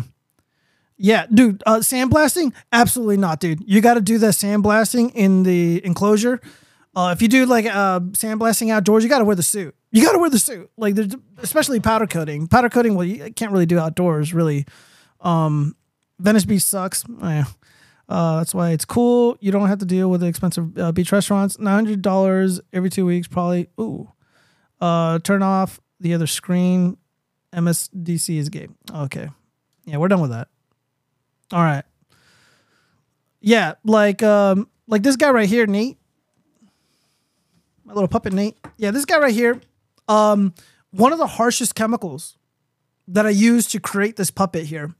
Yeah, dude, uh, sandblasting? Absolutely not, dude. You got to do that sandblasting in the enclosure. Uh, if you do like uh, sandblasting outdoors, you got to wear the suit. You got to wear the suit, like especially powder coating. Powder coating, well, you can't really do outdoors, really. Um, Venice Beach sucks. Eh. Uh, that's why it's cool. You don't have to deal with the expensive uh, beach restaurants. Nine hundred dollars every two weeks, probably. Ooh. Uh, turn off the other screen. MSDC is gay. Okay. Yeah, we're done with that. All right. Yeah, like um, like this guy right here, Nate. My little puppet, Nate. Yeah, this guy right here. Um, one of the harshest chemicals that I used to create this puppet here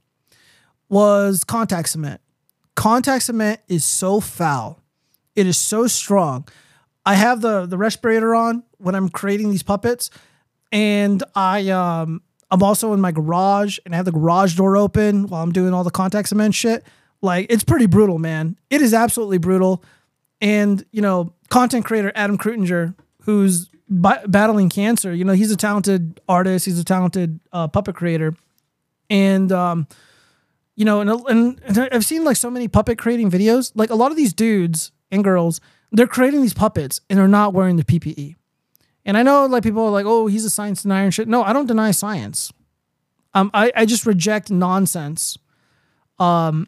was contact cement. Contact cement is so foul. It is so strong. I have the the respirator on when I'm creating these puppets, and I um I'm also in my garage and I have the garage door open while I'm doing all the contact cement shit. Like it's pretty brutal, man. It is absolutely brutal. And you know, content creator Adam Kreutinger, who's b- battling cancer, you know, he's a talented artist. He's a talented uh, puppet creator, and um, you know, and, and, and I've seen like so many puppet creating videos. Like a lot of these dudes and girls, they're creating these puppets and they're not wearing the PPE. And I know like people are like, oh, he's a science denier and shit. No, I don't deny science. Um, I, I just reject nonsense. Um,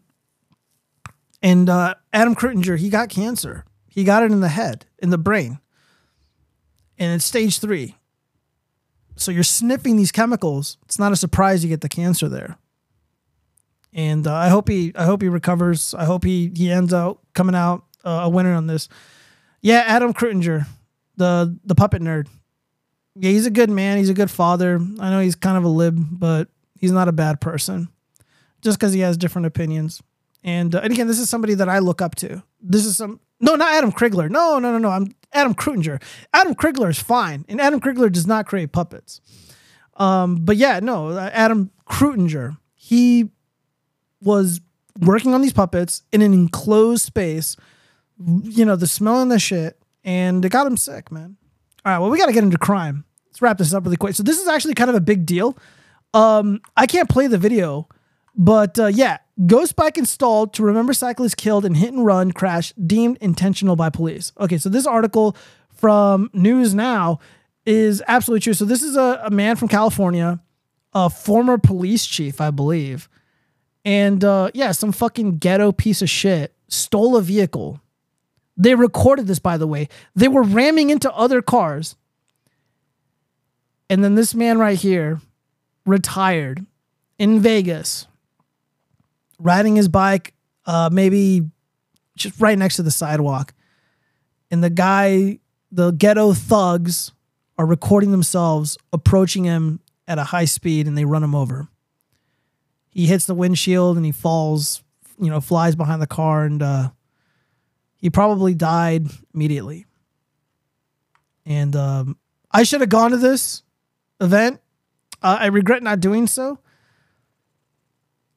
and uh, Adam Kreutinger, he got cancer. He got it in the head, in the brain. And it's stage three. So you're sniffing these chemicals. It's not a surprise you get the cancer there. And uh, I hope he, I hope he recovers. I hope he he ends out coming out uh, a winner on this. Yeah, Adam Kreutinger, the the puppet nerd. Yeah, he's a good man. He's a good father. I know he's kind of a lib, but he's not a bad person. Just because he has different opinions. And, uh, and again, this is somebody that I look up to. This is some no, not Adam Krigler. No, no, no, no. I'm Adam Kreutinger. Adam Krigler is fine, and Adam Krigler does not create puppets. Um, but yeah, no, uh, Adam Kreutinger. He was working on these puppets in an enclosed space. You know, the smelling the shit, and it got him sick, man. All right, well, we got to get into crime. Let's wrap this up really quick. So this is actually kind of a big deal. Um, I can't play the video, but uh, yeah, ghost bike installed to remember cyclist killed in hit and run crash deemed intentional by police. Okay, so this article from News Now is absolutely true. So this is a, a man from California, a former police chief, I believe. And uh, yeah, some fucking ghetto piece of shit stole a vehicle. They recorded this, by the way. They were ramming into other cars. And then this man right here, retired in Vegas, riding his bike, uh, maybe just right next to the sidewalk. And the guy, the ghetto thugs, are recording themselves approaching him at a high speed and they run him over. He hits the windshield and he falls, you know, flies behind the car and uh, he probably died immediately. And um, I should have gone to this event. Uh, I regret not doing so.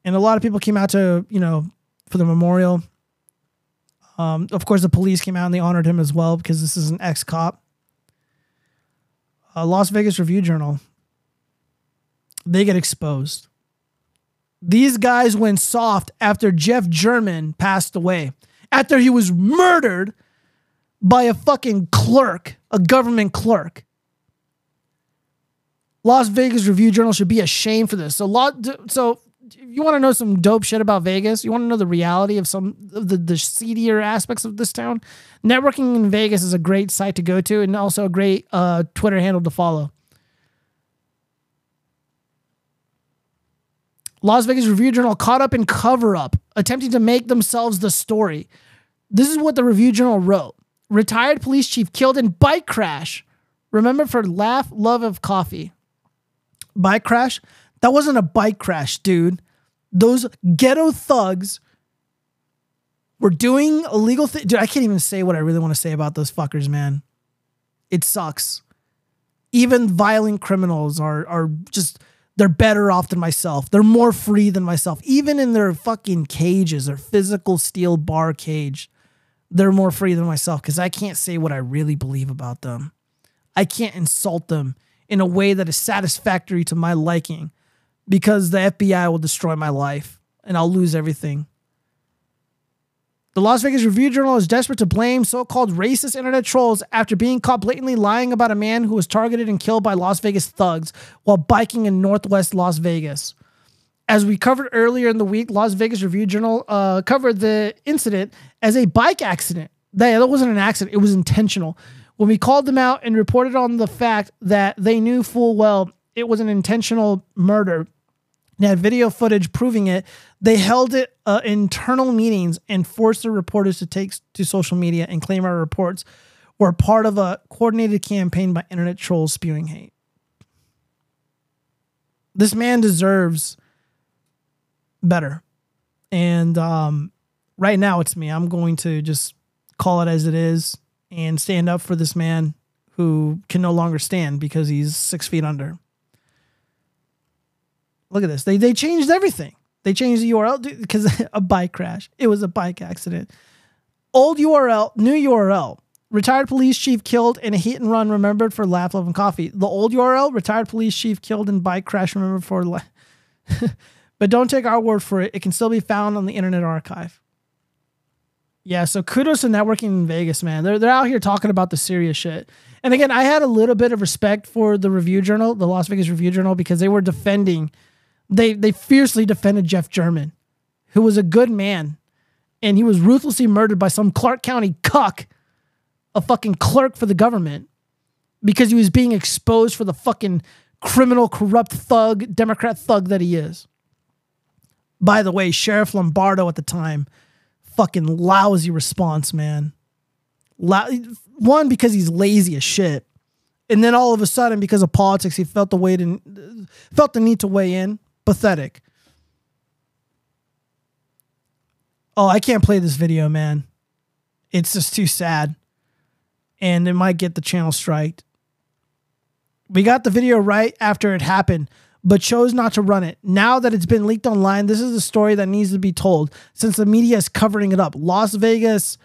And a lot of people came out to, you know, for the memorial. Um, of course, the police came out and they honored him as well because this is an ex cop. Uh, Las Vegas Review Journal. They get exposed. These guys went soft after Jeff German passed away, after he was murdered by a fucking clerk, a government clerk. Las Vegas Review Journal should be ashamed for this. So, so you want to know some dope shit about Vegas, you want to know the reality of some of the, the seedier aspects of this town, networking in Vegas is a great site to go to and also a great uh, Twitter handle to follow. Las Vegas Review Journal caught up in cover up, attempting to make themselves the story. This is what the Review Journal wrote Retired police chief killed in bike crash. Remember for laugh, love of coffee. Bike crash? That wasn't a bike crash, dude. Those ghetto thugs were doing illegal things. Dude, I can't even say what I really want to say about those fuckers, man. It sucks. Even violent criminals are are just they're better off than myself. They're more free than myself. Even in their fucking cages, their physical steel bar cage, they're more free than myself because I can't say what I really believe about them. I can't insult them in a way that is satisfactory to my liking because the FBI will destroy my life and I'll lose everything. The Las Vegas Review Journal is desperate to blame so called racist internet trolls after being caught blatantly lying about a man who was targeted and killed by Las Vegas thugs while biking in northwest Las Vegas. As we covered earlier in the week, Las Vegas Review Journal uh, covered the incident as a bike accident. That, that wasn't an accident, it was intentional. When we called them out and reported on the fact that they knew full well it was an intentional murder, and had video footage proving it. They held it uh, internal meetings and forced the reporters to take to social media and claim our reports were part of a coordinated campaign by internet trolls spewing hate. This man deserves better. And um, right now, it's me. I'm going to just call it as it is and stand up for this man who can no longer stand because he's six feet under. Look at this. They they changed everything. They changed the URL because a bike crash. It was a bike accident. Old URL, new URL. Retired police chief killed in a hit and run remembered for laugh, love, and coffee. The old URL, retired police chief killed in bike crash remembered for la- but don't take our word for it. It can still be found on the Internet Archive. Yeah, so kudos to networking in Vegas, man. They're they're out here talking about the serious shit. And again, I had a little bit of respect for the Review Journal, the Las Vegas Review Journal, because they were defending, they they fiercely defended Jeff German, who was a good man, and he was ruthlessly murdered by some Clark County cuck, a fucking clerk for the government, because he was being exposed for the fucking criminal, corrupt thug, Democrat thug that he is. By the way, Sheriff Lombardo at the time fucking lousy response, man. One because he's lazy as shit, and then all of a sudden because of politics, he felt the way to felt the need to weigh in. Pathetic. Oh, I can't play this video, man. It's just too sad, and it might get the channel striked. We got the video right after it happened, but chose not to run it. Now that it's been leaked online, this is a story that needs to be told since the media is covering it up. Las Vegas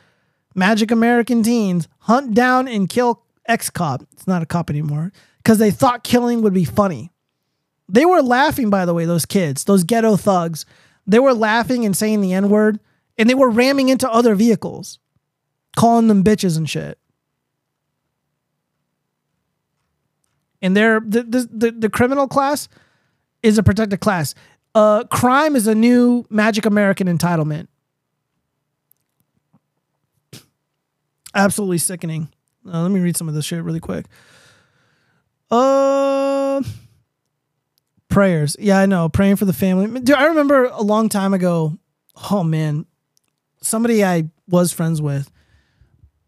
Magic American teens hunt down and kill ex cop. It's not a cop anymore because they thought killing would be funny. They were laughing, by the way, those kids, those ghetto thugs. They were laughing and saying the N word, and they were ramming into other vehicles, calling them bitches and shit. And they're the, the, the, the criminal class is a protected class. Uh, crime is a new Magic American entitlement. Absolutely sickening. Uh, let me read some of this shit really quick. Uh, prayers. Yeah, I know. Praying for the family. Dude, I remember a long time ago. Oh man, somebody I was friends with.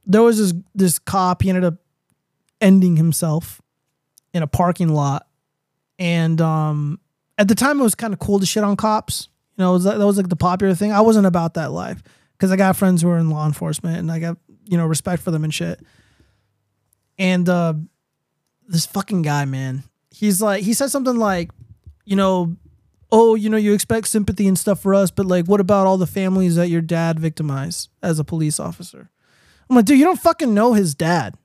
There was this this cop. He ended up ending himself in a parking lot, and um, at the time it was kind of cool to shit on cops. You know, was, that was like the popular thing. I wasn't about that life because I got friends who are in law enforcement, and I got you know respect for them and shit. And uh, this fucking guy, man, he's like, he said something like, you know, oh, you know, you expect sympathy and stuff for us, but like, what about all the families that your dad victimized as a police officer? I'm like, dude, you don't fucking know his dad,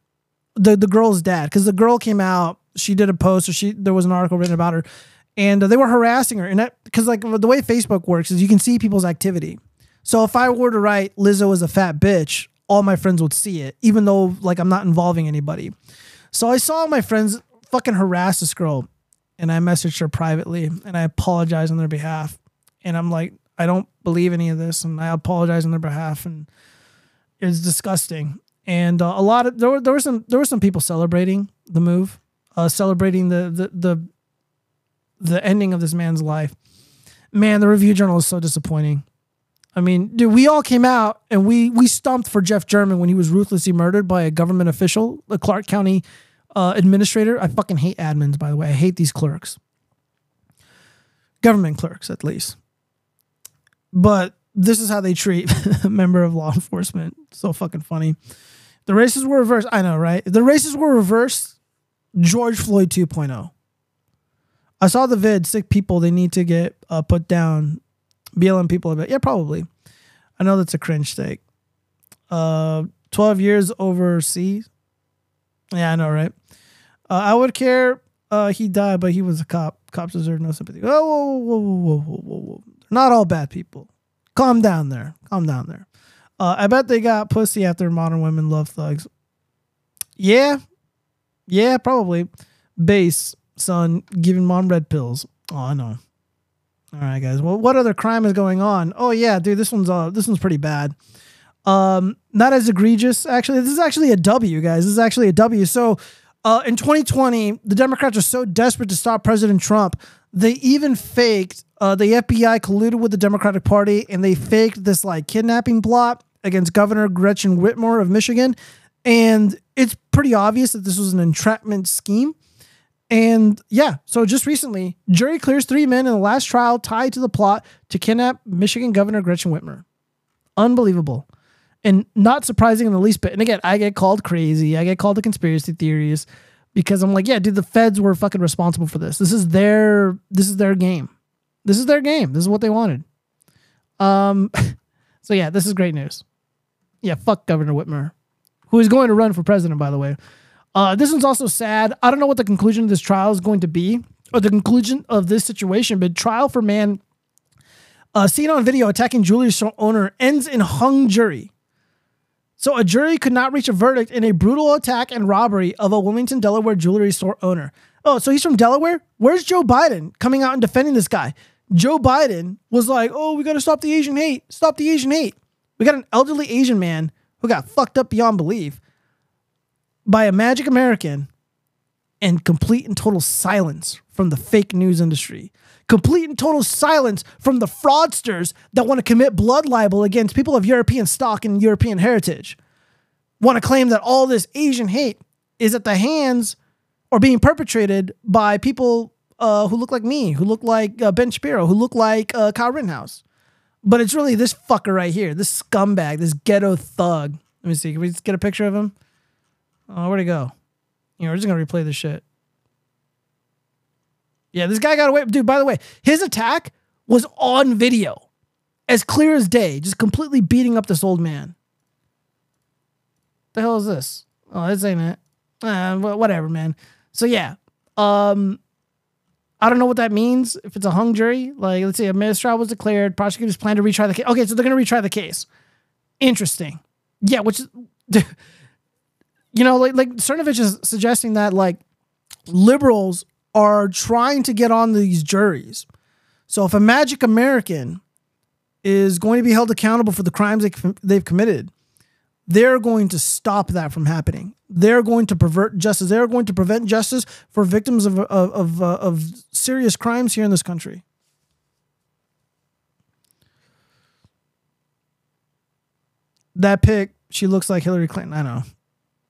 the the girl's dad, because the girl came out, she did a post, or she there was an article written about her, and uh, they were harassing her, and that because like the way Facebook works is you can see people's activity. So if I were to write Lizzo is a fat bitch, all my friends would see it, even though like I'm not involving anybody. So I saw my friends fucking harass this girl and I messaged her privately and I apologized on their behalf. And I'm like, I don't believe any of this and I apologize on their behalf and it's disgusting. And uh, a lot of there were there were some there were some people celebrating the move, uh, celebrating the the the the ending of this man's life. Man, the review journal is so disappointing. I mean, dude, we all came out and we we stumped for Jeff German when he was ruthlessly murdered by a government official, the Clark County uh, administrator. I fucking hate admins, by the way. I hate these clerks, government clerks at least. But this is how they treat a member of law enforcement. So fucking funny. The races were reversed. I know, right? The races were reversed. George Floyd 2.0. I saw the vid. Sick people. They need to get uh, put down BLM people bit. Yeah, probably. I know that's a cringe take. Uh, 12 years overseas. Yeah, I know, right? Uh, I would care. Uh, he died, but he was a cop. Cops deserve no sympathy. Oh, whoa, whoa, whoa, whoa, whoa, whoa, whoa. Not all bad people. Calm down there. Calm down there. Uh, I bet they got pussy after modern women love thugs. Yeah. Yeah, probably. Base, son, giving mom red pills. Oh, I know. All right, guys. Well, what other crime is going on? Oh yeah, dude, this one's uh, this one's pretty bad. Um, not as egregious. Actually, this is actually a W, guys. This is actually a W. So, uh, in 2020, the Democrats are so desperate to stop President Trump, they even faked. Uh, the FBI colluded with the Democratic Party, and they faked this like kidnapping plot against Governor Gretchen Whitmer of Michigan. And it's pretty obvious that this was an entrapment scheme. And yeah, so just recently, jury clears three men in the last trial tied to the plot to kidnap Michigan Governor Gretchen Whitmer. Unbelievable. And not surprising in the least bit. And again, I get called crazy. I get called the conspiracy theories because I'm like, yeah, dude, the feds were fucking responsible for this. This is their this is their game. This is their game. This is what they wanted. Um so yeah, this is great news. Yeah, fuck Governor Whitmer, who is going to run for president, by the way. Uh, this one's also sad. I don't know what the conclusion of this trial is going to be, or the conclusion of this situation, but trial for man uh, seen on video attacking jewelry store owner ends in hung jury. So a jury could not reach a verdict in a brutal attack and robbery of a Wilmington, Delaware jewelry store owner. Oh, so he's from Delaware? Where's Joe Biden coming out and defending this guy? Joe Biden was like, oh, we got to stop the Asian hate. Stop the Asian hate. We got an elderly Asian man who got fucked up beyond belief by a magic American and complete and total silence from the fake news industry. Complete and total silence from the fraudsters that want to commit blood libel against people of European stock and European heritage. Want to claim that all this Asian hate is at the hands or being perpetrated by people uh, who look like me, who look like uh, Ben Shapiro, who look like uh, Kyle Rittenhouse. But it's really this fucker right here, this scumbag, this ghetto thug. Let me see. Can we just get a picture of him? Oh, where'd he go? You know, we're just gonna replay this shit. Yeah, this guy got away. Dude, by the way, his attack was on video, as clear as day, just completely beating up this old man. The hell is this? Oh, this ain't it. Uh, whatever, man. So yeah, um, I don't know what that means. If it's a hung jury, like let's say a mistrial was declared, prosecutors plan to retry the case. Okay, so they're gonna retry the case. Interesting. Yeah, which is, you know, like like Cernovich is suggesting that like liberals are trying to get on these juries. So if a Magic American is going to be held accountable for the crimes they, they've committed, they're going to stop that from happening. They're going to pervert justice. They're going to prevent justice for victims of of of, uh, of serious crimes here in this country. That pic, she looks like Hillary Clinton. I know.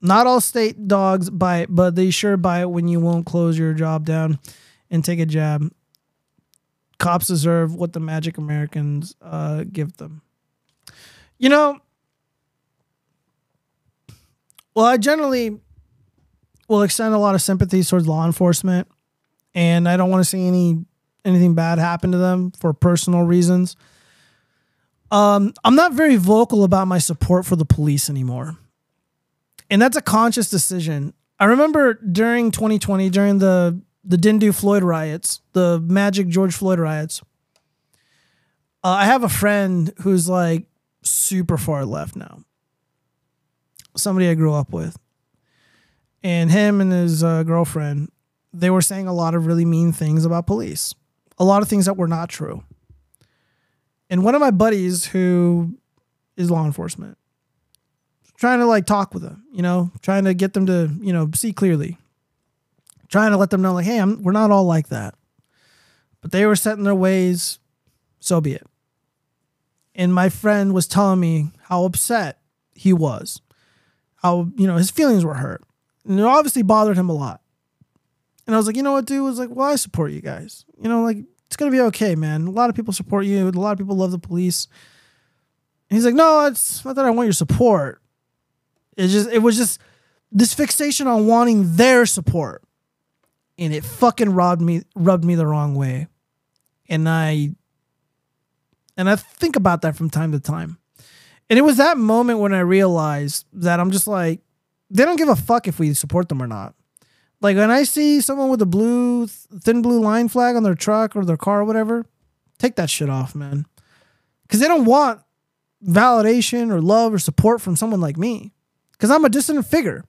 Not all state dogs bite, but they sure bite when you won't close your job down and take a jab. Cops deserve what the magic Americans uh, give them. You know, well, I generally will extend a lot of sympathy towards law enforcement, and I don't want to see any anything bad happen to them for personal reasons. Um, I'm not very vocal about my support for the police anymore and that's a conscious decision. I remember during 2020, during the the Dindu Floyd riots, the Magic George Floyd riots. Uh, I have a friend who's like super far left now. Somebody I grew up with, and him and his uh, girlfriend, they were saying a lot of really mean things about police, a lot of things that were not true. And one of my buddies who is law enforcement, trying to like talk with them, you know, trying to get them to, you know, see clearly. Trying to let them know, like, hey, I'm, we're not all like that. But they were set in their ways, so be it. And my friend was telling me how upset he was, how, you know, his feelings were hurt. And it obviously bothered him a lot. And I was like, you know what, dude? I was like, well, I support you guys. You know, like, it's going to be okay, man. A lot of people support you. A lot of people love the police. And he's like, no, it's not that I want your support. It just it was just this fixation on wanting their support. And it fucking rubbed me rubbed me the wrong way. And I and I think about that from time to time. And it was that moment when I realized that I'm just like, they don't give a fuck if we support them or not. Like when I see someone with a blue, thin blue line flag on their truck or their car or whatever, take that shit off, man. Because they don't want validation or love or support from someone like me because I'm a dissident figure.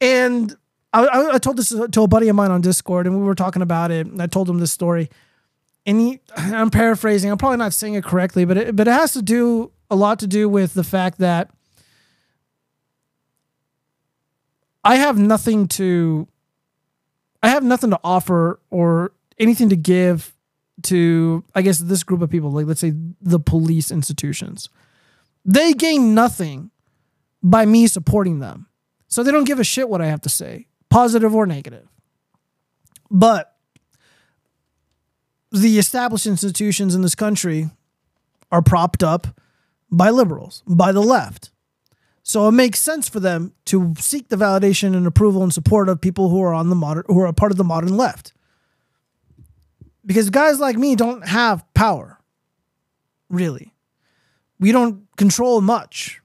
And I, I, told this to a buddy of mine on Discord, and we were talking about it. And I told him this story, and he, I'm paraphrasing. I'm probably not saying it correctly, but it, but it has to do a lot to do with the fact that I have nothing to, I have nothing to offer or anything to give to, I guess, this group of people. Like let's say the police institutions, they gain nothing by me supporting them. So they don't give a shit what I have to say, positive or negative. But the established institutions in this country are propped up by liberals, by the left. So it makes sense for them to seek the validation and approval and support of people who are on the modern who are a part of the modern left. Because guys like me don't have power. Really. We don't control much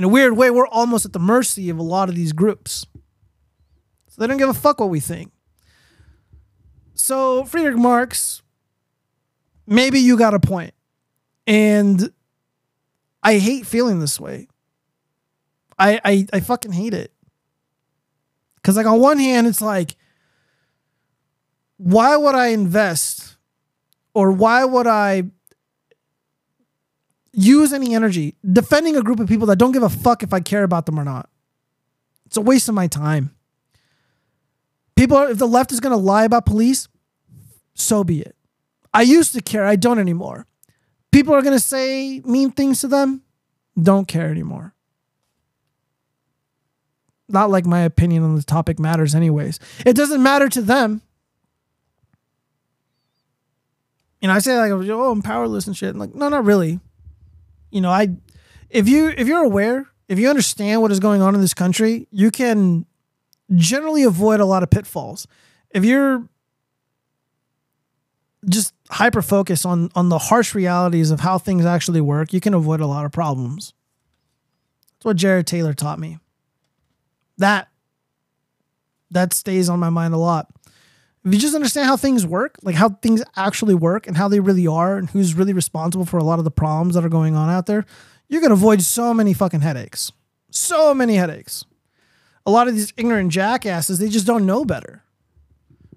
in a weird way, we're almost at the mercy of a lot of these groups. So they don't give a fuck what we think. So, Friedrich Marx, maybe you got a point. And I hate feeling this way. I I, I fucking hate it. Cause like on one hand, it's like, why would I invest or why would I use any energy defending a group of people that don't give a fuck if I care about them or not? It's a waste of my time. People, if the left is going to lie about police, so be it. I used to care. I don't anymore. People are going to say mean things to them. Don't care anymore. Not like my opinion on the topic matters, anyways. It doesn't matter to them. You know, I say like, oh, I'm powerless and shit. I'm like, no, not really. You know, I, if you if you're aware, if you understand what is going on in this country, you can generally avoid a lot of pitfalls. If you're just hyper focused on on the harsh realities of how things actually work, you can avoid a lot of problems. That's what Jared Taylor taught me. That that stays on my mind a lot. If you just understand how things work, like how things actually work and how they really are and who's really responsible for a lot of the problems that are going on out there, you're going to avoid so many fucking headaches. So many headaches. A lot of these ignorant jackasses, they just don't know better.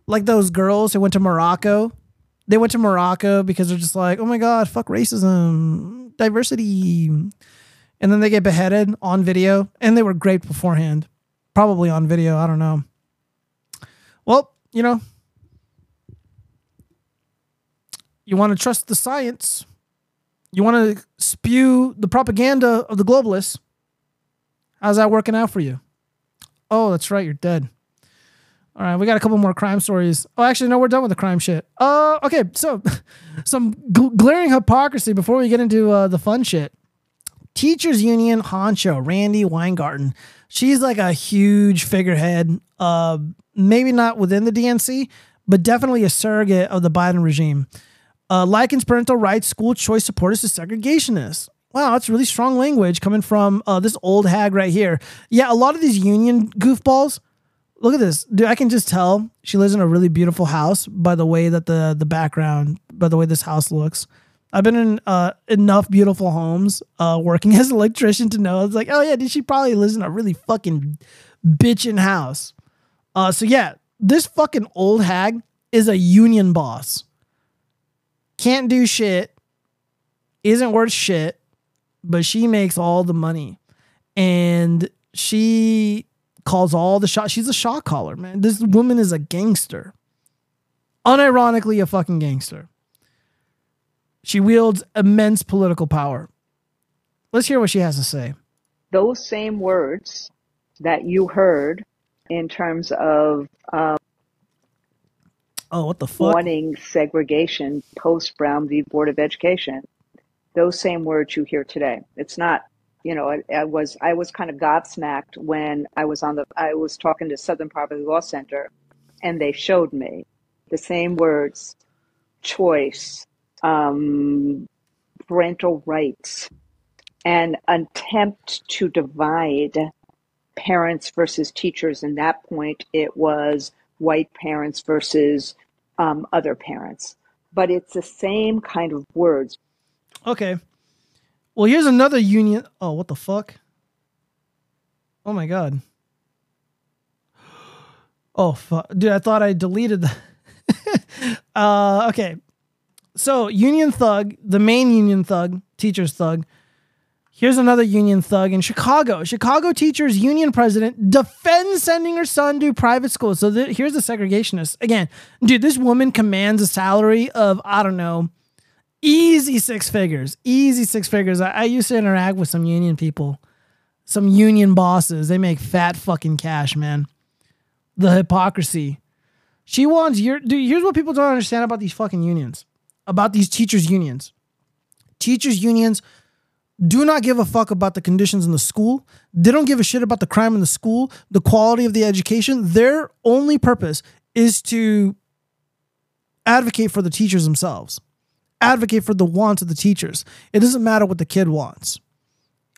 Like those girls who went to Morocco they went to Morocco because they're just like, oh my God, fuck racism, diversity. And then they get beheaded on video and they were great beforehand. Probably on video. I don't know. Well, you know, you want to trust the science, you want to spew the propaganda of the globalists. How's that working out for you? Oh, that's right, you're dead. All right, we got a couple more crime stories. Oh, actually, no, we're done with the crime shit. Uh, okay, so some gl- glaring hypocrisy before we get into uh, the fun shit. Teachers Union honcho Randi Weingarten. She's like a huge figurehead. Uh, maybe not within the DNC, but definitely a surrogate of the Biden regime. Uh, likens parental rights, school choice supporters to segregationists. Wow, that's really strong language coming from uh, this old hag right here. Yeah, a lot of these union goofballs look at this, dude. I can just tell she lives in a really beautiful house by the way that the the background, by the way this house looks. I've been in uh, enough beautiful homes uh, working as an electrician to know it's like, oh yeah, dude, she probably lives in a really fucking bitchin' house. Uh, so yeah, this fucking old hag is a union boss. Can't do shit, isn't worth shit, but she makes all the money. And she calls all the shots. She's a shot caller, man. This woman is a gangster. Unironically, a fucking gangster. She wields immense political power. Let's hear what she has to say. Those same words that you heard in terms of um, oh, what the fuck? wanting segregation post Brown v. Board of Education, those same words you hear today. It's not you know, I, I, was I was kind of gobsmacked when I was on the I was talking to Southern Poverty Law Center, and they showed me the same words, choice, um, parental rights, and attempt to divide parents versus teachers. And that point, it was white parents versus um, other parents. But it's the same kind of words. Okay. Well, here's another union. Oh, what the fuck? Oh my god. Oh fuck, dude! I thought I deleted that. uh, okay. So union thug, the main union thug, teachers thug. Here's another union thug in Chicago. Chicago teachers union president defends sending her son to private school. So th- here's the segregationist again, dude. This woman commands a salary of I don't know Easy six figures. Easy six figures. I, I used to interact with some union people, some union bosses. They make fat fucking cash, man. The hypocrisy. She wants your dude. Here's what people don't understand about these fucking unions, about these teachers' unions. Teachers' unions do not give a fuck about the conditions in the school. They don't give a shit about the crime in the school, the quality of the education. Their only purpose is to advocate for the teachers themselves advocate for the wants of the teachers. It doesn't matter what the kid wants.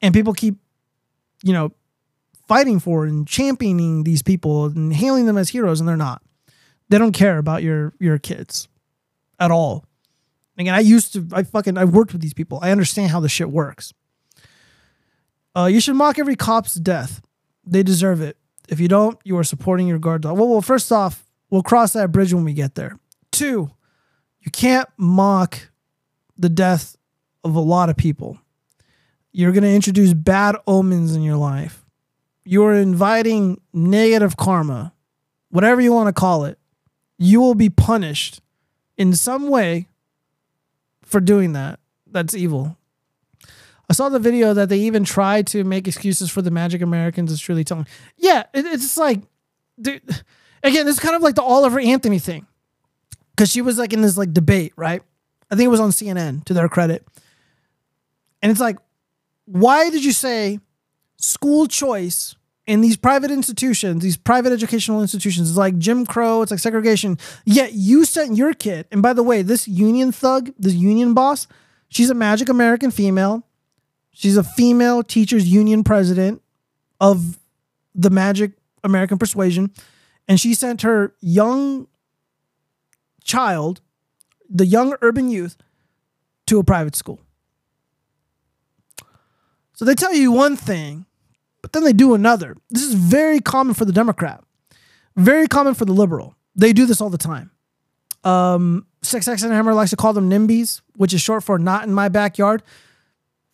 And people keep, you know, fighting for and championing these people and hailing them as heroes, and they're not. They don't care about your your kids at all. Again, I used to, I fucking, I worked with these people. I understand how the shit works. Uh, you should mock every cop's death. They deserve it. If you don't, you are supporting your guard dog. Well, well, first off, we'll cross that bridge when we get there. Two, you can't mock the death of a lot of people. You're going to introduce bad omens in your life. You are inviting negative karma, whatever you want to call it. You will be punished in some way for doing that. That's evil. I saw the video that they even tried to make excuses for the Magic Americans. It's truly telling. Yeah, it, it's just like, dude. Again, this is kind of like the Oliver Anthony thing, because she was like in this like debate, right? I think it was on CNN to their credit, and it's like, why did you say school choice in these private institutions, these private educational institutions, it's like Jim Crow, it's like segregation. Yet you sent your kid, and by the way, this union thug, this union boss, she's a Magic American female. She's a female teachers union president of the Magic American Persuasion. And she sent her young child, the young urban youth, to a private school. So they tell you one thing, but then they do another. This is very common for the Democrat, very common for the liberal. They do this all the time. Um, Sex X and Hammer likes to call them NIMBYs, which is short for not in my backyard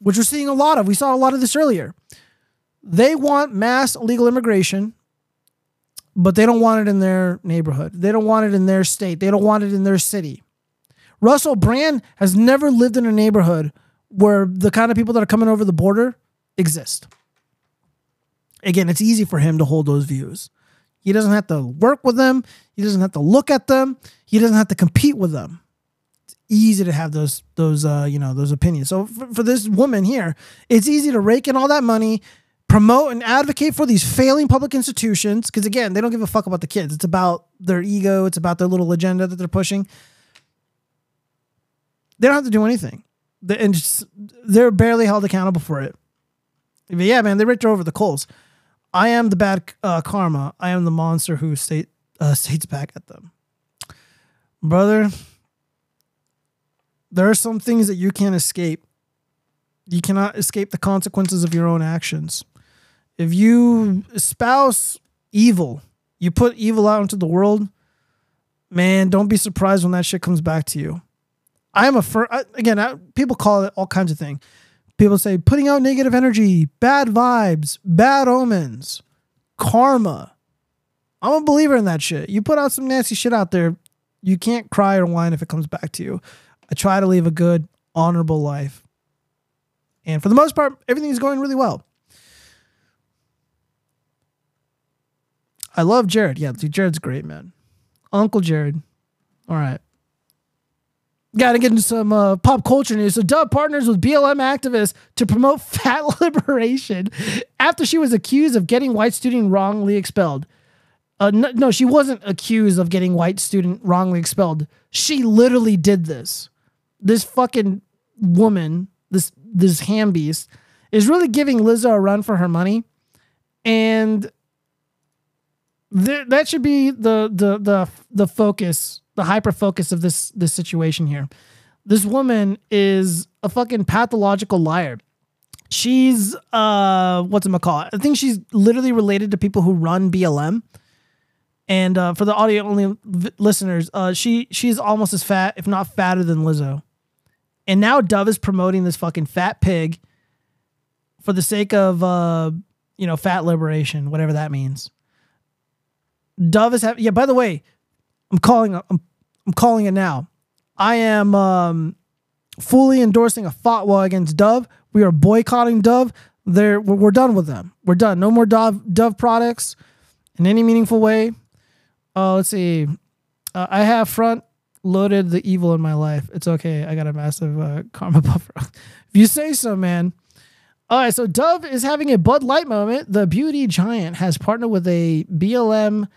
which we're seeing a lot of. We saw a lot of this earlier. They want mass illegal immigration, but they don't want it in their neighborhood. They don't want it in their state. They don't want it in their city. Russell Brand has never lived in a neighborhood where the kind of people that are coming over the border exist. Again, it's easy for him to hold those views. He doesn't have to work with them. He doesn't have to look at them. He doesn't have to compete with them It's easy to have those those uh, you know those opinions. So for, for this woman here, it's easy to rake in all that money, promote and advocate for these failing public institutions because again, they don't give a fuck about the kids. It's about their ego. It's about their little agenda that they're pushing. They don't have to do anything, and just, they're barely held accountable for it. But yeah, man, they ripped her over the coals. I am the bad uh, karma. I am the monster who state uh, states back at them, brother there are some things that you can't escape. You cannot escape the consequences of your own actions. If you espouse evil, you put evil out into the world, man, don't be surprised when that shit comes back to you. I am a fir- I, again, I, people call it all kinds of things. People say putting out negative energy, bad vibes, bad omens, karma. I'm a believer in that shit. You put out some nasty shit out there, you can't cry or whine if it comes back to you. I try to live a good, honorable life. And for the most part, everything's going really well. I love Jared. Yeah, dude, Jared's great, man. Uncle Jared. All right. Got to get into some uh, pop culture news. So, Dove partners with BLM activists to promote fat liberation after she was accused of getting white student wrongly expelled. Uh, no, no, she wasn't accused of getting white student wrongly expelled. She literally did this this fucking woman, this this ham beast, is really giving Lizzo a run for her money, and th- that should be the the the the focus, the hyper focus of this this situation here. This woman is a fucking pathological liar. She's uh what's it call? I think she's literally related to people who run BLM. And uh, for the audio only v- listeners, uh, she she's almost as fat, if not fatter, than Lizzo. And now Dove is promoting this fucking fat pig for the sake of uh, you know, fat liberation, whatever that means. Dove is having yeah, by the way, I'm calling I'm, I'm calling it now. I am um fully endorsing a fatwa against Dove. We are boycotting Dove. There we're, we're done with them. We're done. No more Dove Dove products in any meaningful way. Uh, let's see. Uh, I have front loaded the evil in my life. It's okay. I got a massive uh, karma buffer. if you say so, man. All right, so Dove is having a Bud Light moment. The beauty giant has partnered with a BLM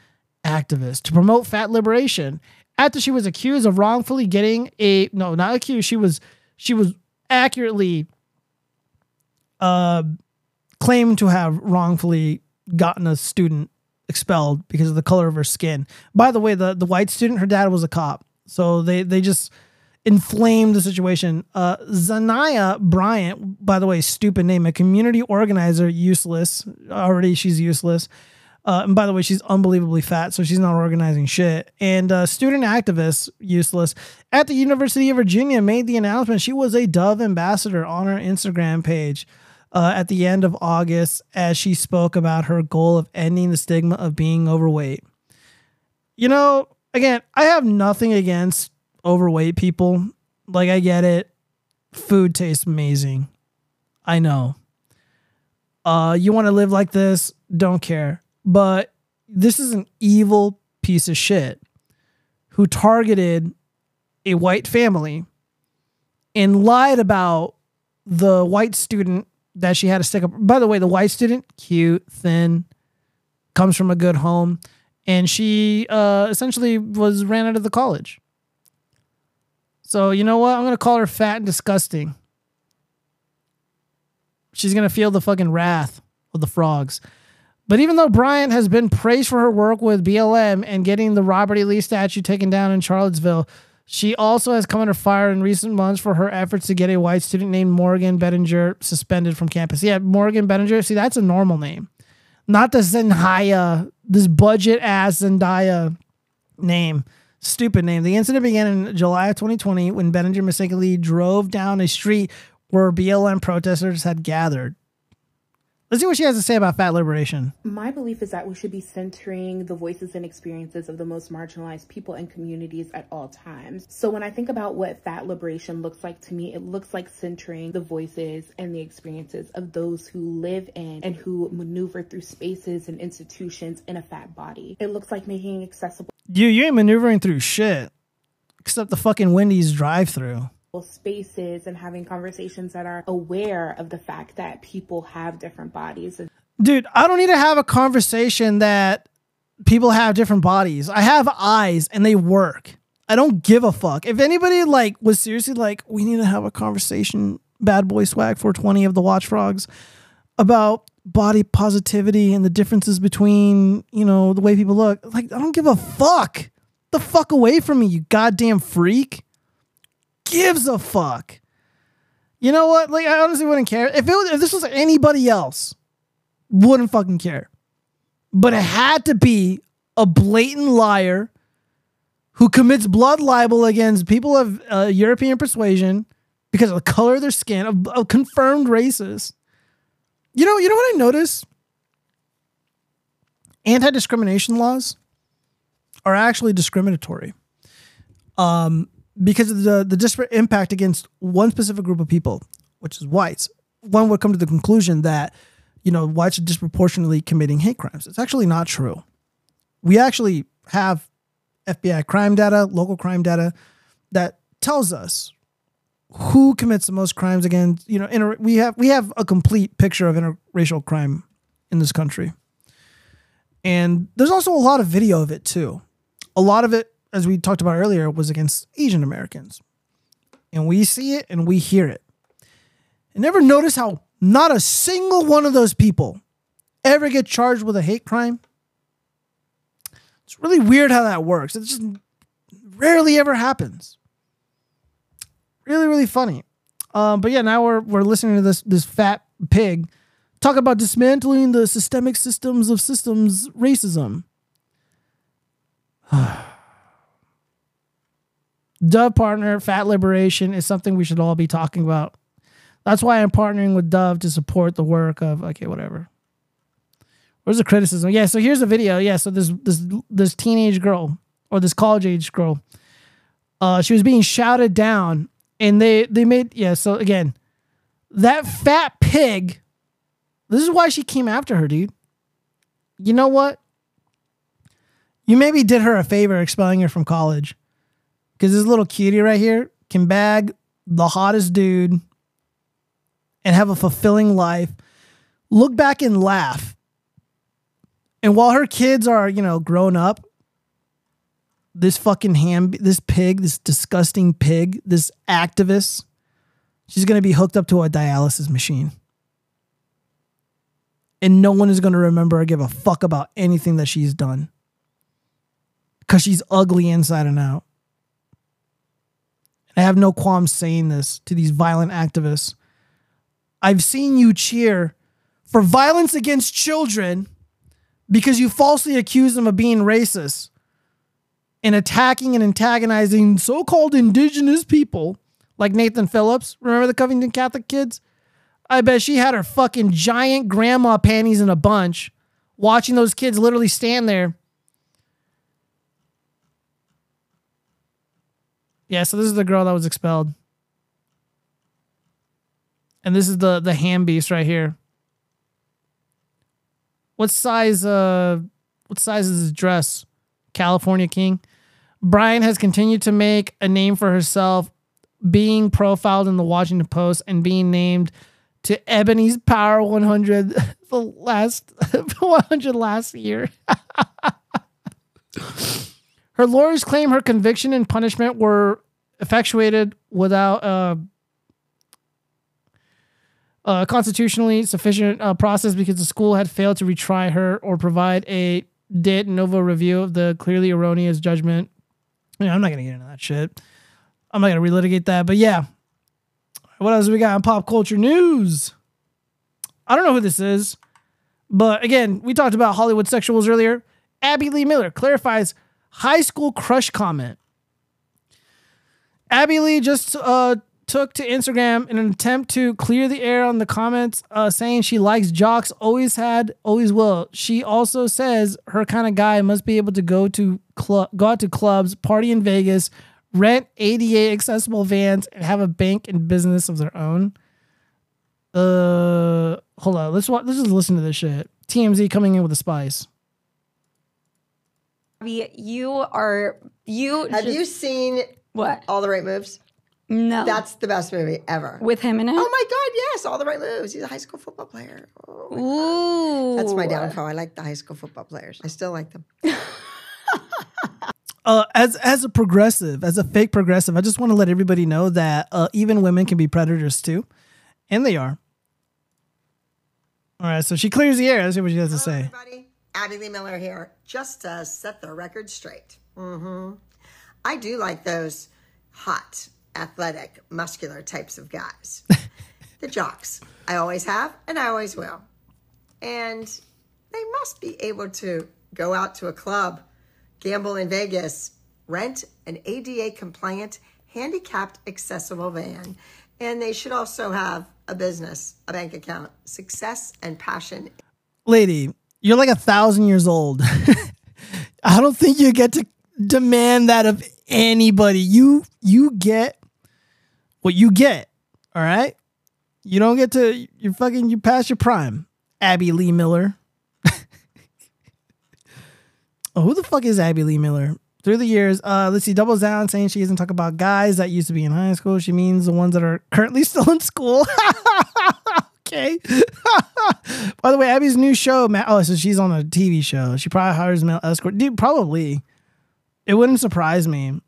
activist to promote fat liberation after she was accused of wrongfully getting a no, not accused. She was she was accurately uh claimed to have wrongfully gotten a student expelled because of the color of her skin. By the way, the the white student, her dad was a cop. So they they just inflamed the situation. Uh, Zanaya Bryant, by the way, stupid name, a community organizer, useless. Already she's useless. Uh, and by the way, she's unbelievably fat, so she's not organizing shit. And uh, student activist, useless, at the University of Virginia made the announcement she was a Dove ambassador on her Instagram page uh, at the end of August as she spoke about her goal of ending the stigma of being overweight. You know, again, I have nothing against overweight people. Like, I get it. Food tastes amazing. I know. Uh, you want to live like this? Don't care. But this is an evil piece of shit who targeted a white family and lied about the white student that she had to stick up. By the way, the white student, cute, thin, comes from a good home, and she uh, essentially was ran out of the college. So you know what? I'm gonna call her fat and disgusting. She's gonna feel the fucking wrath of the frogs. But even though Bryant has been praised for her work with BLM and getting the Robert E. Lee statue taken down in Charlottesville, she also has come under fire in recent months for her efforts to get a white student named Morgan Bettinger suspended from campus. Yeah, Morgan Bettinger, see, that's a normal name. Not the Zendaya, this budget ass Zendaya name. Stupid name. The incident began in July of 2020 when Bettinger mistakenly drove down a street where BLM protesters had gathered. Let's see what she has to say about fat liberation. My belief is that we should be centering the voices and experiences of the most marginalized people and communities at all times. So when I think about what fat liberation looks like to me, it looks like centering the voices and the experiences of those who live in and who maneuver through spaces and institutions in a fat body. It looks like making accessible You you ain't maneuvering through shit. Except the fucking Wendy's drive through. Spaces and having conversations that are aware of the fact that people have different bodies. Dude, I don't need to have a conversation that people have different bodies. I have eyes and they work. I don't give a fuck. If anybody like was seriously like, we need to have a conversation, bad boy swag 420 of the Watch Frogs, about body positivity and the differences between, you know, the way people look. Like, I don't give a fuck. The fuck away from me, you goddamn freak. Gives a fuck. You know what? Like, I honestly wouldn't care. If it was, if this was anybody else, wouldn't fucking care. But it had to be a blatant liar who commits blood libel against people of uh, European persuasion because of the color of their skin, of, of confirmed racist. You know, you know what I notice? Anti-discrimination laws are actually discriminatory. Um, because of the, the disparate impact against one specific group of people, which is whites. One would come to the conclusion that, you know, whites are disproportionately committing hate crimes. It's actually not true. We actually have FBI crime data, local crime data that tells us who commits the most crimes against, you know, inter- we have we have a complete picture of interracial crime in this country. And there's also a lot of video of it too. A lot of it as we talked about earlier, was against Asian Americans. And we see it and we hear it. And never notice how not a single one of those people ever get charged with a hate crime. It's really weird how that works. It just rarely ever happens. Really, really funny. Um, but yeah, now we're we're listening to this this fat pig talk about dismantling the systemic systems of systems racism. Dove partner, fat liberation is something we should all be talking about. That's why I'm partnering with Dove to support the work of okay, whatever. Where's the criticism? Yeah, so here's a video. Yeah, so this this this teenage girl or this college age girl, uh, she was being shouted down, and they they made yeah. So again, that fat pig. This is why she came after her, dude. You know what? You maybe did her a favor expelling her from college. Because this little cutie right here can bag the hottest dude and have a fulfilling life. Look back and laugh. And while her kids are, you know, grown up, this fucking ham, this pig, this disgusting pig, this activist, she's going to be hooked up to a dialysis machine. And no one is going to remember or give a fuck about anything that she's done. Because she's ugly inside and out. I have no qualms saying this to these violent activists. I've seen you cheer for violence against children because you falsely accuse them of being racist and attacking and antagonizing so called indigenous people like Nathan Phillips. Remember the Covington Catholic kids? I bet she had her fucking giant grandma panties in a bunch watching those kids literally stand there. Yeah, so this is the girl that was expelled. And this is the the ham beast right here. What size uh what size is his dress? California King. Bryant has continued to make a name for herself being profiled in the Washington Post and being named to Ebony's Power 100 the last 100 last year. her lawyers claim her conviction and punishment were effectuated without uh, a constitutionally sufficient uh, process because the school had failed to retry her or provide a de novo review of the clearly erroneous judgment. I'm not gonna get into that shit. I'm not gonna relitigate that, but yeah. What else we got in pop culture news? I don't know who this is, but again, we talked about Hollywood sexuals earlier. Abby Lee Miller clarifies high school crush comment. Abby Lee just uh, took to Instagram in an attempt to clear the air on the comments, uh, saying she likes jocks, always had, always will. She also says her kind of guy must be able to go to club, go out to clubs, party in Vegas, rent ADA accessible vans, and have a bank and business of their own. Uh, hold on. Let's watch, let's just listen to this shit. TMZ coming in with a spice. You are you. Have just- you seen what? All the Right Moves? No. That's the best movie ever. with him in it? Oh my God, yes, All the Right Moves. He's a high school football player. Oh my Ooh. God. That's my downfall. I like the high school football players. I still like them. uh, as as a progressive, as a fake progressive, I just want to let everybody know that uh, even women can be predators too, and they are. All right, so she clears the air. Let's see what she has to say. Abby Lee Miller here, just to set the record straight. hmm I do like those hot, athletic, muscular types of guys. the jocks. I always have, and I always will. And they must be able to go out to a club, gamble in Vegas, rent an ADA compliant, handicapped accessible van, and they should also have a business, a bank account, success, and passion Lady, you're like a thousand years old. I don't think you get to demand that of anybody. You you get what you get. All right. You don't get to. You're fucking. You pass your prime. Abby Lee Miller. oh, who the fuck is Abby Lee Miller? Through the years, uh, let's see. Doubles down saying she doesn't talk about guys that used to be in high school. She means the ones that are currently still in school. Okay. By the way, Abby's new show. Oh, so she's on a TV show. She probably hires male escort. Dude, probably. It wouldn't surprise me.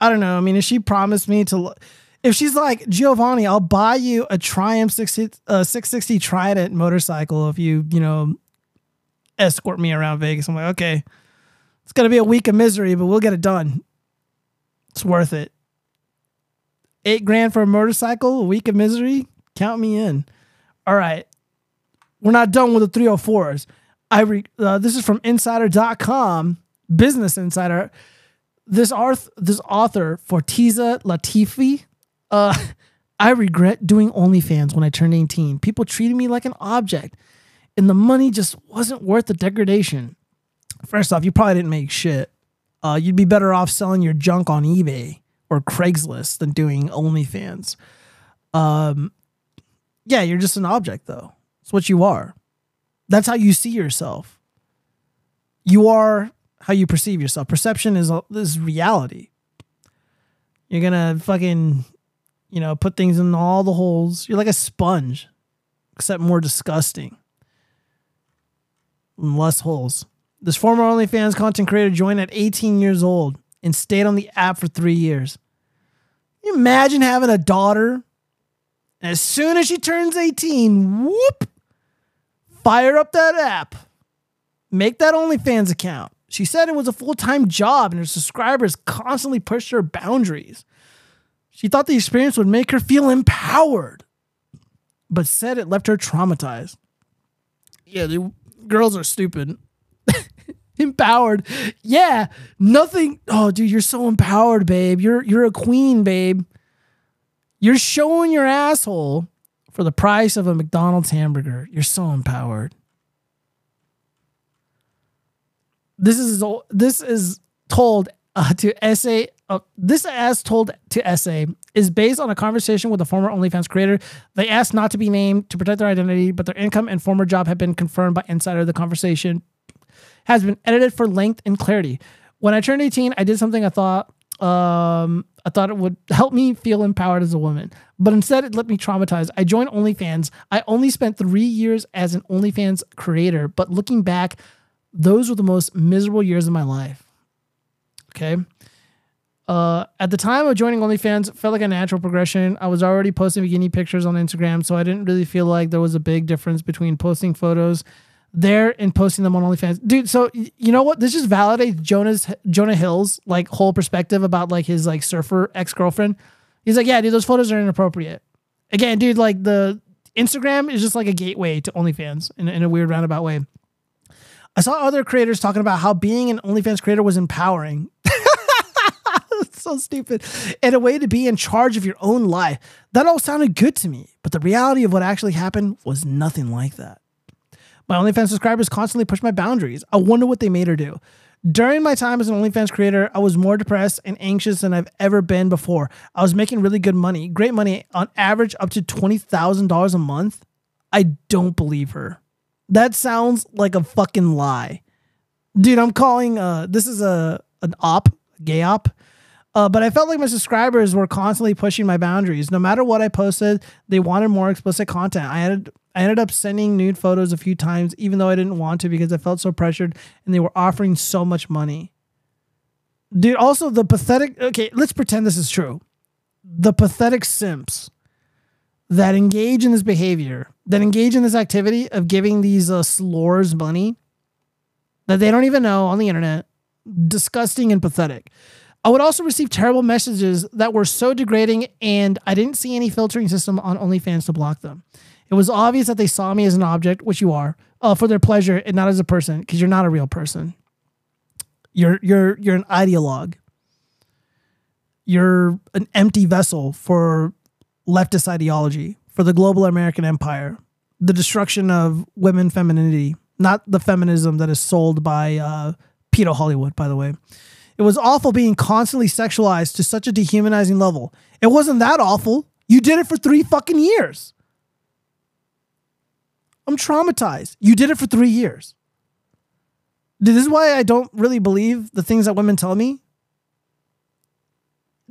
I don't know. I mean, if she promised me to, if she's like Giovanni, I'll buy you a Triumph 660, uh, 660 Trident motorcycle if you, you know, escort me around Vegas. I'm like, okay, it's gonna be a week of misery, but we'll get it done. It's worth it. Eight grand for a motorcycle, a week of misery. Count me in. All right. We're not done with the 304s. I re, uh, this is from insider.com, Business Insider. This arth, this author, Fortesa Latifi, uh, I regret doing OnlyFans when I turned 18. People treated me like an object, and the money just wasn't worth the degradation. First off, you probably didn't make shit. Uh, you'd be better off selling your junk on eBay or Craigslist than doing OnlyFans. Um, yeah, you're just an object, though. It's what you are. That's how you see yourself. You are how you perceive yourself. Perception is is reality. You're gonna fucking, you know, put things in all the holes. You're like a sponge, except more disgusting. And less holes. This former OnlyFans content creator joined at 18 years old and stayed on the app for three years. Can you imagine having a daughter and as soon as she turns 18, whoop, fire up that app. Make that OnlyFans account. She said it was a full time job and her subscribers constantly pushed her boundaries. She thought the experience would make her feel empowered, but said it left her traumatized. Yeah, the girls are stupid. empowered. Yeah, nothing. Oh, dude, you're so empowered, babe. You're you're a queen, babe. You're showing your asshole for the price of a McDonald's hamburger. You're so empowered. This is this is told uh, to essay. Uh, this as told to essay is based on a conversation with a former OnlyFans creator. They asked not to be named to protect their identity, but their income and former job have been confirmed by insider. The conversation has been edited for length and clarity. When I turned 18, I did something I thought um, I thought it would help me feel empowered as a woman, but instead it let me traumatize. I joined OnlyFans. I only spent three years as an OnlyFans creator, but looking back, those were the most miserable years of my life. Okay. Uh, at the time of joining OnlyFans, felt like a natural progression. I was already posting bikini pictures on Instagram, so I didn't really feel like there was a big difference between posting photos there and posting them on OnlyFans. Dude, so you know what? This just validates Jonah's Jonah Hill's like whole perspective about like his like surfer ex-girlfriend. He's like, yeah, dude, those photos are inappropriate. Again, dude, like the Instagram is just like a gateway to OnlyFans in, in a weird roundabout way. I saw other creators talking about how being an OnlyFans creator was empowering. so stupid. And a way to be in charge of your own life. That all sounded good to me, but the reality of what actually happened was nothing like that. My OnlyFans subscribers constantly push my boundaries. I wonder what they made her do. During my time as an OnlyFans creator, I was more depressed and anxious than I've ever been before. I was making really good money, great money, on average up to $20,000 a month. I don't believe her. That sounds like a fucking lie. Dude, I'm calling uh this is a an op, gay op. Uh, but I felt like my subscribers were constantly pushing my boundaries. No matter what I posted, they wanted more explicit content. I had I ended up sending nude photos a few times, even though I didn't want to because I felt so pressured and they were offering so much money. Dude, also the pathetic, okay, let's pretend this is true. The pathetic simps that engage in this behavior, that engage in this activity of giving these uh, slurs money that they don't even know on the internet, disgusting and pathetic. I would also receive terrible messages that were so degrading, and I didn't see any filtering system on OnlyFans to block them. It was obvious that they saw me as an object, which you are, uh, for their pleasure and not as a person, because you're not a real person. You're you're you're an ideologue. You're an empty vessel for leftist ideology, for the global American empire, the destruction of women femininity, not the feminism that is sold by uh, Peter Hollywood, by the way. It was awful being constantly sexualized to such a dehumanizing level. It wasn't that awful. You did it for three fucking years. I'm traumatized. You did it for three years. Dude, this is why I don't really believe the things that women tell me.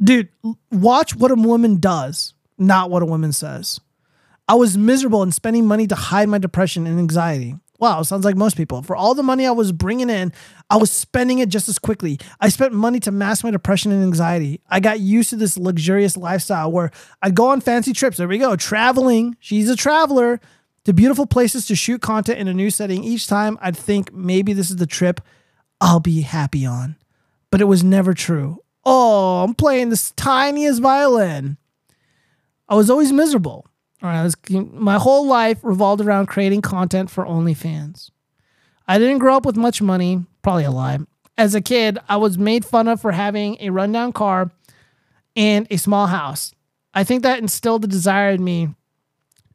Dude, watch what a woman does, not what a woman says. I was miserable and spending money to hide my depression and anxiety. Wow, sounds like most people. For all the money I was bringing in, I was spending it just as quickly. I spent money to mask my depression and anxiety. I got used to this luxurious lifestyle where I'd go on fancy trips. There we go, traveling. She's a traveler to beautiful places to shoot content in a new setting. Each time I'd think maybe this is the trip I'll be happy on. But it was never true. Oh, I'm playing this tiniest violin. I was always miserable. All right, was, my whole life revolved around creating content for OnlyFans. I didn't grow up with much money, probably a lie. As a kid, I was made fun of for having a rundown car and a small house. I think that instilled the desire in me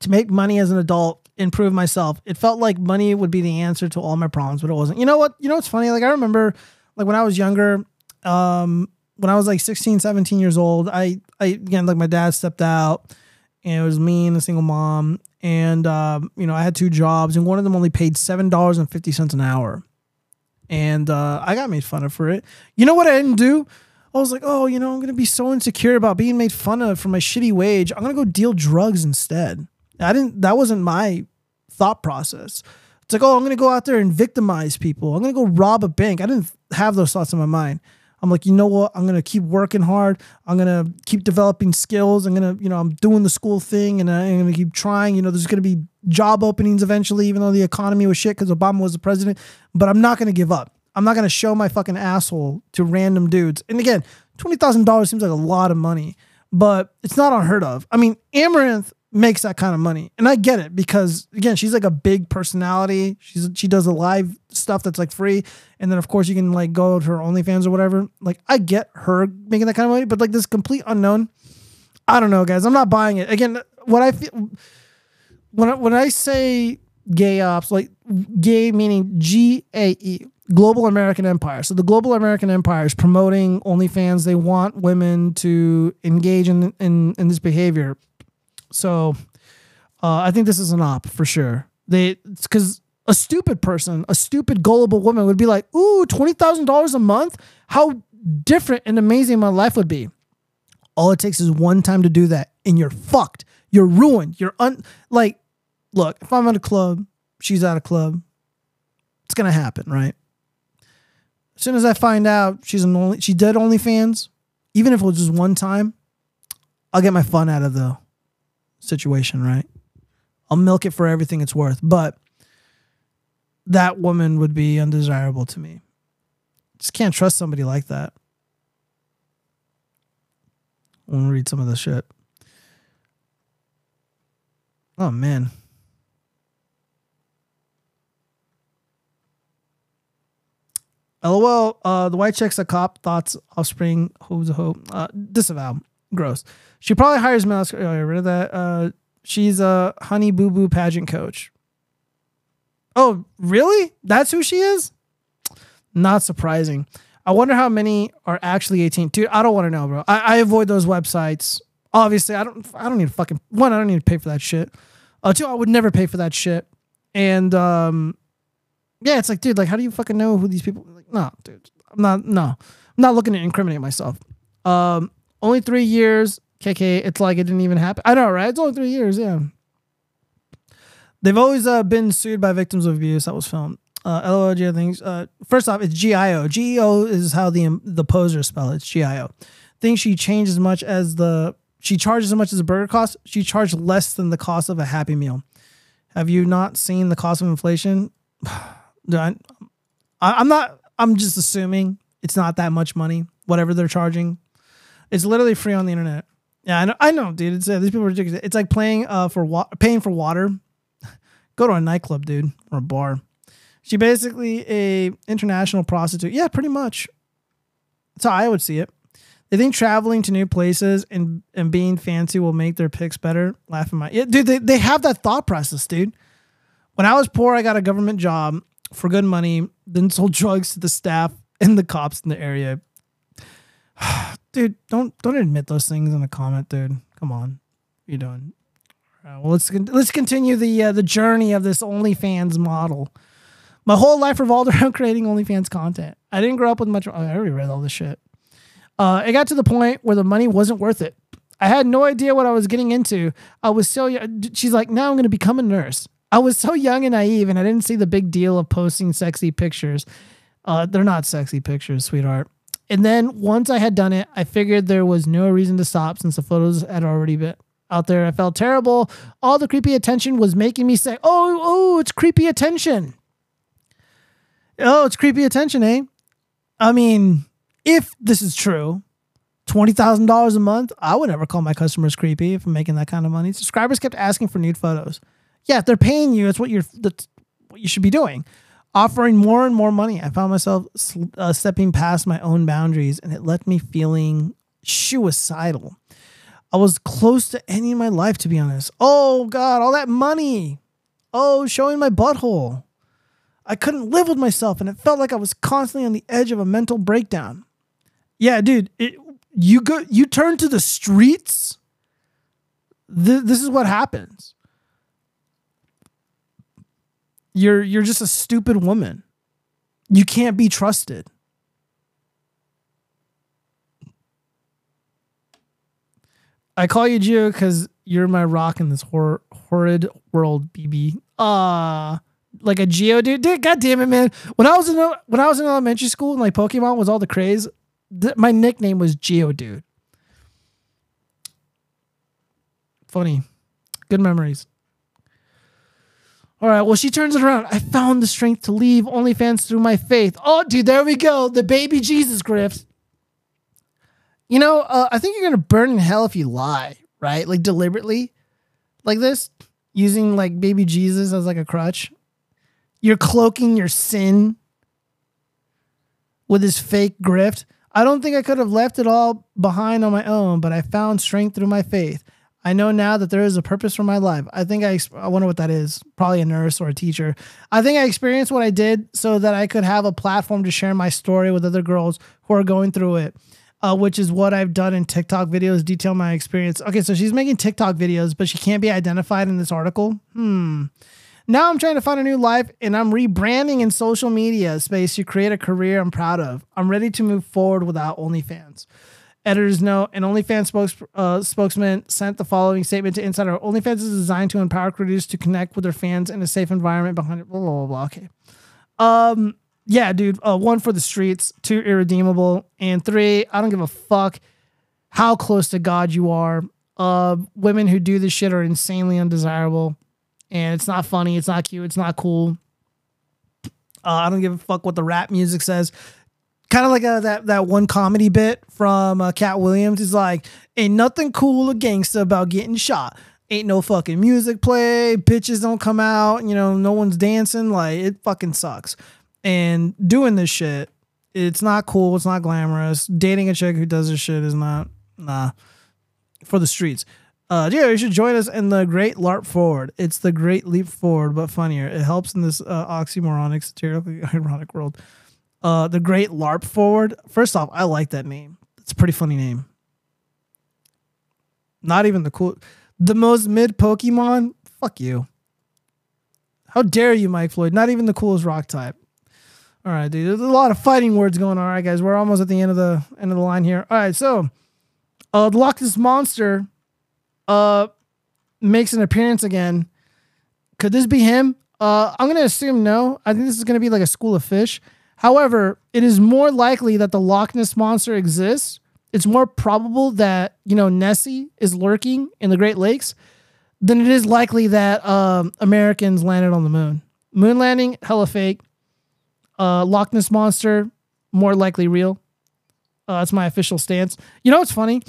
to make money as an adult, improve myself. It felt like money would be the answer to all my problems, but it wasn't. You know what? You know what's funny? Like I remember like when I was younger, um, when I was like 16, 17 years old, I, I again like my dad stepped out and it was me and a single mom. And um, you know, I had two jobs and one of them only paid seven dollars and fifty cents an hour. And uh, I got made fun of for it. You know what I didn't do? I was like, oh, you know, I'm gonna be so insecure about being made fun of for my shitty wage. I'm gonna go deal drugs instead. I didn't. That wasn't my thought process. It's like, oh, I'm gonna go out there and victimize people. I'm gonna go rob a bank. I didn't have those thoughts in my mind. I'm like, you know what? I'm gonna keep working hard. I'm gonna keep developing skills. I'm gonna, you know, I'm doing the school thing, and I'm gonna keep trying. You know, there's gonna be job openings eventually, even though the economy was shit because Obama was the president. But I'm not gonna give up. I'm not gonna show my fucking asshole to random dudes. And again, twenty thousand dollars seems like a lot of money. but it's not unheard of. I mean, Amouranth makes that kind of money, and I get it because again, she's like a big personality. She's she does a live stuff that's like free, and then of course you can like go to her OnlyFans or whatever. Like I get her making that kind of money, but like this complete unknown, I don't know, guys. I'm not buying it. Again, what I feel when I, when I say gay ops, like gay meaning G A E, Global American Empire. So the Global American Empire is promoting OnlyFans. They want women to engage in in, in this behavior. So uh, I think this is an op for sure. They because a stupid person, a stupid gullible woman would be like, "Ooh, twenty thousand dollars a month? How different and amazing my life would be." All it takes is one time to do that, and you're fucked. You're ruined. You're un like, look. If I'm at a club, she's at a club. It's gonna happen, right? As soon as I find out she's an only she did OnlyFans, even if it was just one time, I'll get my fun out of the situation, right? I'll milk it for everything it's worth. But that woman would be undesirable to me. Just can't trust somebody like that. I'm gonna read some of the shit. Oh man. LOL. Uh, the white checks a cop. Thoughts. Offspring. Who's a hope. Uh, disavow. Gross. She probably hires male. Oh, I read that. Uh, she's a honey boo boo pageant coach. Oh, really? That's who she is? Not surprising. I wonder how many are actually 18. Dude, I don't want to know, bro. I, I avoid those websites. Obviously, I don't I don't need to fucking one, I don't need to pay for that shit. Uh two, I would never pay for that shit. And um yeah, it's like, dude, like how do you fucking know who these people like no, dude. I'm not no. I'm not looking to incriminate myself. Um only three years, KK, it's like it didn't even happen. I know, right? It's only three years, yeah. They've always uh, been sued by victims of abuse. That was filmed. Uh, things. Uh, first off, it's GIO. GEO is how the the posers spell it. It's GIO. Think she changed as much as the she charges as much as a burger cost. She charged less than the cost of a Happy Meal. Have you not seen the cost of inflation? I, I'm not. I'm just assuming it's not that much money. Whatever they're charging, it's literally free on the internet. Yeah, I know, I know dude. It's uh, these people are ridiculous. It's like playing uh for wa- paying for water. Go to a nightclub, dude, or a bar. She basically a international prostitute. Yeah, pretty much. That's how I would see it. They think traveling to new places and and being fancy will make their picks better. Laughing my yeah, dude. They they have that thought process, dude. When I was poor, I got a government job for good money, then sold drugs to the staff and the cops in the area. dude, don't don't admit those things in a comment, dude. Come on, what are you doing? Right, well, let's let's continue the uh, the journey of this OnlyFans model. My whole life revolved around creating OnlyFans content. I didn't grow up with much. Oh, I already read all this shit. Uh, it got to the point where the money wasn't worth it. I had no idea what I was getting into. I was so. She's like, now I'm going to become a nurse. I was so young and naive, and I didn't see the big deal of posting sexy pictures. Uh, they're not sexy pictures, sweetheart. And then once I had done it, I figured there was no reason to stop since the photos had already been out there. I felt terrible. All the creepy attention was making me say, "Oh, oh, it's creepy attention." Oh, it's creepy attention, eh? I mean, if this is true, twenty thousand dollars a month, I would never call my customers creepy if I'm making that kind of money. Subscribers kept asking for nude photos. Yeah, if they're paying you, it's what you're that's what you should be doing. Offering more and more money, I found myself uh, stepping past my own boundaries, and it left me feeling suicidal. I was close to ending my life, to be honest. Oh God, all that money. Oh, showing my butthole. I couldn't live with myself, and it felt like I was constantly on the edge of a mental breakdown. Yeah, dude, it, you go, you turn to the streets. Th- this is what happens. You're you're just a stupid woman. You can't be trusted. I call you Geo because you're my rock in this hor- horrid world, BB. Ah, uh, like a Geodude. dude. God damn it, man. When I was in when I was in elementary school and like Pokemon was all the craze, th- my nickname was Geodude. Funny, good memories. All right, well, she turns it around. I found the strength to leave OnlyFans through my faith. Oh, dude, there we go. The baby Jesus grift. You know, uh, I think you're gonna burn in hell if you lie, right? Like deliberately, like this, using like baby Jesus as like a crutch. You're cloaking your sin with his fake grift. I don't think I could have left it all behind on my own, but I found strength through my faith. I know now that there is a purpose for my life. I think I, I wonder what that is. Probably a nurse or a teacher. I think I experienced what I did so that I could have a platform to share my story with other girls who are going through it, uh, which is what I've done in TikTok videos, detail my experience. Okay, so she's making TikTok videos, but she can't be identified in this article. Hmm. Now I'm trying to find a new life and I'm rebranding in social media space to create a career I'm proud of. I'm ready to move forward without OnlyFans. Editor's note: An OnlyFans spokes, uh, spokesman sent the following statement to Insider: OnlyFans is designed to empower creators to connect with their fans in a safe environment. Behind it, blah blah blah. blah. Okay, um, yeah, dude. Uh, one for the streets, two irredeemable, and three, I don't give a fuck how close to God you are. Uh, women who do this shit are insanely undesirable, and it's not funny, it's not cute, it's not cool. Uh, I don't give a fuck what the rap music says kind of like a, that that one comedy bit from uh, Katt Williams. He's like, "Ain't nothing cool or gangster about getting shot. Ain't no fucking music play. Bitches don't come out. You know, no one's dancing. Like it fucking sucks." And doing this shit, it's not cool. It's not glamorous. Dating a chick who does this shit is not nah for the streets. Uh, yeah, you should join us in the Great LARP Forward. It's the Great Leap Forward, but funnier. It helps in this uh, oxymoronic, satirically ironic world. Uh, the Great LARP Forward. First off, I like that name. It's a pretty funny name. Not even the cool, the most mid Pokemon. Fuck you. How dare you, Mike Floyd? Not even the coolest rock type. All right, dude. There's a lot of fighting words going on. All right, guys. We're almost at the end of the end of the line here. All right, so uh, the Loch Ness monster uh makes an appearance again. Could this be him? Uh, I'm gonna assume no. I think this is gonna be like a school of fish. However, it is more likely that the Loch Ness monster exists. It's more probable that you know Nessie is lurking in the Great Lakes than it is likely that um, Americans landed on the moon. Moon landing, hella fake. Uh, Loch Ness monster, more likely real. Uh, that's my official stance. You know what's funny?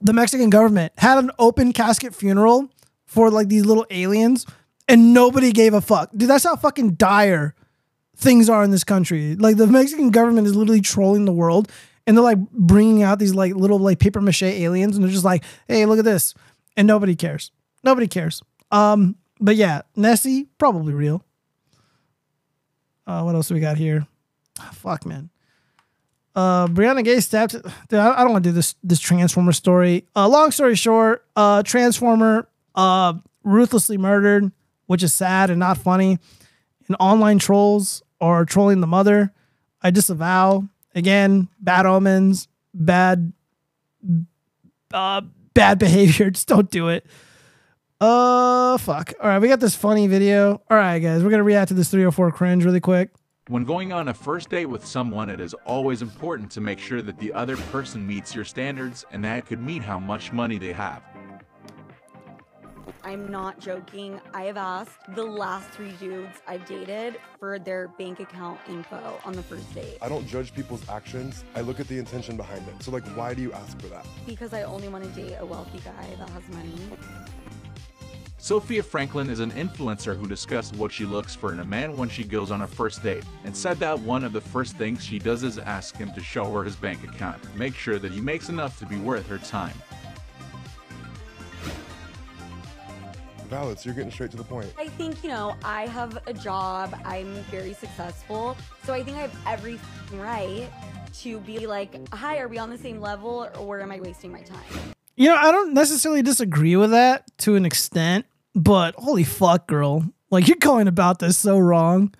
The Mexican government had an open casket funeral for like these little aliens, and nobody gave a fuck. Dude, that's how fucking dire things are in this country. Like the Mexican government is literally trolling the world, and they're like bringing out these like little like paper mache aliens, and they're just like, "Hey, look at this," and nobody cares. Nobody cares. Um, but yeah, Nessie probably real. Uh, what else do we got here? Ah, fuck, man. Uh, Brianna Ghey stabbed. Dude, I, I don't want to do this this Transformer story. Uh, long story short, uh, Transformer uh ruthlessly murdered, which is sad and not funny. And online trolls are trolling the mother. I disavow. Again, bad omens, bad, uh, bad behavior. Just don't do it. Uh, fuck. All right, we got this funny video. All right, guys, we're gonna react to this 304 cringe really quick. When going on a first date with someone, it is always important to make sure that the other person meets your standards and that could mean how much money they have. I'm not joking. I have asked the last three dudes I've dated for their bank account info on the first date I don't judge people's actions. I look at the intention behind it. So, like, why do you ask for that? because I only want to date a wealthy guy that has money. Sophia Franklin is an influencer who discussed what she looks for in a man when she goes on a first date, and said that one of the first things she does is ask him to show her his bank account, make sure that he makes enough to be worth her time. Valid, so you're getting straight to the point. I think, you know, I have a job, I'm very successful, so I think I have every right to be like, hi, are we on the same level or am I wasting my time? You know, I don't necessarily disagree with that to an extent, but holy fuck, girl. Like, you're going about this so wrong.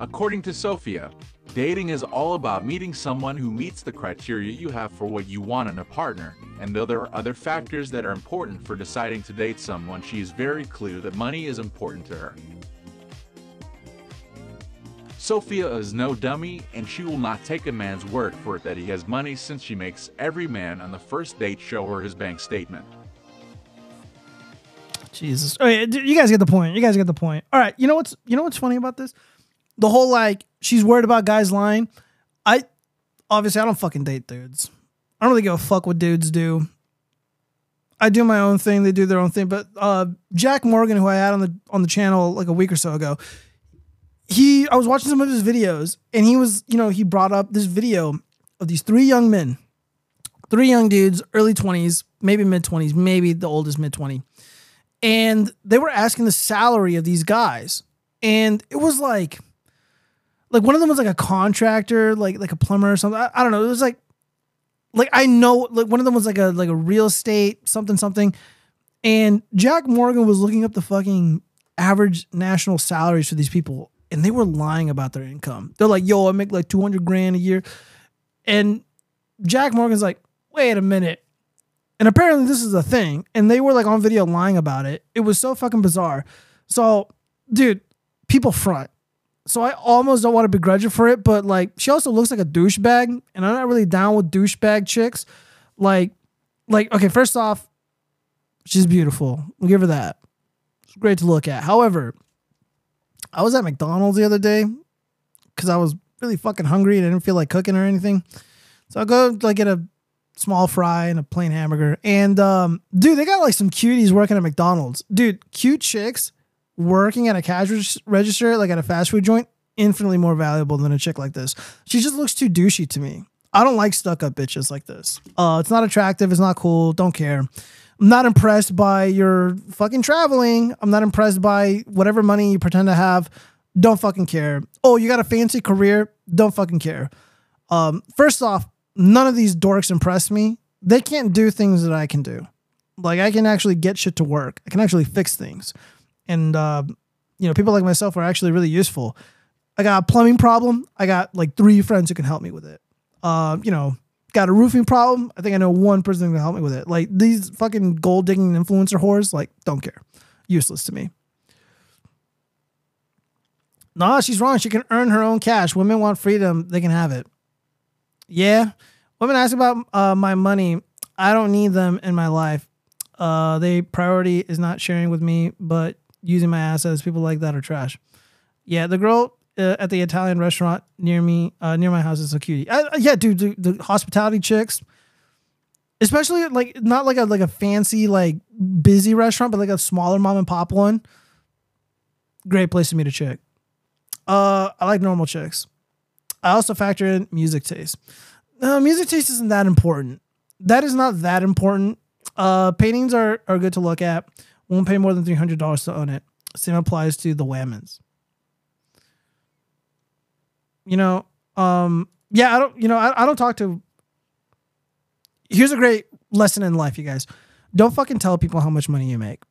According to Sophia, dating is all about meeting someone who meets the criteria you have for what you want in a partner, and though there are other factors that are important for deciding to date someone, she is very clear that money is important to her. Sophia is no dummy, and she will not take a man's word for it that he has money since she makes every man on the first date show her his bank statement. Jesus. Oh, yeah, you guys get the point. You guys get the point. All right. You know what's you know what's funny about this? The whole like she's worried about guys lying. I obviously I don't fucking date dudes. I don't really give a fuck what dudes do. I do my own thing, they do their own thing. But uh, Jack Morgan, who I had on the on the channel like a week or so ago, he I was watching some of his videos and he was, you know, he brought up this video of these three young men, three young dudes, early 20s, maybe mid 20s, maybe the oldest mid 20. And they were asking the salary of these guys. And it was like like one of them was like a contractor, like like a plumber or something. I, I don't know. It was like like I know like one of them was like a like a real estate something something. And Jack Morgan was looking up the fucking average national salaries for these people and they were lying about their income. They're like, "Yo, I make like 200 grand a year." And Jack Morgan's like, "Wait a minute." And apparently this is a thing and they were like on video lying about it. It was so fucking bizarre. So, dude, people front. So I almost don't want to begrudge her for it, but like she also looks like a douchebag, and I'm not really down with douchebag chicks. Like, like okay, first off, she's beautiful. We'll give her that. It's great to look at. However, I was at McDonald's the other day because I was really fucking hungry and I didn't feel like cooking or anything. So I go like get a small fry and a plain hamburger. And um, dude, they got like some cuties working at McDonald's. Dude, cute chicks working at a cash reg- register, like at a fast food joint, infinitely more valuable than a chick like this. She just looks too douchey to me. I don't like stuck up bitches like this. Uh, it's not attractive. It's not cool. Don't care. I'm not impressed by your fucking traveling. I'm not impressed by whatever money you pretend to have. Don't fucking care. Oh, you got a fancy career. Don't fucking care. Um, first off, none of these dorks impress me. They can't do things that I can do. Like I can actually get shit to work. I can actually fix things and uh, you know people like myself are actually really useful. I got a plumbing problem. I got like three friends who can help me with it. Uh, you know, got a roofing problem. I think I know one person who can help me with it. Like these fucking gold digging influencer whores, like don't care, useless to me. Nah, she's wrong. She can earn her own cash. Women want freedom. They can have it. Yeah. Women ask about uh, my money. I don't need them in my life. Uh, they priority is not sharing with me, but using my assets. People like that are trash. Yeah, the girl uh, at the Italian restaurant near me, uh, near my house, is a cutie. Uh, yeah, dude, dude, the hospitality chicks, especially like not like a like a fancy like busy restaurant, but like a smaller mom and pop one. Great place to meet a chick. Uh, I like normal chicks. I also factor in music taste. No, music taste isn't that important. That is not that important. Uh, paintings are are good to look at. Won't pay more than three hundred dollars to own it. Same applies to the Whammons. You know, um, yeah, I don't. You know, I, I don't talk to. Here's a great lesson in life, you guys. Don't fucking tell people how much money you make.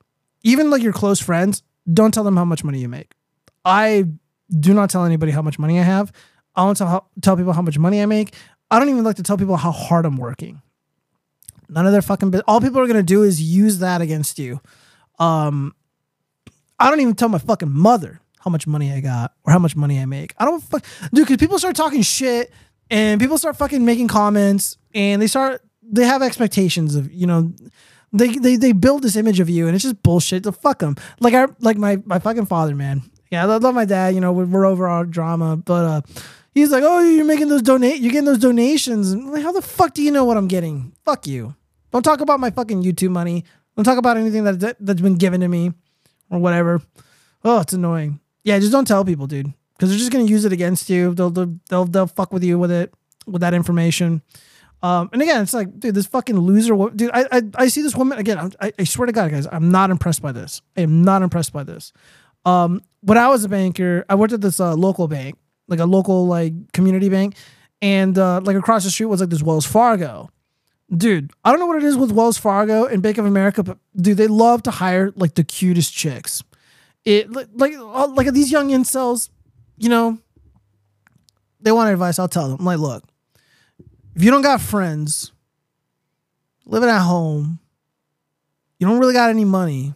Even like your close friends, don't tell them how much money you make. I do not tell anybody how much money I have. I don't tell, tell people how much money I make. I don't even like to tell people how hard I'm working. None of their fucking business. All people are gonna do is use that against you. Um, I don't even tell my fucking mother how much money I got or how much money I make. I don't fuck, dude. Because people start talking shit and people start fucking making comments and they start they have expectations of you know they they they build this image of you and it's just bullshit. To fuck them. Like I like my my fucking father, man. Yeah, I love my dad. You know, we're, over our drama, but uh, he's like, oh, you're making those donate, you're getting those donations. Like, how the fuck do you know what I'm getting? Fuck you. Don't talk about my fucking YouTube money. Don't talk about anything that- that's been given to me or whatever. Oh, it's annoying. Yeah, just don't tell people, dude, because they're just gonna use it against you. They'll they'll they'll, they'll fuck with you with it with that information. Um, and again, it's like, dude, this fucking loser, dude. I I, I see this woman again. I, I swear to God, guys, I'm not impressed by this. I am not impressed by this. Um, when I was a banker, I worked at this uh, local bank, like a local like community bank, and uh, like across the street was like this Wells Fargo. Dude, I don't know what it is with Wells Fargo and Bank of America, but dude, they love to hire like the cutest chicks. It li- like like these young incels, you know, they want advice. I'll tell them. I'm like, look, if you don't got friends, living at home, you don't really got any money.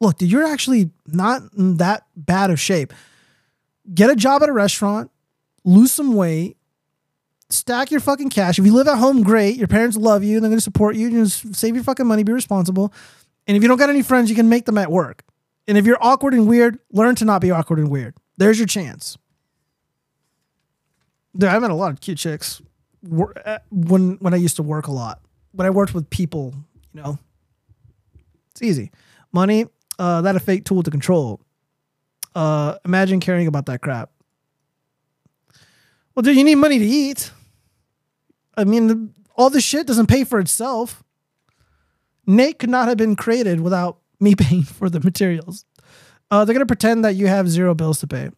Look, dude, you're actually not in that bad of shape. Get a job at a restaurant, lose some weight, stack your fucking cash. If you live at home, great. Your parents love you. They're to support you. Just save your fucking money. Be responsible. And if you don't got any friends, you can make them at work. And if you're awkward and weird, learn to not be awkward and weird. There's your chance. Dude, I met a lot of cute chicks. uh, when when I used to work a lot. When I worked with people, you know, it's easy. Money, uh, that a fake tool to control. Uh, imagine caring about that crap. Well, dude, you need money to eat. I mean, the, all this shit doesn't pay for itself. Nate could not have been created without me paying for the materials. Uh, they're gonna pretend that you have zero bills to pay.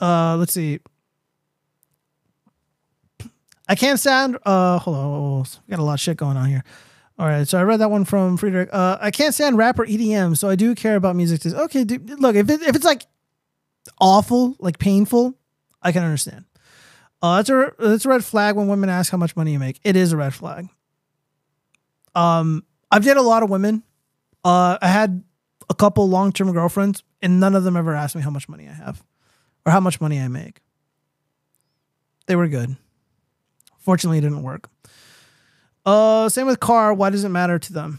Uh, let's see. I can't stand. Uh, hold on, we got a lot of shit going on here. All right, so I read that one from Friedrich. Uh, I can't stand rap or EDM, so I do care about music. taste. Okay, dude, look, if it, if it's like awful, like painful, I can understand. Uh, it's a it's a red flag when women ask how much money you make. It is a red flag. Um, I've dated a lot of women. Uh, I had a couple long term girlfriends, and none of them ever asked me how much money I have or how much money I make. They were good. Fortunately, it didn't work. Uh, same with car. Why does it matter to them?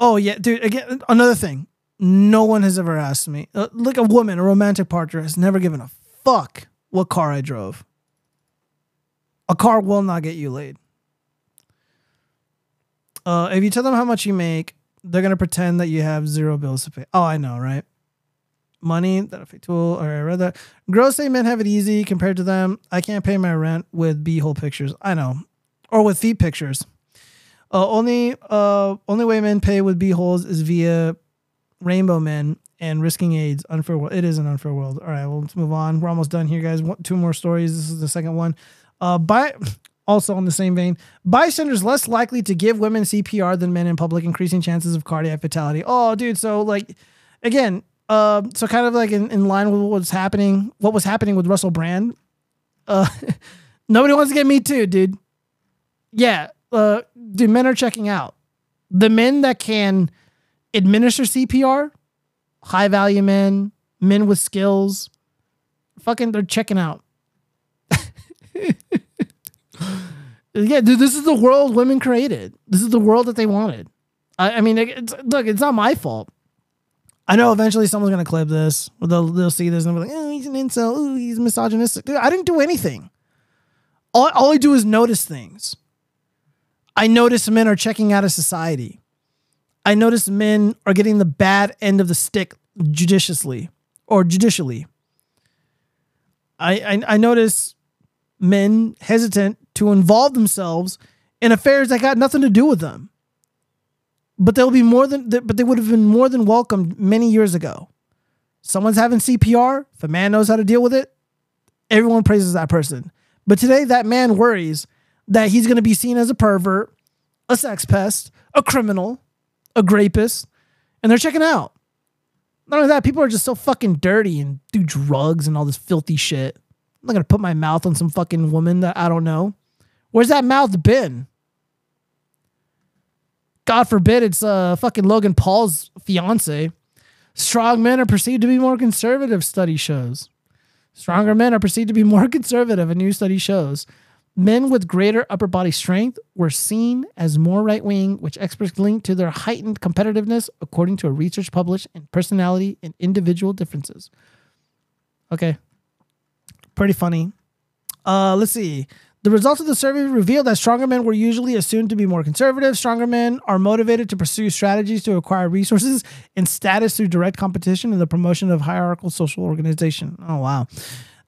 Oh yeah, dude. Again, another thing. No one has ever asked me. Uh, like a woman, a romantic partner, has never given a fuck what car I drove. A car will not get you laid. Uh, if you tell them how much you make, they're gonna pretend that you have zero bills to pay. Oh, I know, right? Money that a fake tool, or rather that. Men have it easy compared to them. I can't pay my rent with b-hole pictures. I know, or with feet pictures. Uh, only uh, only way men pay with b-holes is via rainbow men and risking AIDS. Unfair world. It is an unfair world. All right, well, let's move on. We're almost done here, guys. One, two more stories. This is the second one. Uh, by also in the same vein, bystanders less likely to give women CPR than men in public, increasing chances of cardiac fatality. Oh, dude. So like, again, uh, so kind of like in, in line with what's happening, what was happening with Russell Brand. Uh, nobody wants to get me too, dude. Yeah, uh, dude, men are checking out. The men that can administer CPR, high value men, men with skills, fucking, they're checking out. yeah, dude, this is the world women created. This is the world that they wanted. I, I mean, it's, look, it's not my fault. I know eventually someone's gonna clip this, or they'll they'll see this and be like, "Oh, he's an incel. Oh, he's misogynistic." Dude, I didn't do anything. All all I do is notice things. I notice men are checking out of society. I notice men are getting the bad end of the stick judiciously or judicially. I, I, I notice men hesitant to involve themselves in affairs that got nothing to do with them. But they'll be more than but they would have been more than welcomed many years ago. Someone's having CPR, if a man knows how to deal with it, everyone praises that person. But today that man worries that he's going to be seen as a pervert, a sex pest, a criminal, a grapist, and they're checking out. Not only that, people are just so fucking dirty and do drugs and all this filthy shit. I'm not gonna put my mouth on some fucking woman that I don't know. Where's that mouth been? God forbid it's uh fucking Logan Paul's fiance. Strong men are perceived to be more conservative, study shows. Stronger men are perceived to be more conservative, a new study shows. Men with greater upper body strength were seen as more right wing, which experts link to their heightened competitiveness, according to a research published in Personality and Individual Differences. Okay. Pretty funny. Uh, let's see. The results of the survey revealed that stronger men were usually assumed to be more conservative. Stronger men are motivated to pursue strategies to acquire resources and status through direct competition and the promotion of hierarchical social organization. Oh, wow.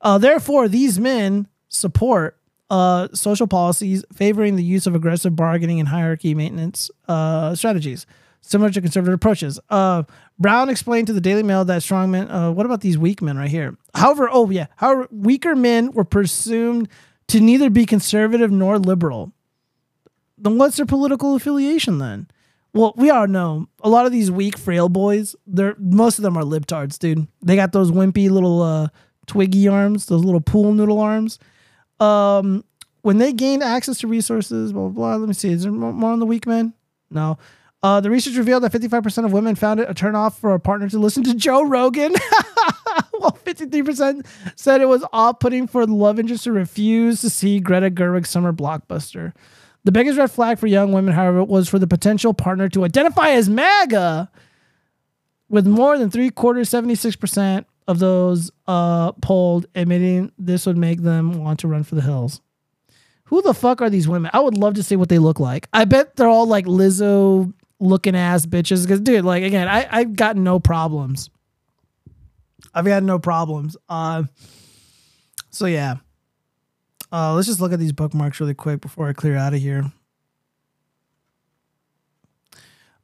Uh, therefore, these men support uh, social policies favoring the use of aggressive bargaining and hierarchy maintenance uh, strategies, similar to conservative approaches. Uh, Brown explained to the Daily Mail that strong men. Uh, what about these weak men right here? However, oh yeah, however, weaker men were presumed to neither be conservative nor liberal. Then what's their political affiliation then? Well, we all know a lot of these weak, frail boys. They're most of them are libtards, dude. They got those wimpy little uh, twiggy arms, those little pool noodle arms um, when they gained access to resources, blah, blah, blah. Let me see. Is there more on the weak men? No. Uh, the research revealed that 55% of women found it a turnoff for a partner to listen to Joe Rogan, while 53% said it was off putting for the love interest to refuse to see Greta Gerwig's summer blockbuster. The biggest red flag for young women, however, was for the potential partner to identify as MAGA, with more than three quarters, 76% of those uh, polled admitting this would make them want to run for the hills. Who the fuck are these women? I would love to see what they look like. I bet they're all like Lizzo looking ass bitches. Because dude, like again, I I've got no problems. I've had no problems. Uh, so yeah. Uh, let's just look at these bookmarks really quick before I clear out of here.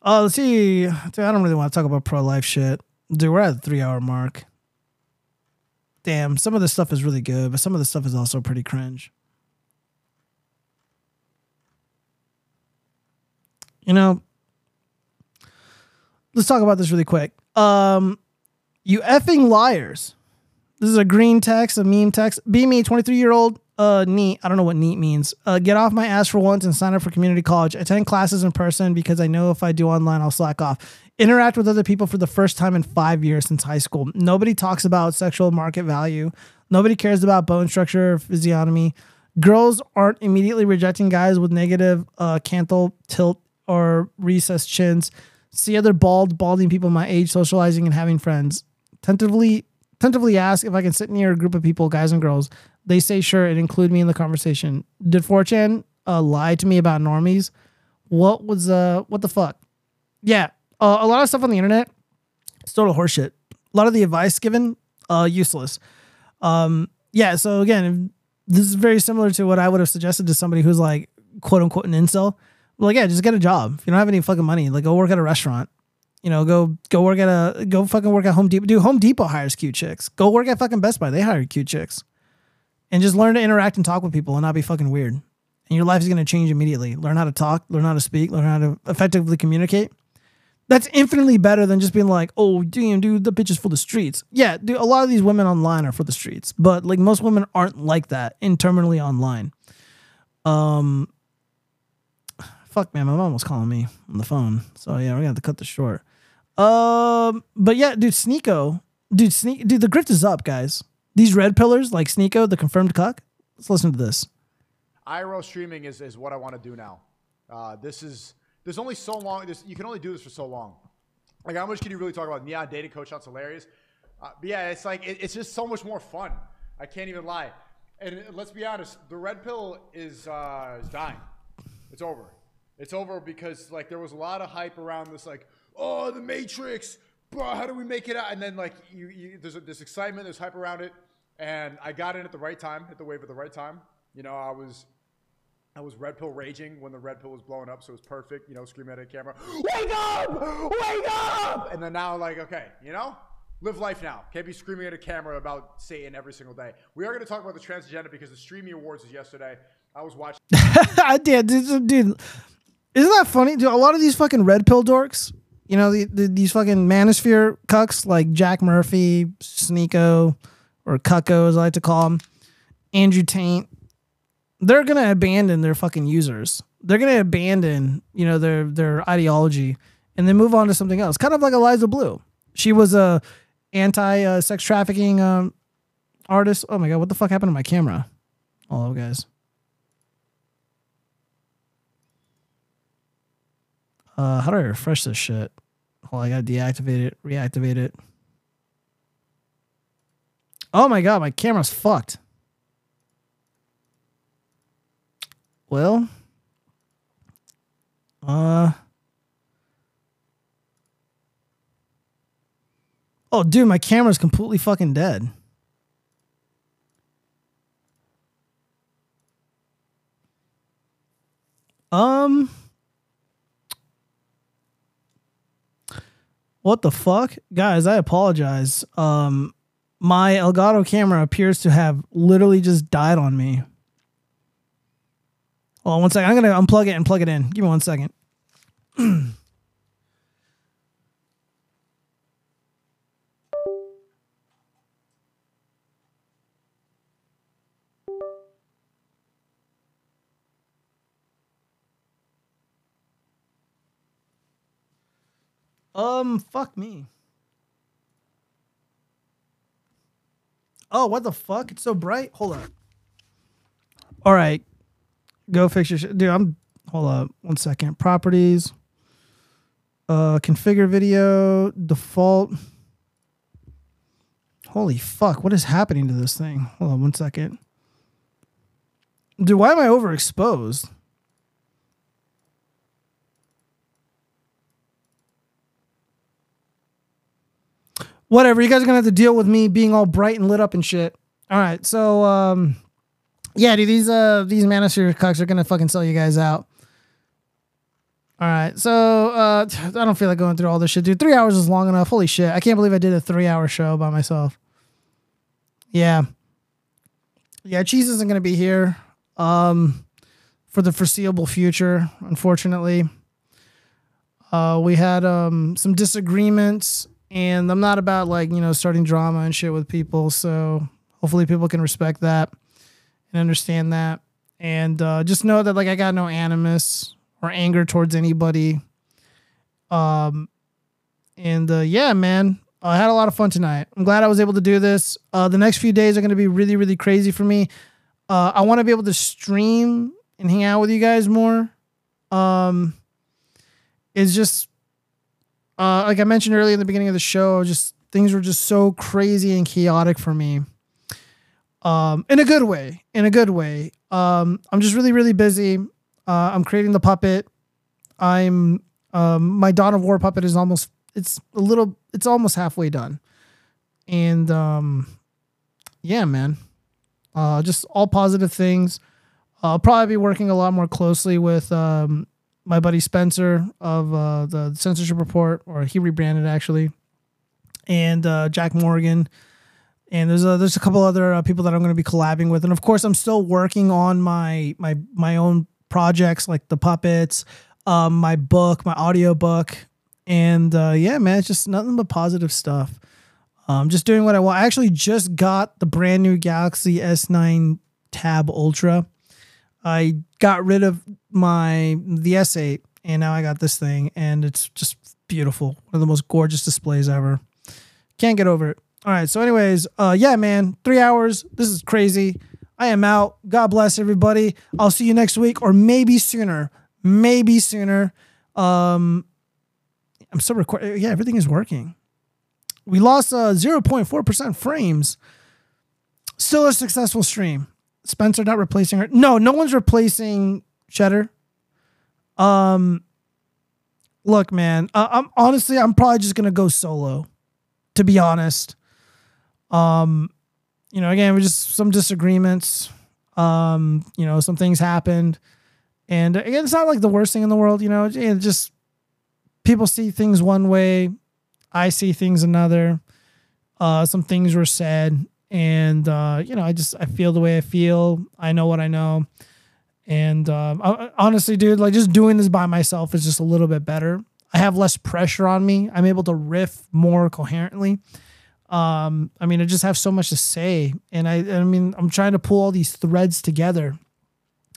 Uh, let's see. Dude, I don't really want to talk about pro life shit. Dude, we're at the three hour mark. Damn, some of this stuff is really good, but some of the stuff is also pretty cringe. You know, let's talk about this really quick. Um, you effing liars. This is a green text, a meme text. Be me, 23 year old, uh, NEET. I don't know what NEET means. Uh, get off my ass for once and sign up for community college. Attend classes in person because I know if I do online, I'll slack off. Interact with other people for the first time in five years since high school. Nobody talks about sexual market value. Nobody cares about bone structure or physiognomy. Girls aren't immediately rejecting guys with negative uh, canthal tilt or recessed chins. See other bald, balding people my age socializing and having friends. Tentatively, tentatively ask if I can sit near a group of people, guys and girls. They say sure and include me in the conversation. Did 4chan uh, lie to me about normies? What was uh what the fuck? Yeah, uh, a lot of stuff on the internet, it's total horseshit. A lot of the advice given, uh, useless. Um, yeah. So again, this is very similar to what I would have suggested to somebody who's like quote unquote an incel. Like, yeah, just get a job. If you don't have any fucking money, like go work at a restaurant. You know, go go work at a go fucking work at Home Depot. Dude, Home Depot hires cute chicks. Go work at fucking Best Buy. They hire cute chicks. And just learn to interact and talk with people and not be fucking weird. And your life is gonna change immediately. Learn how to talk, learn how to speak, learn how to effectively communicate. That's infinitely better than just being like, oh, damn, dude, the bitch is for the streets. Yeah, dude, a lot of these women online are for the streets, but like most women aren't like that internally online. Um, fuck, man, my mom was calling me on the phone, so yeah, we're gonna have to cut this short. Um, but yeah, dude, Sneako, dude, Sneak, dude, the grift is up, guys. These red pillars, like Sneako, the confirmed cuck. Let's listen to this. IRL streaming is, is what I want to do now. Uh, this is there's only so long. This, you can only do this for so long. Like how much can you really talk about? Yeah, dating coach that's hilarious. Uh, but yeah, it's like it, it's just so much more fun. I can't even lie. And let's be honest, the red pill is uh, is dying. It's over. It's over because like there was a lot of hype around this, like oh the Matrix, bro, how do we make it out? And then like you, you there's this excitement, there's hype around it, and I got in at the right time, hit the wave at the right time. You know, I was I was red pill raging when the red pill was blowing up, so it was perfect. You know, screaming at a camera, "Wake up! Wake up!" And then now, like, okay, you know, live life now. Can't be screaming at a camera about Satan every single day. We are going to talk about the transgender because the Streamy Awards is yesterday. I was watching. I did, dude, dude. Isn't that funny? Dude, a lot of these fucking red pill dorks, you know, the, the, these fucking manosphere cucks like Jack Murphy, Sneako, or Cucko as I like to call them, Andrew Taint. They're gonna abandon their fucking users. They're gonna abandon, you know, their their ideology, and then move on to something else. Kind of like Eliza Bleu. She was a anti uh, sex trafficking um, artist. Oh my god, what the fuck happened to my camera? Hello, guys. Uh, how do I refresh this shit? On, I gotta deactivate it, reactivate it. Oh my god, my camera's fucked. Well, uh, oh, dude, my camera's completely fucking dead. Um, what the fuck, guys? I apologize. Um, my Elgato camera appears to have literally just died on me. Hold on one second. I'm gonna unplug it and plug it in. Give me one second. um, fuck me. Oh, what the fuck? It's so bright. Hold up. All right, go fix your shit. Dude, I'm hold up one second. Properties. Uh configure video, default. Holy fuck, what is happening to this thing? Hold on one second. Dude, why am I overexposed? Whatever, you guys are gonna have to deal with me being all bright and lit up and shit. All right, so um, yeah, dude, these uh these manosphere cucks are gonna fucking sell you guys out. All right, so uh, I don't feel like going through all this shit, dude. Three hours is long enough. Holy shit, I can't believe I did a three-hour show by myself. Yeah, yeah, cheese isn't gonna be here um for the foreseeable future, unfortunately. Uh, we had um some disagreements, and I'm not about like you know starting drama and shit with people. So hopefully people can respect that and understand that, and uh, just know that like I got no animus or anger towards anybody. Um, and uh, yeah, man, I had a lot of fun tonight. I'm glad I was able to do this. Uh, the next few days are going to be really, really crazy for me. Uh, I want to be able to stream and hang out with you guys more. Um, it's just uh, like I mentioned earlier in the beginning of the show, just things were just so crazy and chaotic for me. Um, in a good way, in a good way. Um, I'm just really, really busy. Uh, I'm creating the puppet. I'm um, my Dawn of War puppet is almost it's a little it's almost halfway done, and um, yeah, man, uh, just all positive things. I'll probably be working a lot more closely with um, my buddy Spencer of uh, the Censorship Report, or he rebranded actually, and uh, Jack Morgan. And there's a, there's a couple other uh, people that I'm going to be collabing with, and of course I'm still working on my my my own projects like the puppets, um, my book, my audio book, and uh, yeah, man, it's just nothing but positive stuff. Um, just doing what I want. I actually just got the brand new Galaxy S9 Tab Ultra. I got rid of my the S8 and now I got this thing and it's just beautiful. One of the most gorgeous displays ever. Can't get over it. All right, so anyways, uh yeah, man, 3 hours. This is crazy. I am out. God bless everybody. I'll see you next week or maybe sooner. Maybe sooner. Um I'm still recording. Yeah, everything is working. We lost uh 0.4% frames. Still a successful stream. Spencer not replacing her. No, no one's replacing Cheddar. Um, look, man. I'm honestly, I'm probably just gonna go solo. To be honest, um, you know, again, we just some disagreements. Um, you know, some things happened, and again, it's not like the worst thing in the world. You know, it just people see things one way, I see things another. Uh, some things were said, and uh, you know, I just I feel the way I feel. I know what I know, and um, honestly, dude, like just doing this by myself is just a little bit better. I have less pressure on me. I'm able to riff more coherently. Um, I mean, I just have so much to say, and I, I mean, I'm trying to pull all these threads together,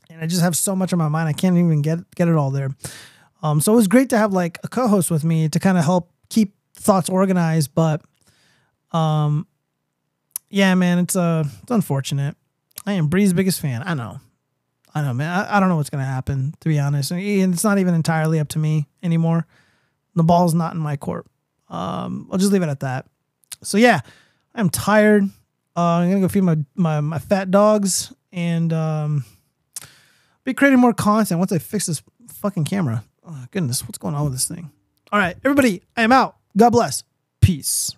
and I just have so much on my mind. I can't even get get it all there. Um, so it was great to have like a co-host with me to kind of help keep thoughts organized, but um, yeah, man, it's uh, it's unfortunate. I am Bree's biggest fan. I know, I don't know, man. I, I don't know what's gonna happen to be honest, and it's not even entirely up to me anymore. The ball's not in my court. Um, I'll just leave it at that. So yeah, I'm tired. Uh, I'm gonna go feed my my, my fat dogs and um, be creating more content once I fix this fucking camera. Oh goodness, what's going on with this thing? All right, everybody, I am out. God bless. Peace.